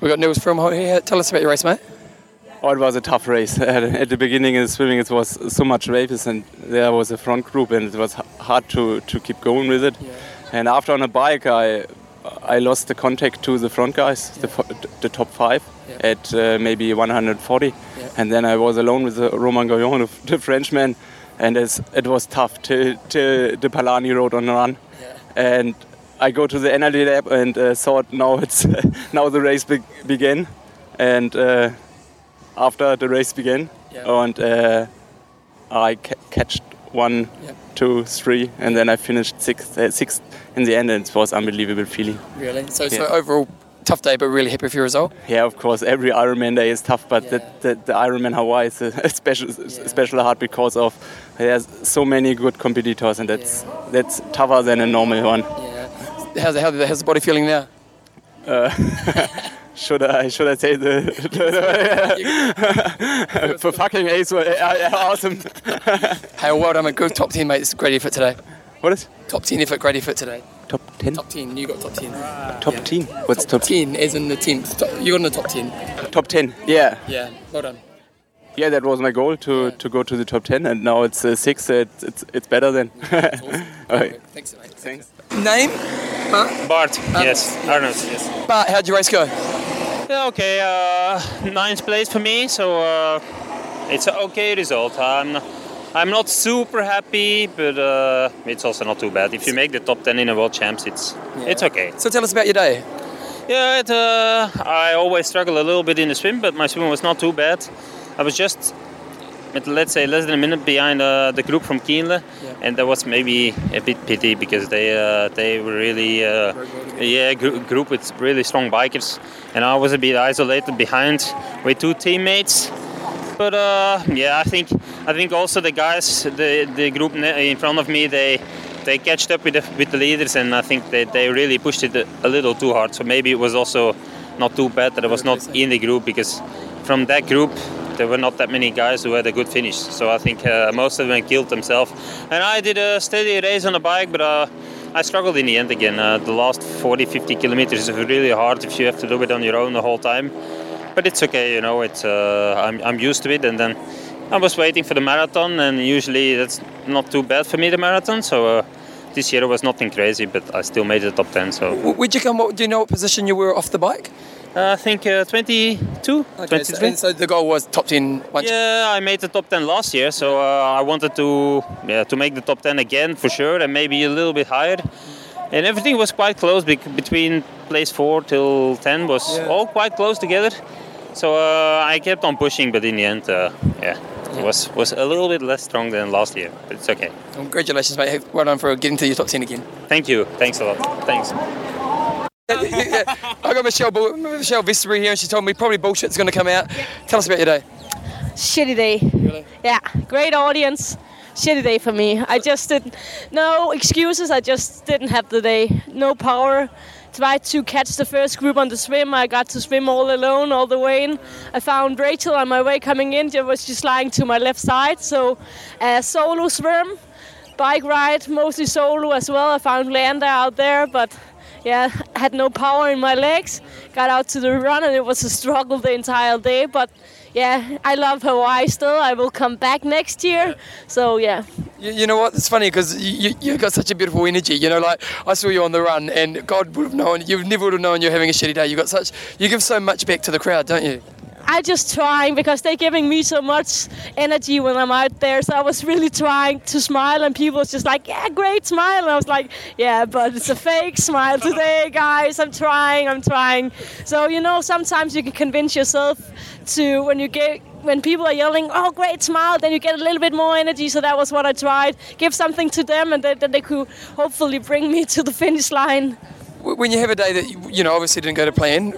We've got Nils from here. Tell us about your race, mate. Oh, it was a tough race. At the beginning in swimming, it was so much waves, and there was a front group, and it was hard to, to keep going with it. Yeah. And after on a bike, I I lost the contact to the front guys, yeah. the, the, top five, yeah. at uh, maybe 140, yeah. and then I was alone with the Romain Guillaume, the Frenchman, and it was tough till, till the Palani Road on the run, and I go to the energy lab and uh, thought now it's now the race be begin, and uh, after the race began, and uh, I ca catched one, two, three, and then I finished sixth, uh, sixth in the end, and it was unbelievable feeling. Really? So, yeah. so overall, tough day, but really happy with your result. Yeah, of course. Every Ironman day is tough, but yeah. the, the, the, Ironman Hawaii is a, special, yeah. special hard because of there's so many good competitors, and that's that's tougher than a normal one. Yeah. How's, how, how's the body feeling now? Uh, should I should I say the, the for fucking ace were awesome. hey, well done, I'm a good top team, mate. It's a great effort today. What is? Top 10 effort, great effort today. Top 10? Top 10, you got top 10. top yeah. 10? What's top, top 10? As in the team. You got in the top 10. Top 10, yeah. Yeah, well done. Yeah, that was my goal to, yeah. to go to the top 10, and now it's uh, six. It's, it's, it's better then. awesome. okay. Thanks, mate. Thanks. Name? Bart? Bart, yes. Aernouts, yes. Bart, how'd your race go? Yeah, okay. Uh, ninth place for me, so uh, it's an okay result. I'm I'm not super happy, but uh, it's also not too bad. If you make the top 10 in a World Champs, it's yeah. it's okay. So tell us about your day. Yeah, it, uh, I always struggle a little bit in the swim, but my swim was not too bad. I was just, let's say, less than a minute behind uh, the group from Kienle, yeah. And that was maybe a bit pity because they uh, they were really, uh, yeah, gr- group with really strong bikers, and I was a bit isolated behind with two teammates but uh, yeah, I think I think also the guys, the the group in front of me, they they catched up with the, with the leaders, and I think they, they really pushed it a little too hard. So maybe it was also not too bad that I was not in the group because from that group there were not that many guys who had a good finish. So I think uh, most of them killed themselves. And I did a steady race on the bike, but uh, I struggled in the end again. Uh, the last 40, 50 kilometers is really hard if you have to do it on your own the whole time but it's okay. You know, it's uh, I'm I'm used to it. And then I was waiting for the marathon, and usually that's not too bad for me the marathon. So. Uh, this year it was nothing crazy, but I still made the top 10. So, would you come? Do you know what position you were off the bike? Uh, I think uh, 22, okay, 23. So, so, the goal was top 10. Yeah, I made the top 10 last year, so uh, I wanted to yeah to make the top 10 again for sure, and maybe a little bit higher. And everything was quite close between place four till 10 was yeah. all quite close together. So uh, I kept on pushing, but in the end, uh, yeah, it was was a little bit less strong than last year, but it's okay. Congratulations, mate! Well done for getting to your top ten again. Thank you. Thanks a lot. Thanks. I got Michelle Michelle Vesterby here, and she told me probably bullshit's going to come out. Tell us about your day. Shitty day. Really? Yeah, great audience. Shitty day for me. I just did no excuses. I just didn't have the day. No power tried to catch the first group on the swim. I got to swim all alone all the way in. I found Rachel on my way coming in. She was just lying to my left side. So a solo swim, bike ride, mostly solo as well. I found Leander out there, but yeah, had no power in my legs. Got out to the run and it was a struggle the entire day. But yeah, I love Hawaii still. I will come back next year. So yeah. You, you know what? It's funny because you you got such a beautiful energy. You know, like I saw you on the run, and God would have known you never would have known you're having a shitty day. You got such you give so much back to the crowd, don't you? I just trying because they're giving me so much energy when I'm out there. So I was really trying to smile, and people was just like, "Yeah, great smile." And I was like, "Yeah, but it's a fake smile today, guys. I'm trying. I'm trying." So you know, sometimes you can convince yourself to when you get when people are yelling, "Oh, great smile!" Then you get a little bit more energy. So that was what I tried. Give something to them, and then, they could hopefully bring me to the finish line. When you have a day that you know obviously didn't go to plan,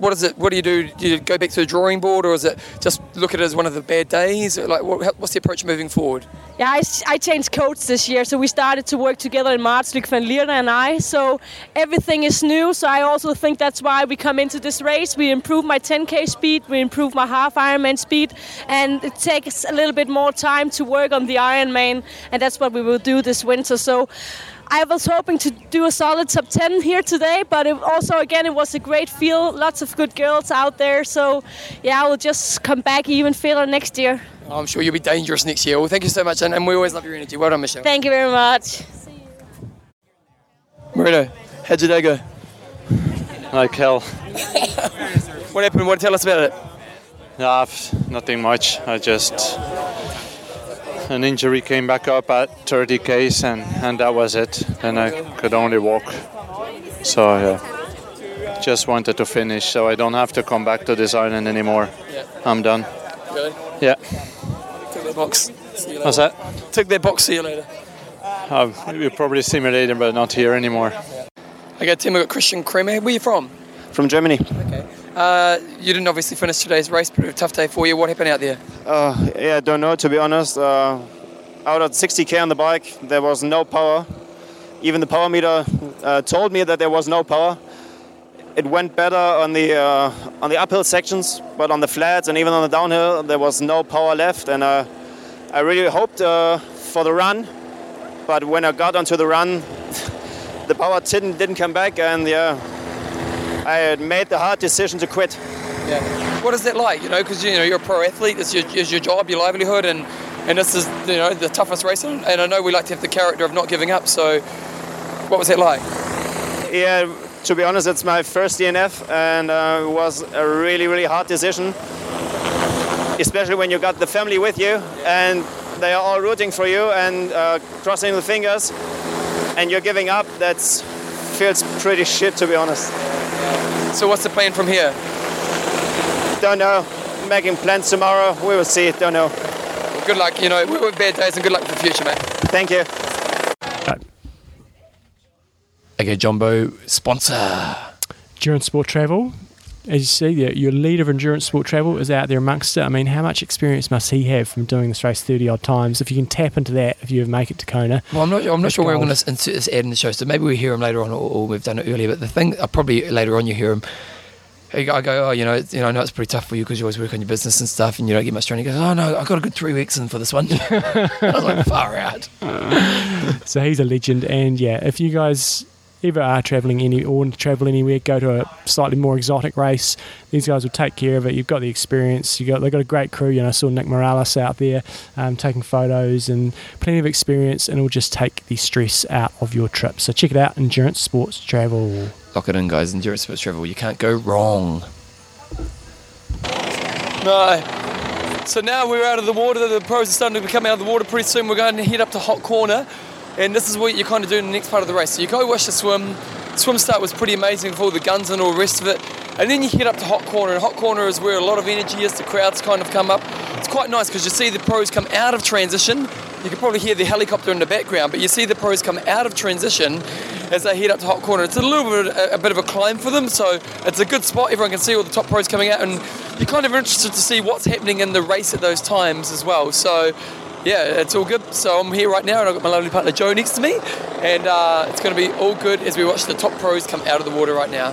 what is it? What do you do? Do you go back to the drawing board, or is it just look at it as one of the bad days? Like, what, what's the approach moving forward? Yeah, I, I changed coach this year, so we started to work together in March, Luc van Lierde and I. So everything is new. So I also think that's why we come into this race. We improve my 10k speed, we improve my half Ironman speed, and it takes a little bit more time to work on the Ironman, and that's what we will do this winter. So. I was hoping to do a solid top 10 here today, but it also, again, it was a great field. Lots of good girls out there. So, yeah, I will just come back even fitter next year. I'm sure you'll be dangerous next year. Well, thank you so much, and, and we always love your energy. Well done, Michelle. Thank you very much. Marino, how'd your day go? Like hell. What happened? What tell us about it? Yeah, I've- nothing much. I just an injury came back up at 30 k's and and that was it. Then I could only walk. So yeah, just wanted to finish so I don't have to come back to this island anymore. I'm done. Really? Yeah. Took that box. See you What's later. that? Took that box. See you later. Uh, you'll probably see me later, but not here anymore. Okay, Tim, we've got Christian Kramer. Where are you from? From Germany. Okay. Uh, you didn't obviously finish today's race, but a tough day for you. What happened out there? Uh, yeah, I don't know to be honest. Uh, out at 60k on the bike, there was no power. Even the power meter uh, told me that there was no power. It went better on the uh, on the uphill sections, but on the flats and even on the downhill, there was no power left. And uh, I really hoped for the run, but when I got onto the run, the power didn't didn't come back, and yeah, I had made the hard decision to quit. Yeah. What is that like? You know, because you know you're a pro athlete. It's your, it's your job, your livelihood, and and this is you know the toughest race. And I know we like to have the character of not giving up. So, what was that like? Yeah, to be honest, it's my first DNF, and uh, it was a really, really hard decision. Especially when you got the family with you, and they are all rooting for you and uh, crossing the fingers, and you're giving up. That feels pretty shit, to be honest. So, what's the plan from here? Don't know. Making plans tomorrow. We will see. Don't know. Well, good luck. You know, we have bad days, and good luck for the future, mate. Thank you. Okay, Jumbo sponsor. Endurance Sport Travel. As you see, your, your leader of Endurance Sport Travel is out there amongst it. I mean, how much experience must he have from doing this race 30 odd times? If you can tap into that, if you make it to Kona. Well, I'm not. I'm not sure where we're going to insert this ad in the show, so maybe we hear him later on, or, or we've done it earlier. But the thing, uh, probably later on, you hear him. I go, oh, you know, it's, you know, I know it's pretty tough for you because you always work on your business and stuff, and you don't get much training. He goes, oh no, I got a good three weeks in for this one. I was like, far out. so he's a legend. And yeah, if you guys ever are traveling any or want to travel anywhere, go to a slightly more exotic race. These guys will take care of it. You've got the experience. You got they've got a great crew. You know, I saw Nick Morales out there um, taking photos and plenty of experience, and it'll just take the stress out of your trip. So check it out, Endurance Sports Travel. Lock it in, guys. Endurance sports travel. You can't go wrong. No. So now we're out of the water. The pros are starting to come out of the water pretty soon. We're going to head up to Hot Corner. And this is what you kind of do in the next part of the race. So you go watch the swim. Swim start was pretty amazing with all the guns and all the rest of it. And then you head up to Hot Corner. And Hot Corner is where a lot of energy is. The crowds kind of come up. It's quite nice because you see the pros come out of transition. You can probably hear the helicopter in the background, but you see the pros come out of transition as they head up to Hot Corner. It's a little bit a, a bit of a climb for them, so it's a good spot. Everyone can see all the top pros coming out, and you're kind of interested to see what's happening in the race at those times as well. So yeah, it's all good. So I'm here right now, and I've got my lovely partner Joe next to me, and uh, it's going to be all good as we watch the top pros come out of the water right now.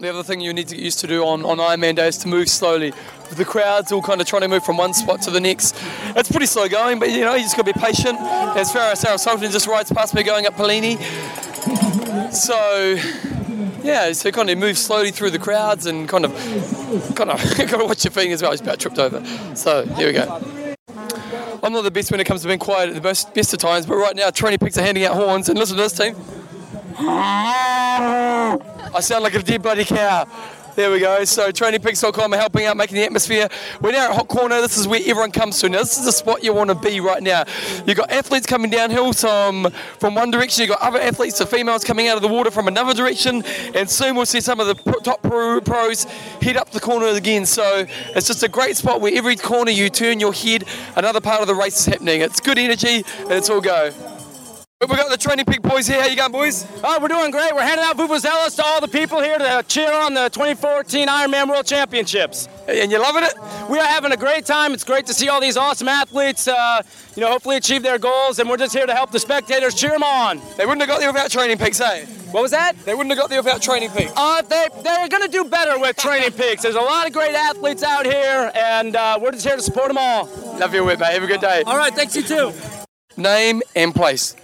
The other thing you need to get used to do on, on Ironman Day is to move slowly. The crowd's all kind of trying to move from one spot to the next. It's pretty slow going, but you know, you just got to be patient. As far as Sarah Sultan just rides past me going up Palani. So, yeah, so kind of move slowly through the crowds and kind of, kind of, got to watch your as well. I just about tripped over. So, here we go. I'm not the best when it comes to being quiet at the best, best of times, but right now, Training Peaks are handing out horns, and listen to this team. I sound like a dead bloody cow. There we go. So trainingpeaks.com are helping out, making the atmosphere. We're now at Hot Corner. This is where everyone comes to. Now, this is the spot you want to be right now. You've got athletes coming downhill from, from one direction. You've got other athletes, the females coming out of the water from another direction. And soon we'll see some of the top pros head up the corner again. So it's just a great spot where every corner you turn your head, another part of the race is happening. It's good energy and it's all go. We've got the Training Peak boys here. How you going, boys? Oh, we're doing great. We're handing out vuvuzelas to all the people here to cheer on the 2014 Ironman World Championships. And you're loving it? We are having a great time. It's great to see all these awesome athletes, uh, you know, hopefully achieve their goals, and we're just here to help the spectators cheer them on. They wouldn't have got there without Training Peaks, eh? What was that? They wouldn't have got there without Training Peaks. Uh, they, they're going to do better with Training Peaks. There's a lot of great athletes out here, and uh, we're just here to support them all. Love your work, mate. Have a good day. All right, thanks you too. Name and place.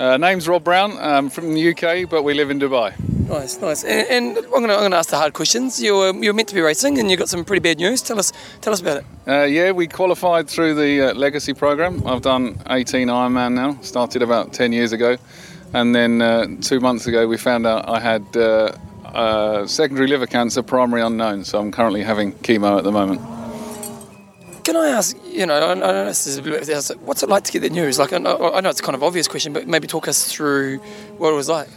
Uh, name's Rob Brown. I'm from the UK, but we live in Dubai. Nice, nice. And, and I'm going to I'm to ask the hard questions. You're, you're meant to be racing, and you've got some pretty bad news. Tell us tell us about it. Uh, yeah, we qualified through the uh, Legacy program. I've done 18 Ironman now. Started about 10 years ago, and then uh, two months ago we found out I had uh, uh, secondary liver cancer, primary unknown. So I'm currently having chemo at the moment. Can I ask, you know, I, know this is a bit, what's it like to get the news? Like, I know, I know it's a kind of obvious question, but maybe talk us through what it was like.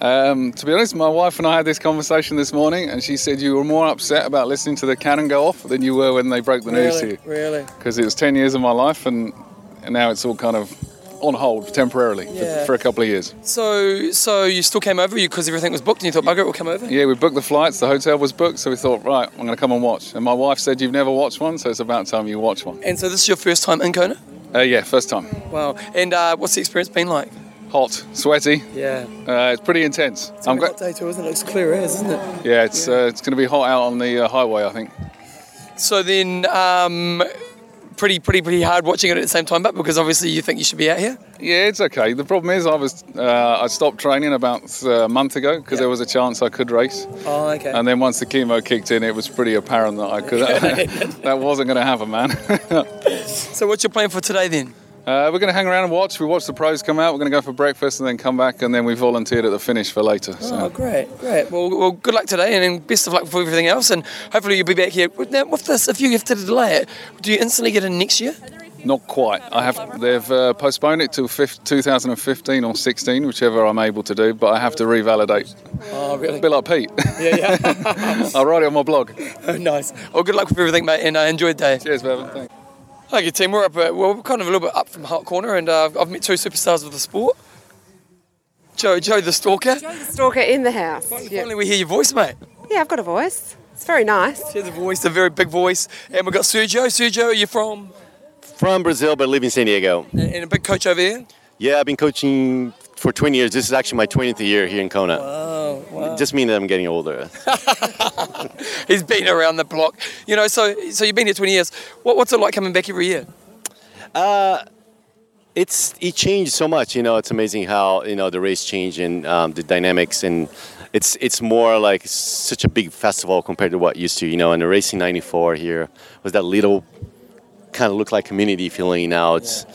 Um, to be honest, my wife and I had this conversation this morning, and she said you were more upset about listening to the cannon go off than you were when they broke the news to you. Really? Because it was 10 years of my life, and, and now it's all kind of on hold temporarily Yeah. for, for a couple of years. So, so you still came over because everything was booked, and you thought Margaret will come over. Yeah, we booked the flights, the hotel was booked, so we thought, right, I'm going to come and watch. And my wife said, You've never watched one, so it's about time you watch one. And so this is your first time in Kona. Uh, yeah, first time. Wow. And uh, what's the experience been like? Hot, sweaty. Yeah. Uh, it's pretty intense. It's a hot day too, isn't it? It's clear as, isn't it? Yeah, it's Uh, it's going to be hot out on the uh, highway, I think. So then, um, pretty, pretty, pretty hard watching it at the same time, but because obviously you think you should be out here. Yeah, it's okay. The problem is, I was uh, I stopped training about uh, a month ago because there was a chance I could race. Oh, okay. And then once the chemo kicked in, it was pretty apparent that I could. that wasn't going to happen, man. so what's your plan for today then? Uh, we're going to hang around and watch. We watch the pros come out. We're going to go for breakfast and then come back, and then we volunteered at the finish for later. So. Oh, great, great. Well, well, good luck today, and best of luck for everything else. And hopefully you'll be back here. Now, with this, if you have to delay it, do you instantly get in next year? Not quite. I have. They've uh, postponed it till fif- 2015 or 16, whichever I'm able to do. But I have to revalidate. Oh, really? A bit like Pete. Yeah, yeah. I'll write it on my blog. Oh, nice. Well, good luck with everything, mate, and uh, enjoy the day. Cheers, Bevan. Thanks. Okay, team, we're up. Uh, well, we're kind of a little bit up from Hot Corner, and uh, I've met two superstars of the sport. Joe, Joe the Stalker. Joe the Stalker in the house. Finally, we hear your voice, mate. Yeah, I've got a voice. It's very nice. She has a voice, a very big voice. And we've got Sergio. Sergio, are you from? From Brazil, but live in San Diego. And a big coach over here? Yeah, I've been coaching for 20 years. This is actually my 20th year here in Kona. Wow, wow. It just means that I'm getting older. He's been around the block. You know, so so you've been here 20 years. What, what's it like coming back every year? Uh, it's it changed so much. You know, it's amazing how you know the race changed and um, the dynamics, and it's it's more like such a big festival compared to what used to. You know, and the racing '94 here was that little kind of look like community feeling. Now it's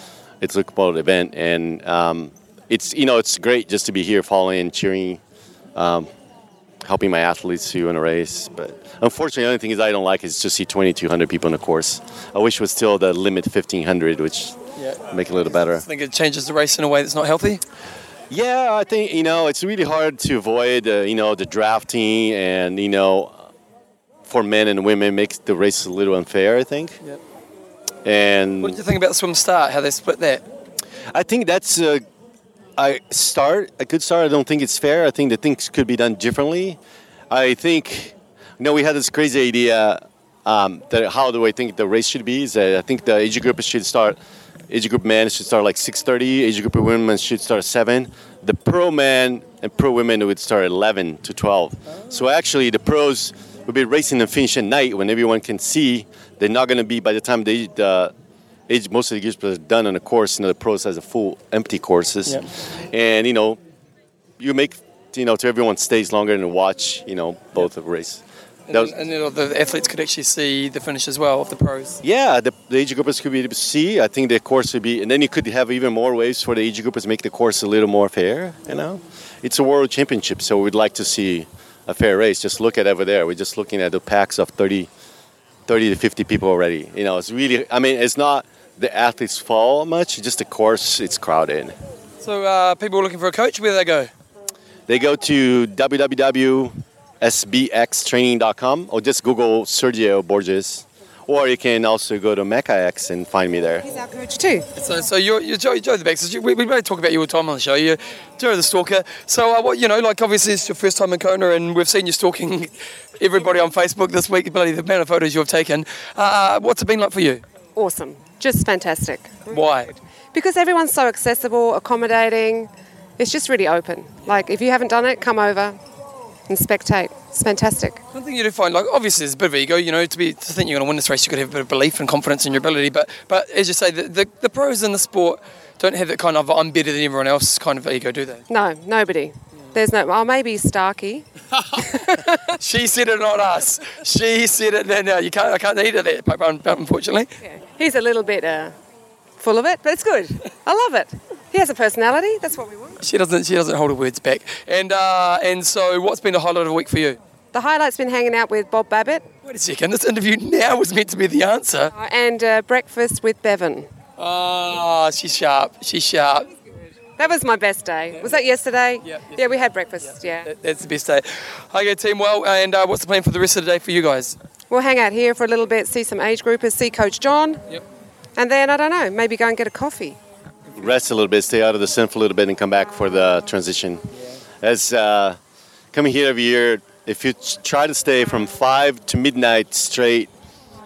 it's a about event, and um, it's you know it's great just to be here, following and cheering. Um, helping my athletes to in a race. But unfortunately, the only thing is I don't like is to see 2,200 people in the course. I wish it was still the limit 1,500, which Yeah. make it a little better. I think it changes the race in a way that's not healthy. Yeah, I think you know it's really hard to avoid uh, you know the drafting and you know for men and women makes the race a little unfair. I think. Yep. And What do you think about the swim start? How they split that? I think that's a, a start, a good start. I don't think it's fair. I think that things could be done differently. I think, you know, we had this crazy idea um, that how do I think the race should be? Is that I think the age group should start, age group men should start like 6:30. Age group women should start seven. The pro men and pro women would start 11 to 12. So actually, the pros would be racing and finish at night when everyone can see. They're not going to be by the time they the age most of the groups are done on a course. You know, the pros has a full empty courses, Yep. and you know, you make you know to everyone stays longer and watch you know both of race. And, was- and you know, the athletes could actually see the finish as well of the pros. yeah, the, the age groupers could be able to see. I think the course would be, and then you could have even more ways for the age groupers to make the course a little more fair. You know, it's a world championship, so we'd like to see a fair race. Just look at over there. We're just looking at the packs of 30, 30 to 50 people already. You know, it's really. I mean, it's not the athletes' fall much. Just the course, it's crowded. So uh, people looking for a coach, where do they go? They go to www.sbxtraining.com or just Google Sergio Borges. Or you can also go to MaccaX and find me there. He's our coach too. So, so you're, you're Joe, Joe the Baxter. You- We, we may talk about you all the time on the show. You're Joe the Stalker. So, uh, what you know, like obviously it's your first time in Kona, and we've seen you stalking everybody on Facebook this week. Bloody the amount of photos you've taken. Uh, what's it been like for you? Awesome. Just fantastic. Why? Because everyone's so accessible, accommodating. It's just really open. Like if you haven't done it, come over and spectate. It's fantastic. One thing you do find, like obviously, there's a bit of ego. You know, to be to think you're going to win this race, you've got to have a bit of belief and confidence in your ability. But but as you say, the, the, the pros in the sport don't have that kind of I'm better than everyone else kind of ego, do they? No, nobody. There's no. Oh, maybe Starkey. she said it, not us. She said it. No, no, you can't. I can't eat it. That, unfortunately. He's a little bit uh, full of it, but it's good. I love it. He has a personality. That's what we want. She doesn't. She doesn't hold her words back. And uh, and so, what's been the highlight of the week for you? The highlight's been hanging out with Bob Babbitt Wait a second. This interview now was meant to be the answer. uh, and uh, breakfast with Bevan. Oh, she's sharp. She's sharp. That was my best day. Was that yesterday? Yeah. Yeah, we had breakfast. Yeah. That- That's the best day. Okay, team. Well, and uh, what's the plan for the rest of the day for you guys? We'll hang out here for a little bit, see some age groupers, see Coach John. Yep. And then I don't know, maybe go and get a coffee. Rest a little bit, stay out of the sun for a little bit, and come back for the transition. As uh, coming here every year, if you try to stay from five to midnight straight,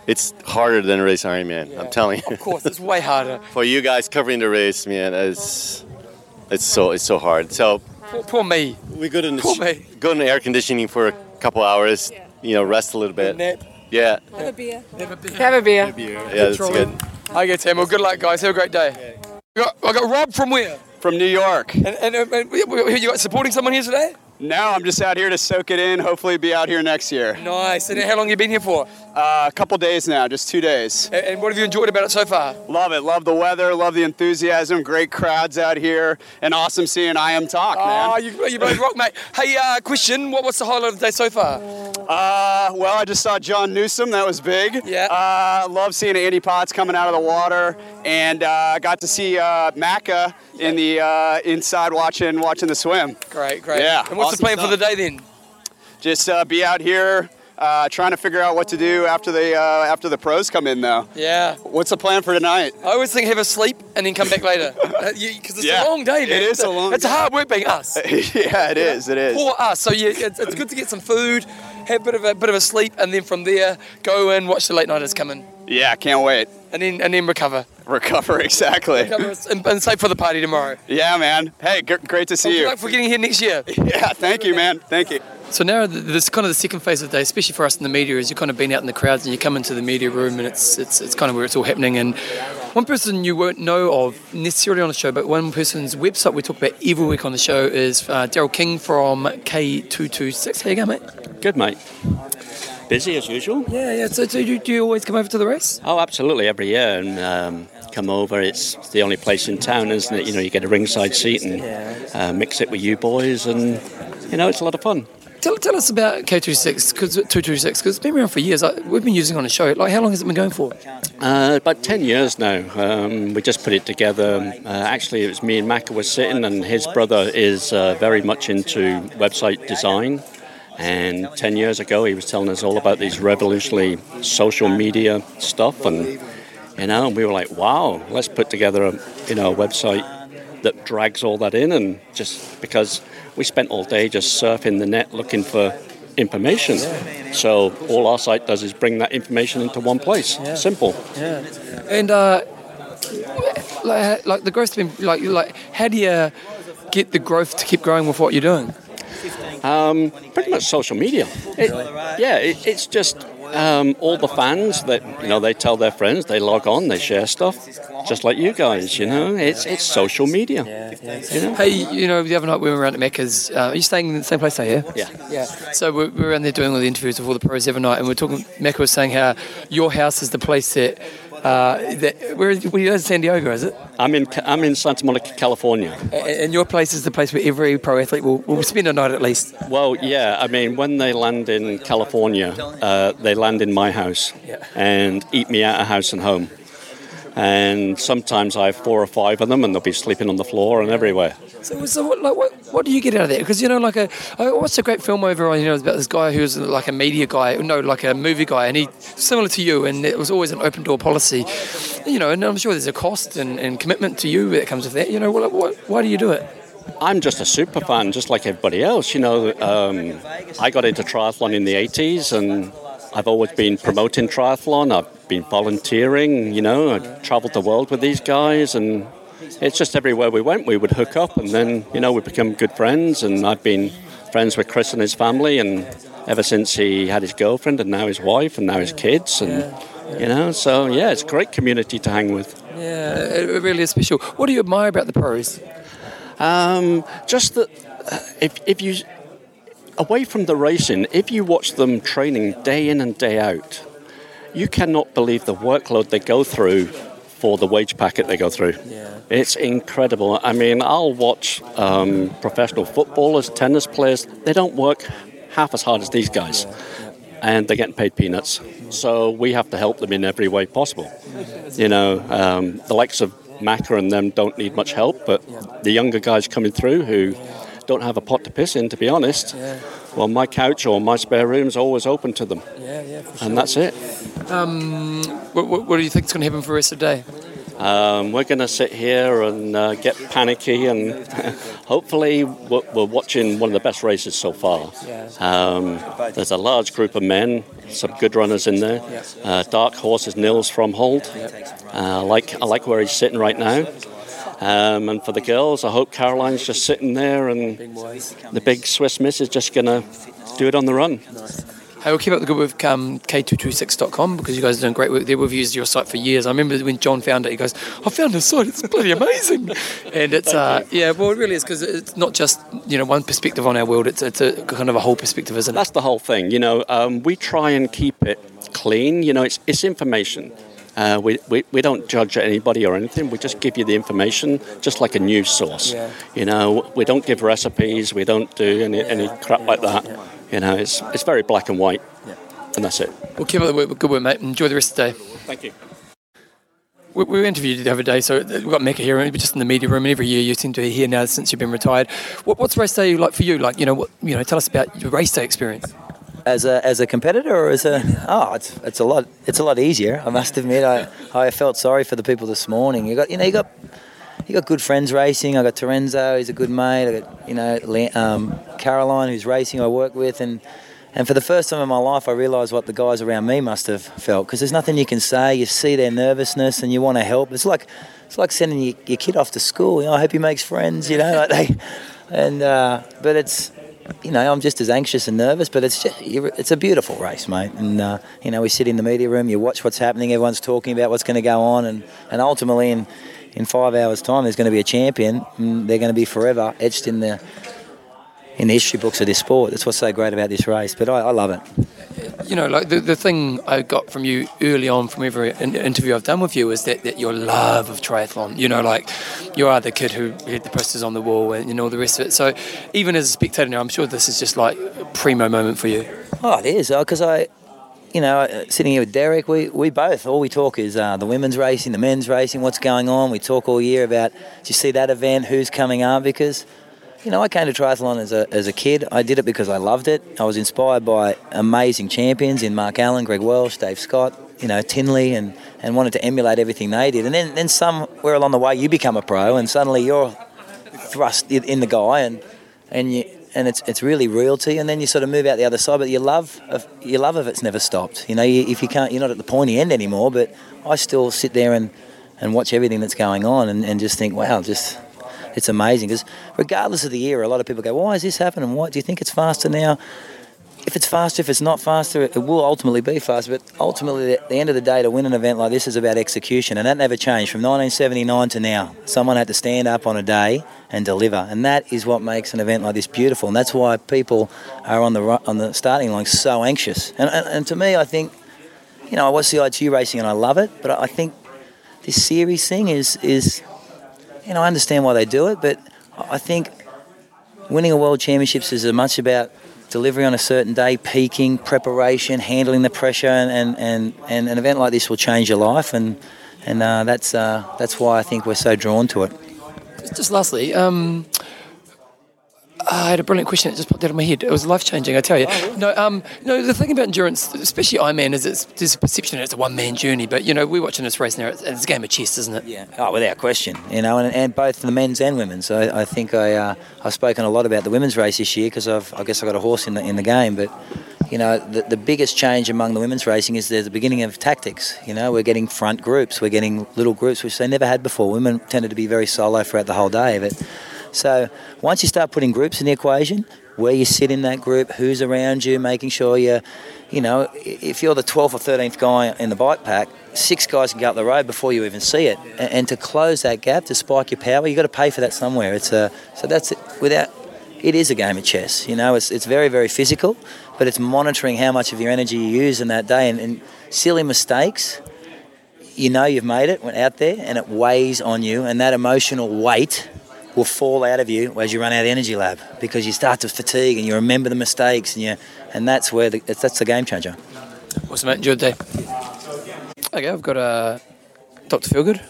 it's harder than a race Ironman. I'm telling you. Of course, it's way harder. for you guys covering the race, man, it's it's so it's so hard. So Poor, poor me. we go to the, go in the air conditioning for a couple hours. You know, rest a little bit. Nap. Yeah. Have a beer. Have a beer. Have a beer. Yeah, that's good. Okay, Tim. Well, good luck, guys. Have a great day. I got, I got Rob from where? From New York. And, and, uh, and we- we- you got supporting someone here today? No, I'm just out here to soak it in. Hopefully, be out here next year. Nice. And how long you been here for? Uh, a couple days now, just two days. And, and what have you enjoyed about it so far? Love it. Love the weather. Love the enthusiasm. Great crowds out here, and awesome seeing IronTalk, man. Oh, you, you both rock, mate. Hey, uh, question. What, what's the highlight of the day so far? Uh, well, I just saw John Newsom. That was big. Yeah. Uh, love seeing Andy Potts coming out of the water, and uh, got to see uh, Macca in the uh, inside watching watching the swim. Great, great. Yeah. And what's the plan awesome for the day then? Just uh, be out here. Uh, trying to figure out what to do after the uh, after the pros come in, though. Yeah. What's the plan for tonight? I always think have a sleep and then come back later. Because it's Yeah, a long day, man. it is a long It's day. hard work being us. yeah, it is. It is. Poor us. So yeah, it's, it's good to get some food, have a bit of a bit of a sleep, and then from there go in, watch the late nighters come in, Yeah, I can't wait. and then and then recover. Recover exactly. Recover and, and save for the party tomorrow. Yeah, man. Hey, g- great to see Good you. luck for getting here next year. Yeah, thank you, man. Thank you. So now this is kind of the second phase of the day, especially for us in the media, is you've kind of been out in the crowds and you come into the media room and it's it's, it's kind of where it's all happening. And one person you won't know of necessarily on the show, but one person's website we talk about every week on the show is uh, Daryl King from K226. How you going, mate? Good, mate. Busy as usual. Yeah, yeah. So do you, do you always come over to the race? Oh, absolutely, every year. And um, come over. It's the only place in town, isn't it? You know, you get a ringside seat and uh, mix it with you boys, and you know, it's a lot of fun. Tell, tell us about K26 because 226 because it's been around for years. Like, we've been using it on the show. Like, how long has it been going for? Uh, about 10 years now. Um, we just put it together. Uh, actually, it was me and Macca was sitting, and his brother is uh, very much into website design. And 10 years ago, he was telling us all about these revolutionary social media stuff. And, you know, and we were like, wow, let's put together a, you know, a website that drags all that in. And just because we spent all day just surfing the net looking for information. So all our site does is bring that information into one place. Simple. Yeah. And uh, like, like the growth's been like like how do you get the growth to keep growing with what you're doing? Um, pretty much social media. It, yeah, it, it's just um, all the fans that you know they tell their friends, they log on, they share stuff, just like you guys. You know, it's it's social media. You know? Hey, you know, the other night we were around at Macca's. Uh, are you staying in the same place I here? Yeah. Yeah. So we we were around there doing all the interviews with all the pros every night, and we are talking. Macca was saying how your house is the place that Uh, that, where is, where are you in San Diego, is it? I'm in I'm in Santa Monica, California. A- And your place is the place where every pro athlete will, will spend a night at least. Well, yeah. I mean, when they land in California, uh, they land in my house and eat me out of house and home. And sometimes I have four or five of them, and they'll be sleeping on the floor and everywhere. So, so what, like, what, what do you get out of that? Because you know, like a, I watched a great film over on, you know, about this guy who's like a media guy, no, like a movie guy, and he similar to you, and it was always an open door policy, you know. And I'm sure there's a cost and, and commitment to you that comes with that. You know, what, what, why do you do it? I'm just a super fan, just like everybody else. You know, um, I got into triathlon in the 80s, and I've always been promoting triathlon. I've been volunteering. You know, I've travelled the world with these guys, and it's just everywhere we went, we would hook up, and then you know we become good friends. And I've been friends with Chris and his family, and ever since he had his girlfriend, and now his wife, and now his kids, and you know, so yeah, it's a great community to hang with. Yeah, it really is special. What do you admire about the pros? Um, just that uh, if, if you, away from the racing, if you watch them training day in and day out, you cannot believe the workload they go through for the wage packet they go through. It's incredible. I mean, I'll watch um, professional footballers, tennis players, they don't work half as hard as these guys. And they're getting paid peanuts. So we have to help them in every way possible. You know, um, the likes of Macca and them don't need much help, but the younger guys coming through who don't have a pot to piss in, to be honest, well, my couch or my spare room is always open to them. Yeah, yeah, for And that's it. Um, what, what, what do you think is going to happen for the rest of the day? Um, we're going to sit here and uh, get panicky, and hopefully, we're, we're watching one of the best races so far. Um, there's a large group of men, some good runners in there. Uh, dark horse is Nils Frommhold. Uh, I like I like where he's sitting right now. Um, and for the girls, I hope Caroline's just sitting there, and the big Swiss Miss is just going to do it on the run. Hey, we'll keep up the good with um, K226.com because you guys are doing great work there. We've used your site for years. I remember when John found it, he goes, I found this site, it's bloody amazing. and it's, uh, yeah, well, it really is because it's not just, you know, one perspective on our world, it's, it's a kind of a whole perspective, isn't it? That's the whole thing. You know, um, we try and keep it clean. You know, it's, it's information. Uh, we, we, we don't judge anybody or anything. We just give you the information, just like a news source. Yeah. You know, we don't give recipes. We don't do any, any crap like that. You know, it's, it's very black and white. And that's it. We'll keep up the work, good work, mate. Enjoy the rest of the day. Thank you. We, we interviewed you the other day, so we've got Macca here, and just in the media room. And every year you seem to be here now since you've been retired. What, what's race day like for you? Like, you know, what, you know, tell us about your race day experience. As a, as a competitor or as a oh it's it's a lot it's a lot easier I must admit. I, I felt sorry for the people this morning. You got you know you got you got good friends racing. I got Terenzo he's a good mate. I got you know um, Caroline who's racing I work with. And and for the first time in my life I realised what the guys around me must have felt. Because there's nothing you can say. You see their nervousness and you want to help. It's like it's like sending your, your kid off to school. You know I hope he makes friends you know like they and uh, but it's you know, I'm just as anxious and nervous, but it's just, it's a beautiful race, mate. And uh, you know, we sit in the media room, you watch what's happening, everyone's talking about what's going to go on, and, and ultimately, in in five hours' time, there's going to be a champion, and they're going to be forever etched in the in the history books of this sport. That's what's so great about this race. But I, I love it. You know, like the, the thing I got from you early on from every in- interview I've done with you is that, that your love of triathlon. You know, like you are the kid who had the posters on the wall and know all the rest of it. So even as a spectator now, I'm sure this is just like a primo moment for you. Oh, it is because I, you know, uh, sitting here with Derek, we, we both all we talk is uh, the women's racing, the men's racing, what's going on. We talk all year about do you see that event, who's coming up because. You know, I came to triathlon as a, as a kid. I did it because I loved it. I was inspired by amazing champions in Mark Allen, Greg Welch, Dave Scott, you know, Tinley, and, and wanted to emulate everything they did. And then, then somewhere along the way, you become a pro, and suddenly you're thrust in the guy, and and you and it's it's really real to you. And then you sort of move out the other side, but your love of your love of it's never stopped. You know, you, if you can't, you're not at the pointy end anymore. But I still sit there and and watch everything that's going on, and, and just think, wow, just it's amazing. Because regardless of the year, a lot of people go, why is this happening? What do you think it's faster now? If it's faster, if it's not faster, it will ultimately be faster. But ultimately, at the end of the day, to win an event like this is about execution, and that never changed from 1979 to now. Someone had to stand up on a day and deliver, and that is what makes an event like this beautiful. And that's why people are on the on the starting line so anxious. And, and, and to me, I think you know, I watch the ITU racing and I love it, but I think this series thing is is, know, I understand why they do it, but I think winning a world championships is as much about delivery on a certain day, peaking, preparation, handling the pressure, and and, and, and an event like this will change your life, and and uh, that's uh, that's why I think we're so drawn to it. Just lastly, um, I had a brilliant question that just popped out of my head. It was life changing, I tell you. No, um, no. The thing about endurance, especially Ironman, is it's there's a perception that it's a one man journey. But you know, we're watching this race now. It's, it's a game of chess, isn't it? Yeah. Oh, without question. You know, and, and both the men's and women's. So I, I think I uh, I've spoken a lot about the women's race this year because I've I guess I got a horse in the in the game, but. You know, the, the biggest change among the women's racing is there's the beginning of tactics. You know, we're getting front groups, we're getting little groups, which they never had before. Women tended to be very solo throughout the whole day, but so once you start putting groups in the equation, where you sit in that group, who's around you, making sure you, you know, if you're the 12th or 13th guy in the bike pack, six guys can go up the road before you even see it. And, to close that gap, to spike your power, you've got to pay for that somewhere. It's a, so that's it. Without, it is a game of chess. You know, it's, it's very, very physical, but it's monitoring how much of your energy you use in that day. And, and silly mistakes, you know you've made it, went out there, and it weighs on you. And that emotional weight will fall out of you as you run out of the energy lab because you start to fatigue and you remember the mistakes and you and that's where the, that's the game changer. Awesome, mate. Enjoy the day. Okay, I've got uh, Dr. Feelgood.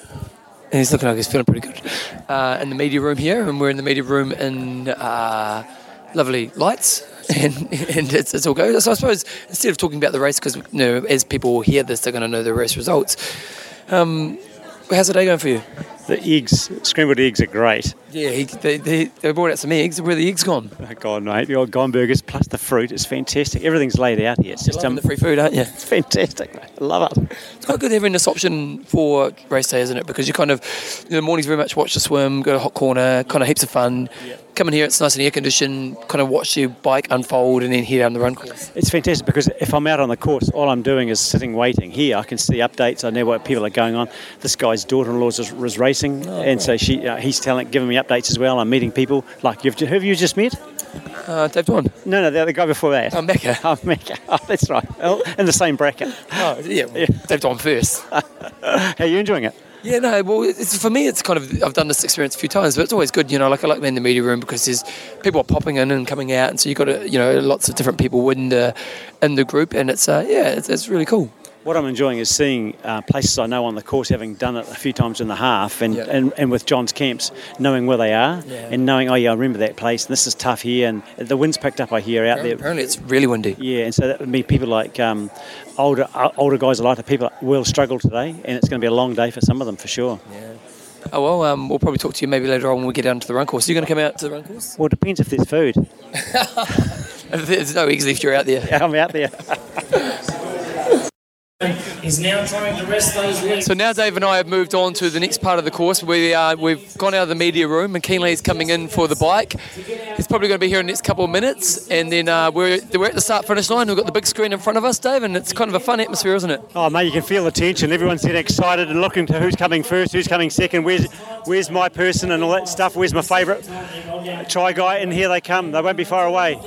And he's looking like he's feeling pretty good. Uh, in the media room here, and we're in the media room in uh, lovely lights. And, and it's, it's all good. So I suppose instead of talking about the race, because you know, as people hear this, they're going to know the race results. Um, how's the day going for you? The eggs, scrambled eggs, are great. Yeah, he, they, they, they brought out some eggs. Where the eggs gone? Oh, God, mate, the old gone burgers plus the fruit is fantastic. Everything's laid out here. It's You're just loving the free food, aren't you? It's fantastic, mate. I love it. It's quite good having this option for race day, isn't it? Because you kind of, you know, mornings very much watch the swim, go to hot corner, kind of heaps of fun. Come in here, it's nice and air conditioned, kind of watch your bike unfold and then head down the run course. It's fantastic because if I'm out on the course, all I'm doing is sitting waiting. Here, I can see updates. I know what people are going on. This guy's daughter-in-law is, is racing, and so she, uh, he's telling, giving me updates as well. I'm meeting people like you've. Who have you just met? Uh, Dave Dwan. No, no, the other guy before that. Oh, Macca. Oh, Macca. Oh, that's right. Oh, in the same bracket. Oh, yeah. Dave Dwan first. How are you enjoying it? Yeah, no. Well, it's, for me, it's kind of I've done this experience a few times, but it's always good. You know, like I like being in the media room because there's people are popping in and coming out, and so you have got to, you know lots of different people in the in the group, and it's uh, yeah, it's, it's really cool. What I'm enjoying is seeing uh, places I know on the course, having done it a few times in the half, and, and, and with John's camps, knowing where they are, Yeah. and knowing, oh yeah, I remember that place, and this is tough here, and the wind's picked up, I hear out there. Apparently, it's really windy. Yeah, and so that would mean people like um, older uh, older guys, a lot of people will struggle today, and it's going to be a long day for some of them for sure. Yeah. Oh well, um, we'll probably talk to you maybe later on when we get down to the run course. Are you going to come out to the run course? Well, it depends if there's food. If there's no eggs left, you're out there. Yeah, I'm out there. Is now trying to rest those legs. So now Dave and I have moved on to the next part of the course. We uh, we've gone out of the media room, and is coming in for the bike. He's probably going to be here in the next couple of minutes, and then uh, we're we're at the start finish line. We've got the big screen in front of us, Dave, and it's kind of a fun atmosphere, isn't it? Oh mate, you can feel the tension. Everyone's getting excited and looking to who's coming first, who's coming second. Where's where's my person and all that stuff? Where's my favourite try guy? And here they come. They won't be far away.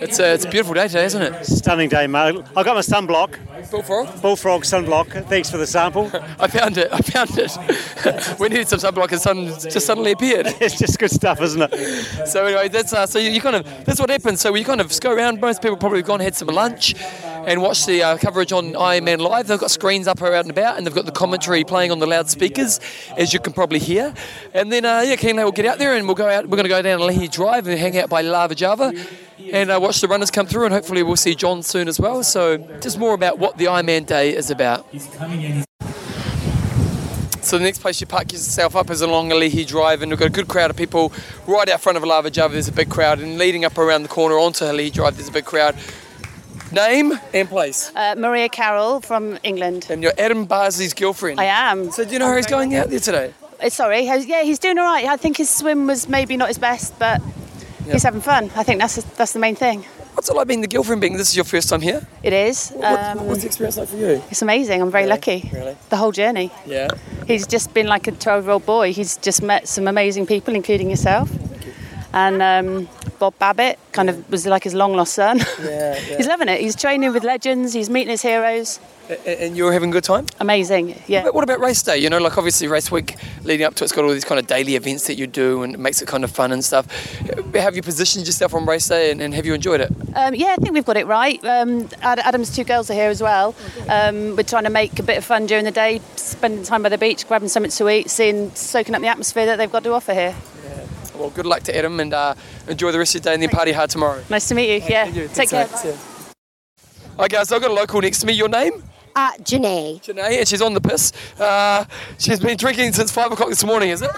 It's a, it's a beautiful day today, isn't it? Stunning day, mate. I've got my sunblock. Bullfrog. Bullfrog sunblock. Thanks for the sample. I found it. I found it. we needed some sunblock, and sun just suddenly appeared. it's just good stuff, isn't it? So anyway, that's uh, so you, you kind of that's what happens. So you kind of go around. Most people probably have gone had some lunch and watched the uh, coverage on Ironman Live. They've got screens up around and about, and they've got the commentary playing on the loudspeakers, as you can probably hear. And then uh, yeah, Kienle will get out there, and we'll go out. We're going to go down Ali'i Drive and hang out by Lava Java. And uh, watch the runners come through, and hopefully we'll see John soon as well. So, just more about what the Ironman Day is about. So the next place you park yourself up is along Ali'i Drive, and we've got a good crowd of people right out front of Lava Java. There's a big crowd, and leading up around the corner onto Ali'i Drive, there's a big crowd. Name and place. Uh, Maria Carroll from England. And you're Adam Barsley's girlfriend. I am. So do you know how he's going out there today? Uh, sorry, yeah, he's doing all right. I think his swim was maybe not his best, but he's having fun. I think that's that's the main thing. What's it like being the girlfriend? Being this is your first time here? It is. What- Um, what's the experience like for you? It's amazing. I'm very lucky. Really? The whole journey. Yeah. He's just been like a 12 year old boy. He's just met some amazing people, including yourself. And um, Bob Babbitt. Kind of was like his long lost son. Yeah, He's loving it. He's training with legends. He's meeting his heroes. And you're having a good time? Amazing. Yeah. But what about race day? You know, like obviously race week leading up to it's got all these kind of daily events that you do and it makes it kind of fun and stuff. Have you positioned yourself on race day and, and have you enjoyed it? Um, yeah, I think we've got it right. Um, Adam's two girls are here as well. Um, we're trying to make a bit of fun during the day, spending time by the beach, grabbing something to eat, seeing, soaking up the atmosphere that they've got to offer here. Well, good luck to Adam and uh, enjoy the rest of your day and then party hard tomorrow. Nice to meet you. Yeah. Take care. Hi guys, I've got a local next to me. Your name? Uh, Janae. Janae, and she's on the piss. Uh, she's been drinking since five o'clock this morning, is it?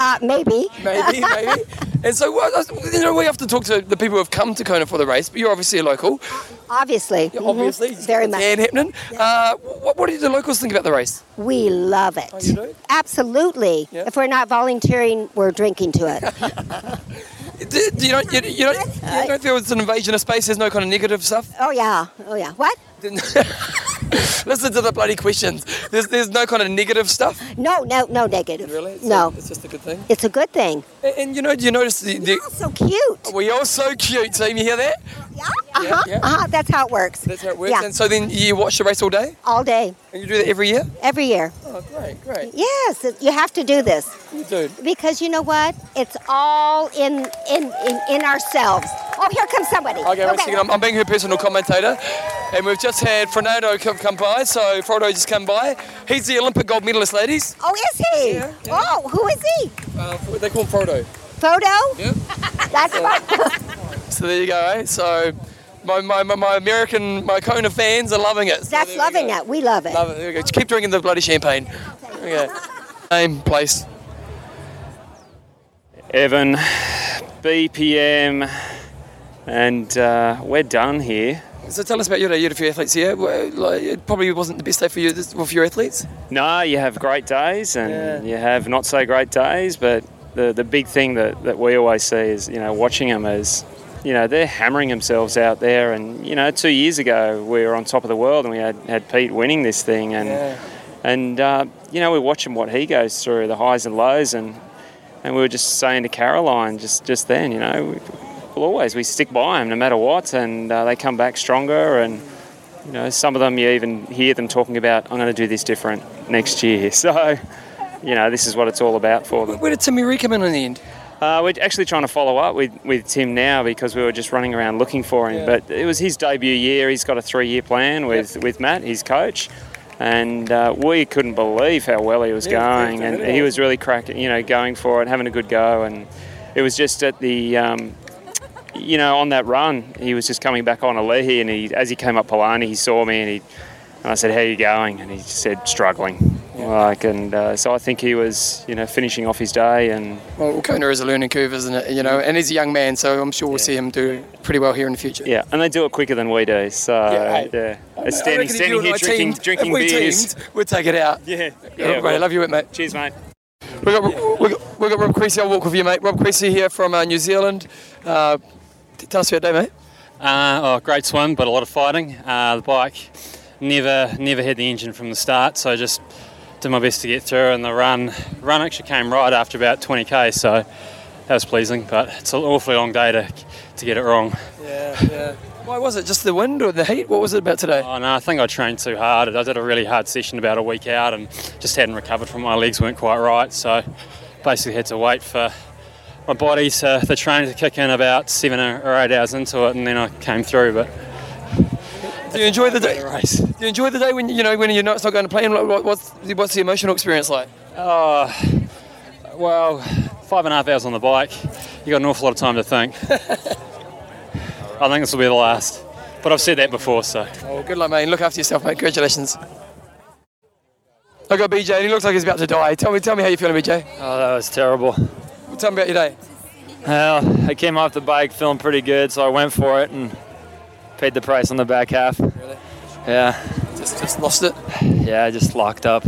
Uh, maybe. Maybe, maybe. And so, what, you know, we have to talk to the people who have come to Kona for the race, but you're obviously a local. Obviously. Yeah, obviously. Mhm. Very much. And happening. Uh, what, what do the locals think about the race? We love it. Oh, you do? Absolutely. If we're not volunteering, we're drinking to it. Do, do you, don't, you, you, don't, you don't feel it's an invasion of space? There's no kind of negative stuff? oh, yeah. Oh, yeah. What? Listen to the bloody questions. There's, there's no kind of negative stuff. No, no, no negative. Really? It's no. A, it's just a good thing. It's a good thing. And, and you know, do you notice the, the so cute? We are all so cute. Team, you hear that? Uh huh. yeah. Uh huh. That's how it works. That's how it works. Yeah. And so then you watch the race all day, All day. and you do that every year. Every year. Oh, great, great. Yes, you have to do this. You do. Because you know what? It's all in in in, in ourselves. Oh, here comes somebody. Okay, a second. I'm, I'm being her personal commentator, and we've just had Frodeno come, come by. So Frodo just come by. He's the Olympic gold medalist, ladies. Oh, is he? Yeah. Oh, who is he? Uh, they call him Frodo. Photo? Yeah. That's right. So there you go. Eh? So my, my, my, my American, my Kona fans are loving it. So That's there loving go. it. We love it. Love it. There we go. Just keep drinking the bloody champagne. Okay. Name, place. Evan, BPM, and uh, we're done here. So tell us about your day. You had a few athletes here. Well, like, It probably wasn't the best day for you this, for your athletes. No, you have great days and you have not so great days, but the, the big thing that, that we always see is, you know, watching them is, you know, they're hammering themselves out there. And, you know, two years ago we were on top of the world and we had, had Pete winning this thing. And, Yeah. and uh, you know, we're watching what he goes through, the highs and lows. And, and we were just saying to Caroline just, just then, you know, we, we'll always, we stick by them no matter what. And uh, they come back stronger. And, you know, some of them you even hear them talking about, I'm going to do this different next year. So, you know, this is what it's all about for them. Where did Ree come in in the end? Uh, we're actually trying to follow up with, with Tim now because we were just running around looking for him. Yeah. But it was his debut year. He's got a three year plan with, with Matt, his coach. And uh, we couldn't believe how well he was Yeah, going. And he was really cracking, you know, going for it, having a good go. And it was just at the, um, you know, on that run, he was just coming back on Ali'i. And he, as he came up Palani, he saw me and he, and I said, "How are you going?" And he said, "Struggling." Like, and uh, so I think he was, you know, finishing off his day, and Well, Kona is a learning curve, isn't it? You know, and he's a young man, so I'm sure we'll see him do pretty well here in the future. yeah, and they do it quicker than we do. So Yeah, yeah, I standing, reckon if you standing here drinking, teamed- drinking we beers. teamed, we'll take it out. Yeah, Yeah, well, love you, mate. Cheers, mate. We got, we got, we got Rob Creasy. I'll walk with you, mate. Rob Creasy here from uh, New Zealand. Uh, t- tell us about your day, mate. Uh, oh, great swim, but a lot of fighting. Uh, the bike never never had the engine from the start, so I just did my best to get through. And the run run actually came right after about 20k, so that was pleasing. But it's an awfully long day to to get it wrong. Yeah, yeah. Why was it? Just the wind or the heat? What was it about today? Oh no, I think I trained too hard. I did a really hard session about a week out, and just hadn't recovered from my legs weren't quite right. So basically had to wait for my body to the training to kick in about seven or eight hours into it, and then I came through. But Do you enjoy the day? Do you enjoy the day when you know when you know it's not going to play? What- What's what's the emotional experience like? Oh, well, five and a half hours on the bike. You got an awful lot of time to think. I think this will be the last. But I've said that before, so. Oh, good luck, mate. Look after yourself, mate. Congratulations. I got BJ, and he looks like he's about to die. Tell me, tell me how you feeling, BJ. Oh, that was terrible. Tell me about your day. Well, I came off the bike feeling pretty good, so I went for it and paid the price on the back half. Really? Yeah. Just, just lost it. Yeah, I just locked up.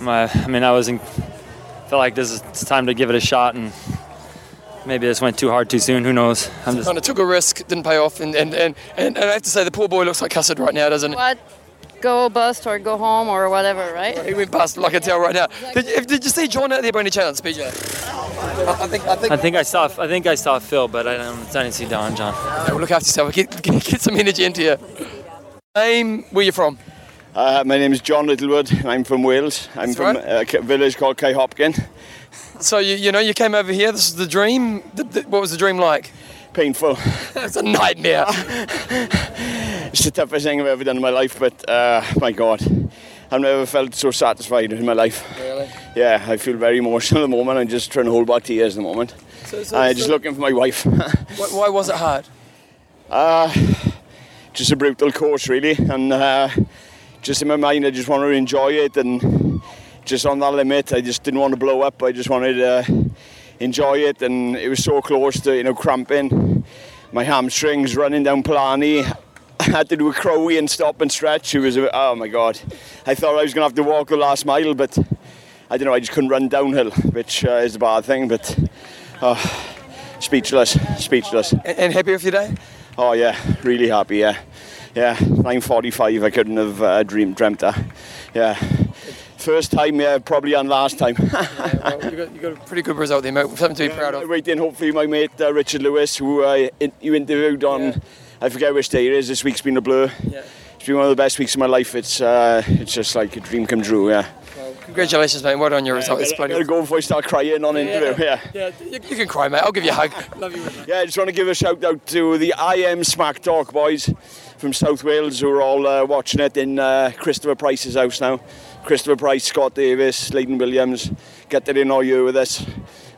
My, I mean, I wasn't. Felt like this is it's time to give it a shot, and maybe this went too hard too soon. Who knows? I'm just. Kind of took a risk, didn't pay off, and and, and, and, and I have to say the poor boy looks like cussed right now, doesn't he? What? Go bust or go home or whatever, right? He went past like I can tell right now. Did you, did you see John out there by any chance, BJ? I think I think I think I saw I think I saw Phil, but I don't, I didn't see Don John. Okay, well, look after yourself. Get, get, get some energy into you. Name, where you from? Uh, my name is John Littlewood. I'm from Wales. I'm That's from right. a village called Cae Hopkin. So you you know you came over here. This is the dream. The, the, what was the dream like? Painful. it's a nightmare. It's the toughest thing I've ever done in my life, but uh, my God, I've never felt so satisfied in my life. Really? Yeah, I feel very emotional at the moment. I'm just trying to hold back tears at the moment. So- so- I'm just so- looking for my wife. why, why was it hard? Uh, just a brutal course, really, and uh, just in my mind, I just wanted to enjoy it, and just on that limit, I just didn't want to blow up. I just wanted to enjoy it, and it was so close to you know cramping. My hamstrings running down Palani. Had to do a crowy and stop and stretch. It was a, oh my god! I thought I was going to have to walk the last mile, but I don't know. I just couldn't run downhill, which uh, is a bad thing. But oh, speechless, speechless. And, and happy with your day? Oh yeah, really happy. Yeah, yeah. 9:45. I couldn't have uh, dreamed, dreamt that. Yeah, first time. Yeah, probably and last time. Well, you got, you got a pretty good result there, mate. Something to be proud of. Waiting, hopefully, my mate uh, Richard Lewis, who uh, you interviewed on, I forget which day it is. This week's been a blur. Yeah. It's been one of the best weeks of my life. It's uh, it's just like a dream come true. Yeah. Congratulations, mate. Well done on your result. It's bloody go before I start crying on interview. Yeah. Yeah, you, you can cry, mate. I'll give you a hug. Love you. Yeah, I just want to give a shout out to the I Am Smack Talk boys from South Wales who are all uh, watching it in uh, Christopher Price's house now. Christopher Price, Scott Davis, Leighton Williams, get that in all year with us.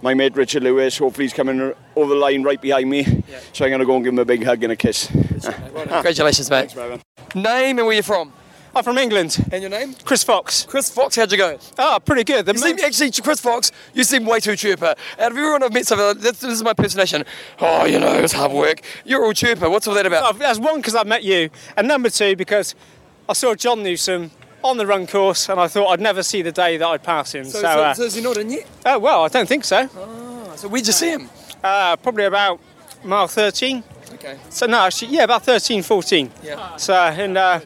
My mate Richard Lewis, hopefully he's coming over the line right behind me. So I'm going to go and give him a big hug and a kiss. Congratulations, mate. Name and where you're from? I'm from England. And your name? Chris Fox. Chris Fox, how'd you go? Oh, pretty good. The you seem, actually, Chris Fox, you seem way too chirper. Out of everyone I've met so far, this, this is my personation. Oh, you know, it's hard work. You're all chirper. What's all that about? Oh, that's one because I met you, and number two because I saw John Newsom on the run course, and I thought I'd never see the day that I'd pass him. So, So, so, uh, so is he not in yet? oh well, I don't think so. Oh, so where'd you see him? Uh, probably about mile 13. Okay. So no, actually, yeah, about 13, 14. Yeah. So and uh,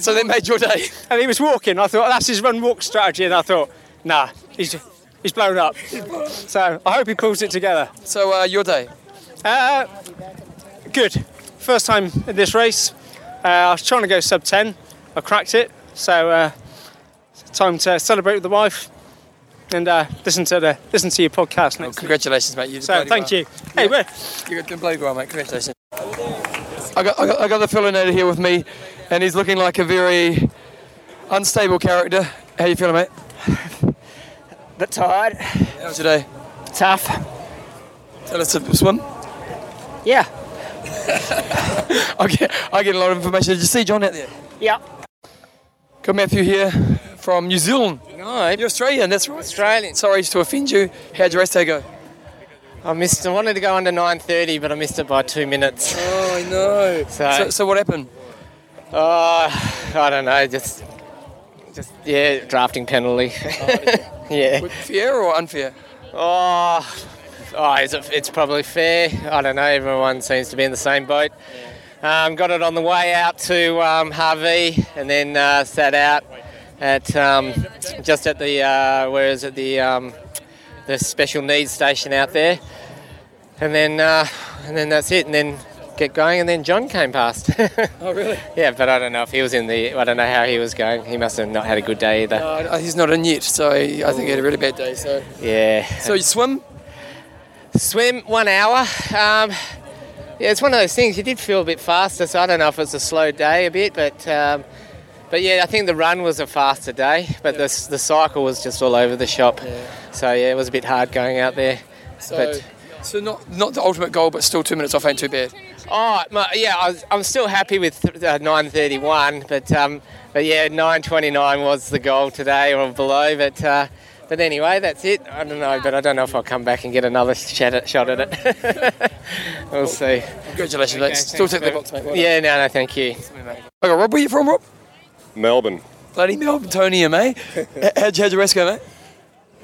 so they made your day. And he was walking. I thought that's his run walk strategy, and I thought, nah, he's he's blown up. so I hope he pulls it together. So uh, your day? Uh, good. First time in this race. Uh, I was trying to go sub 10. I cracked it. So uh, time to celebrate with the wife and uh, listen to the listen to your podcast next. Congratulations, mate. You So thank well. you. Hey, where? You got bloody well, mate. Congratulations. I got, I got, I got the Philinator here with me, and he's looking like a very unstable character. How you feeling, mate? Bit tired. How was your day? Tough. Tell us to swim. Yeah. I get, I get a lot of information. Did you see John out there? Yeah. Got Matthew here from New Zealand. No, you're Australian. That's right. Australian. Sorry to offend you. How'd your race day go? I missed. I wanted to go under 9:30, but I missed it by two minutes. Oh, I know. So, So, so what happened? Uh, I don't know. Just, just yeah, drafting penalty. yeah. Fair or unfair? Oh, oh it's, it's probably fair. I don't know. Everyone seems to be in the same boat. Um, got it on the way out to um, Hawi, and then uh, sat out at um, just at the uh, where is it the um, the special needs station out there, and then uh, and then that's it, and then get going, and then John came past. Oh, really? yeah, but I don't know if he was in the. I don't know how he was going. He must have not had a good day either. Uh, he's not in yet, so he, I think he had a really bad day. So, Yeah. so you swim? Swim one hour. Yeah, it's one of those things. You did feel a bit faster, so I don't know if it's a slow day a bit, but um, but yeah, I think the run was a faster day, but the the cycle was just all over the shop. So yeah, it was a bit hard going out there. So, but so not not the ultimate goal, but still two minutes off ain't too bad. oh my, yeah, I was, I'm still happy with uh, 9:31, but um, but yeah, 9:29 was the goal today or below, but. Uh, but anyway, that's it. I don't know, but I don't know if I'll come back and get another shot at, shot at it. we'll see. Congratulations, mate. Still take the box, mate. Well yeah, no, no, thank you. Okay, Rob, where you from, Rob? Melbourne. Bloody Melbourne, Tony and me. How'd, how'd your race go, mate?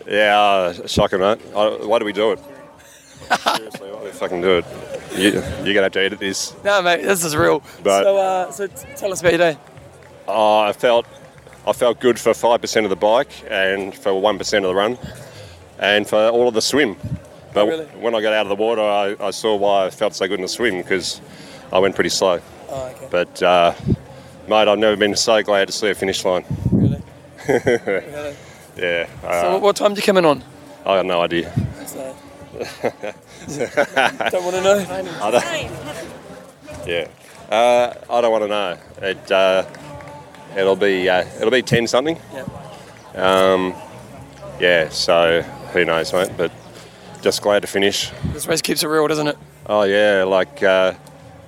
Yeah, uh, shocking, mate. I, why do we do it? Seriously, why do we fucking do it? You, you're going to have to edit this. No, mate, this is real. But- so, uh, so t- tell us about your day. Uh, I felt I felt good for 5% of the bike and for 1% of the run. and for all of the swim. But when I got out of the water, I, I saw why I felt so good in the swim because I went pretty slow. Oh, okay. But uh, mate, I've never been so glad to see a finish line. Really? yeah. Uh, So what time did you come in on? I got no idea. Don't want to know. I don't, yeah. Uh, I don't want to know. It uh, it'll be uh, it'll be ten something. Um, yeah. So who knows, mate? But just glad to finish. This race keeps it real, doesn't it? Oh yeah, like uh,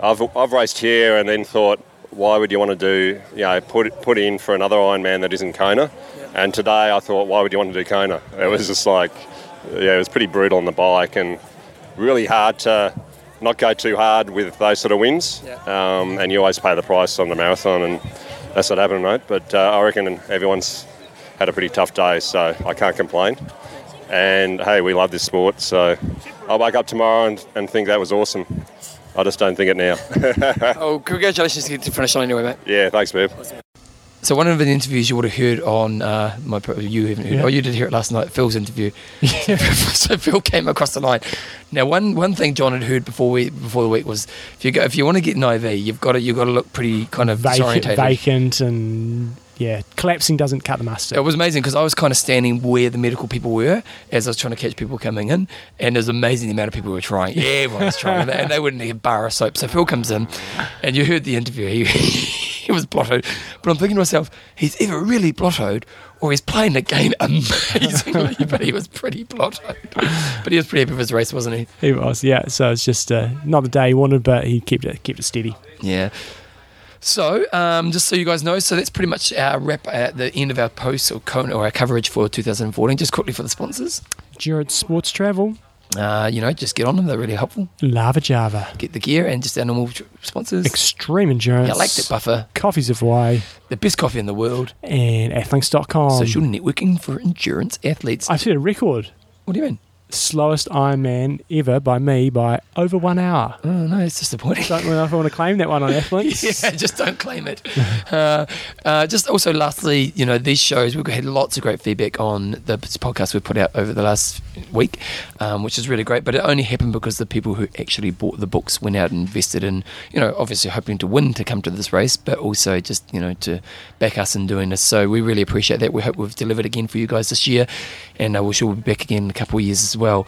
I've I've raced here and then thought, why would you want to do you know put put in for another Ironman that isn't Kona? And today I thought, why would you want to do Kona? It was just like, yeah, it was pretty brutal on the bike and really hard to not go too hard with those sort of wins. Um, and you always pay the price on the marathon, and that's what happened, mate. But uh, I reckon everyone's had a pretty tough day, so I can't complain. And hey, we love this sport, so I'll wake up tomorrow and, and think that was awesome. I just don't think it now. oh, congratulations to get to the finish line anyway, mate. yeah, thanks, babe. So one of the interviews you would have heard on uh, my you haven't heard. Yeah. Oh, you did hear it last night. Phil's interview. so Phil came across the line. Now, one one thing John had heard before we before the week was if you go if you want to get an IV, you've got to you've got to look pretty kind of Vacant, vacant, and yeah, collapsing doesn't cut the mustard. It was amazing because I was kind of standing where the medical people were as I was trying to catch people coming in, and it was amazing the amount of people who were trying. Everyone was trying, and they, wouldn't need a bar of soap. So Phil comes in, and you heard the interview. He was blottoed, but I'm thinking to myself, he's either really blottoed or he's playing the game amazingly. but he was pretty blottoed. But he was pretty happy with his race, wasn't he? He was, yeah. So it's just uh, not the day he wanted, but he kept it kept it steady. Yeah. So, um, just so you guys know, so that's pretty much our wrap at the end of our post or, con- or our coverage for 2014. Just quickly for the sponsors. Jared Sports Travel, Uh, you know, just get on them. They're really helpful. Lava Java, Get the gear and just our normal sponsors. Extreme Endurance, I that buffer. Coffees of Hawaii, The best coffee in the world. and Athlinks.com. Social networking for endurance athletes. I've set a record. What do you mean? Slowest Ironman ever by me by over one hour. Oh no, it's disappointing. Don't know if I want to claim that one on Athlinks. yeah, just don't claim it. uh, uh, just also, lastly, you know, these shows we've had lots of great feedback on the podcast we've put out over the last week, um, which is really great. But it only happened because the people who actually bought the books went out and invested in, you know, obviously hoping to win to come to this race, but also just you know to back us in doing this. So we really appreciate that. We hope we've delivered again for you guys this year, and uh, we'll be back again in a couple of years as well.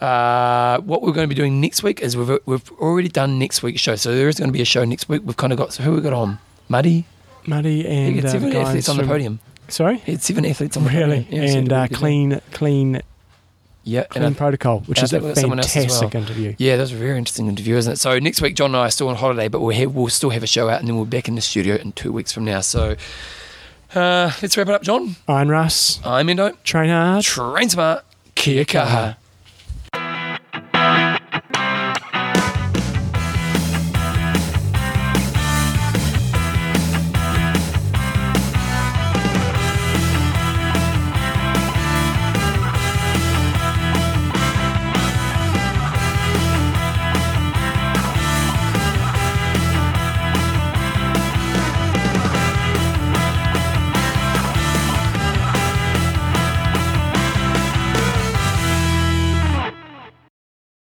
Uh, what we're going to be doing next week is we've, we've already done next week's show. So there is going to be a show next week. We've kind of got, so who we got on? Muddy? Muddy and had uh, seven athletes on the podium. Sorry, He had seven athletes on the really, podium. Yeah, and uh, clean, clean, Yeah, clean and protocol, which and is a think we've got someone else as fantastic well. interview. Yeah, that was a very interesting interview, isn't it? So next week, John and I are still on holiday, but we'll, have, we'll still have a show out, and then we'll be back in the studio in two weeks from now. So uh, let's wrap it up, John. Iron Russ, I'm Endo. train hard, Train smart. Kia kaha.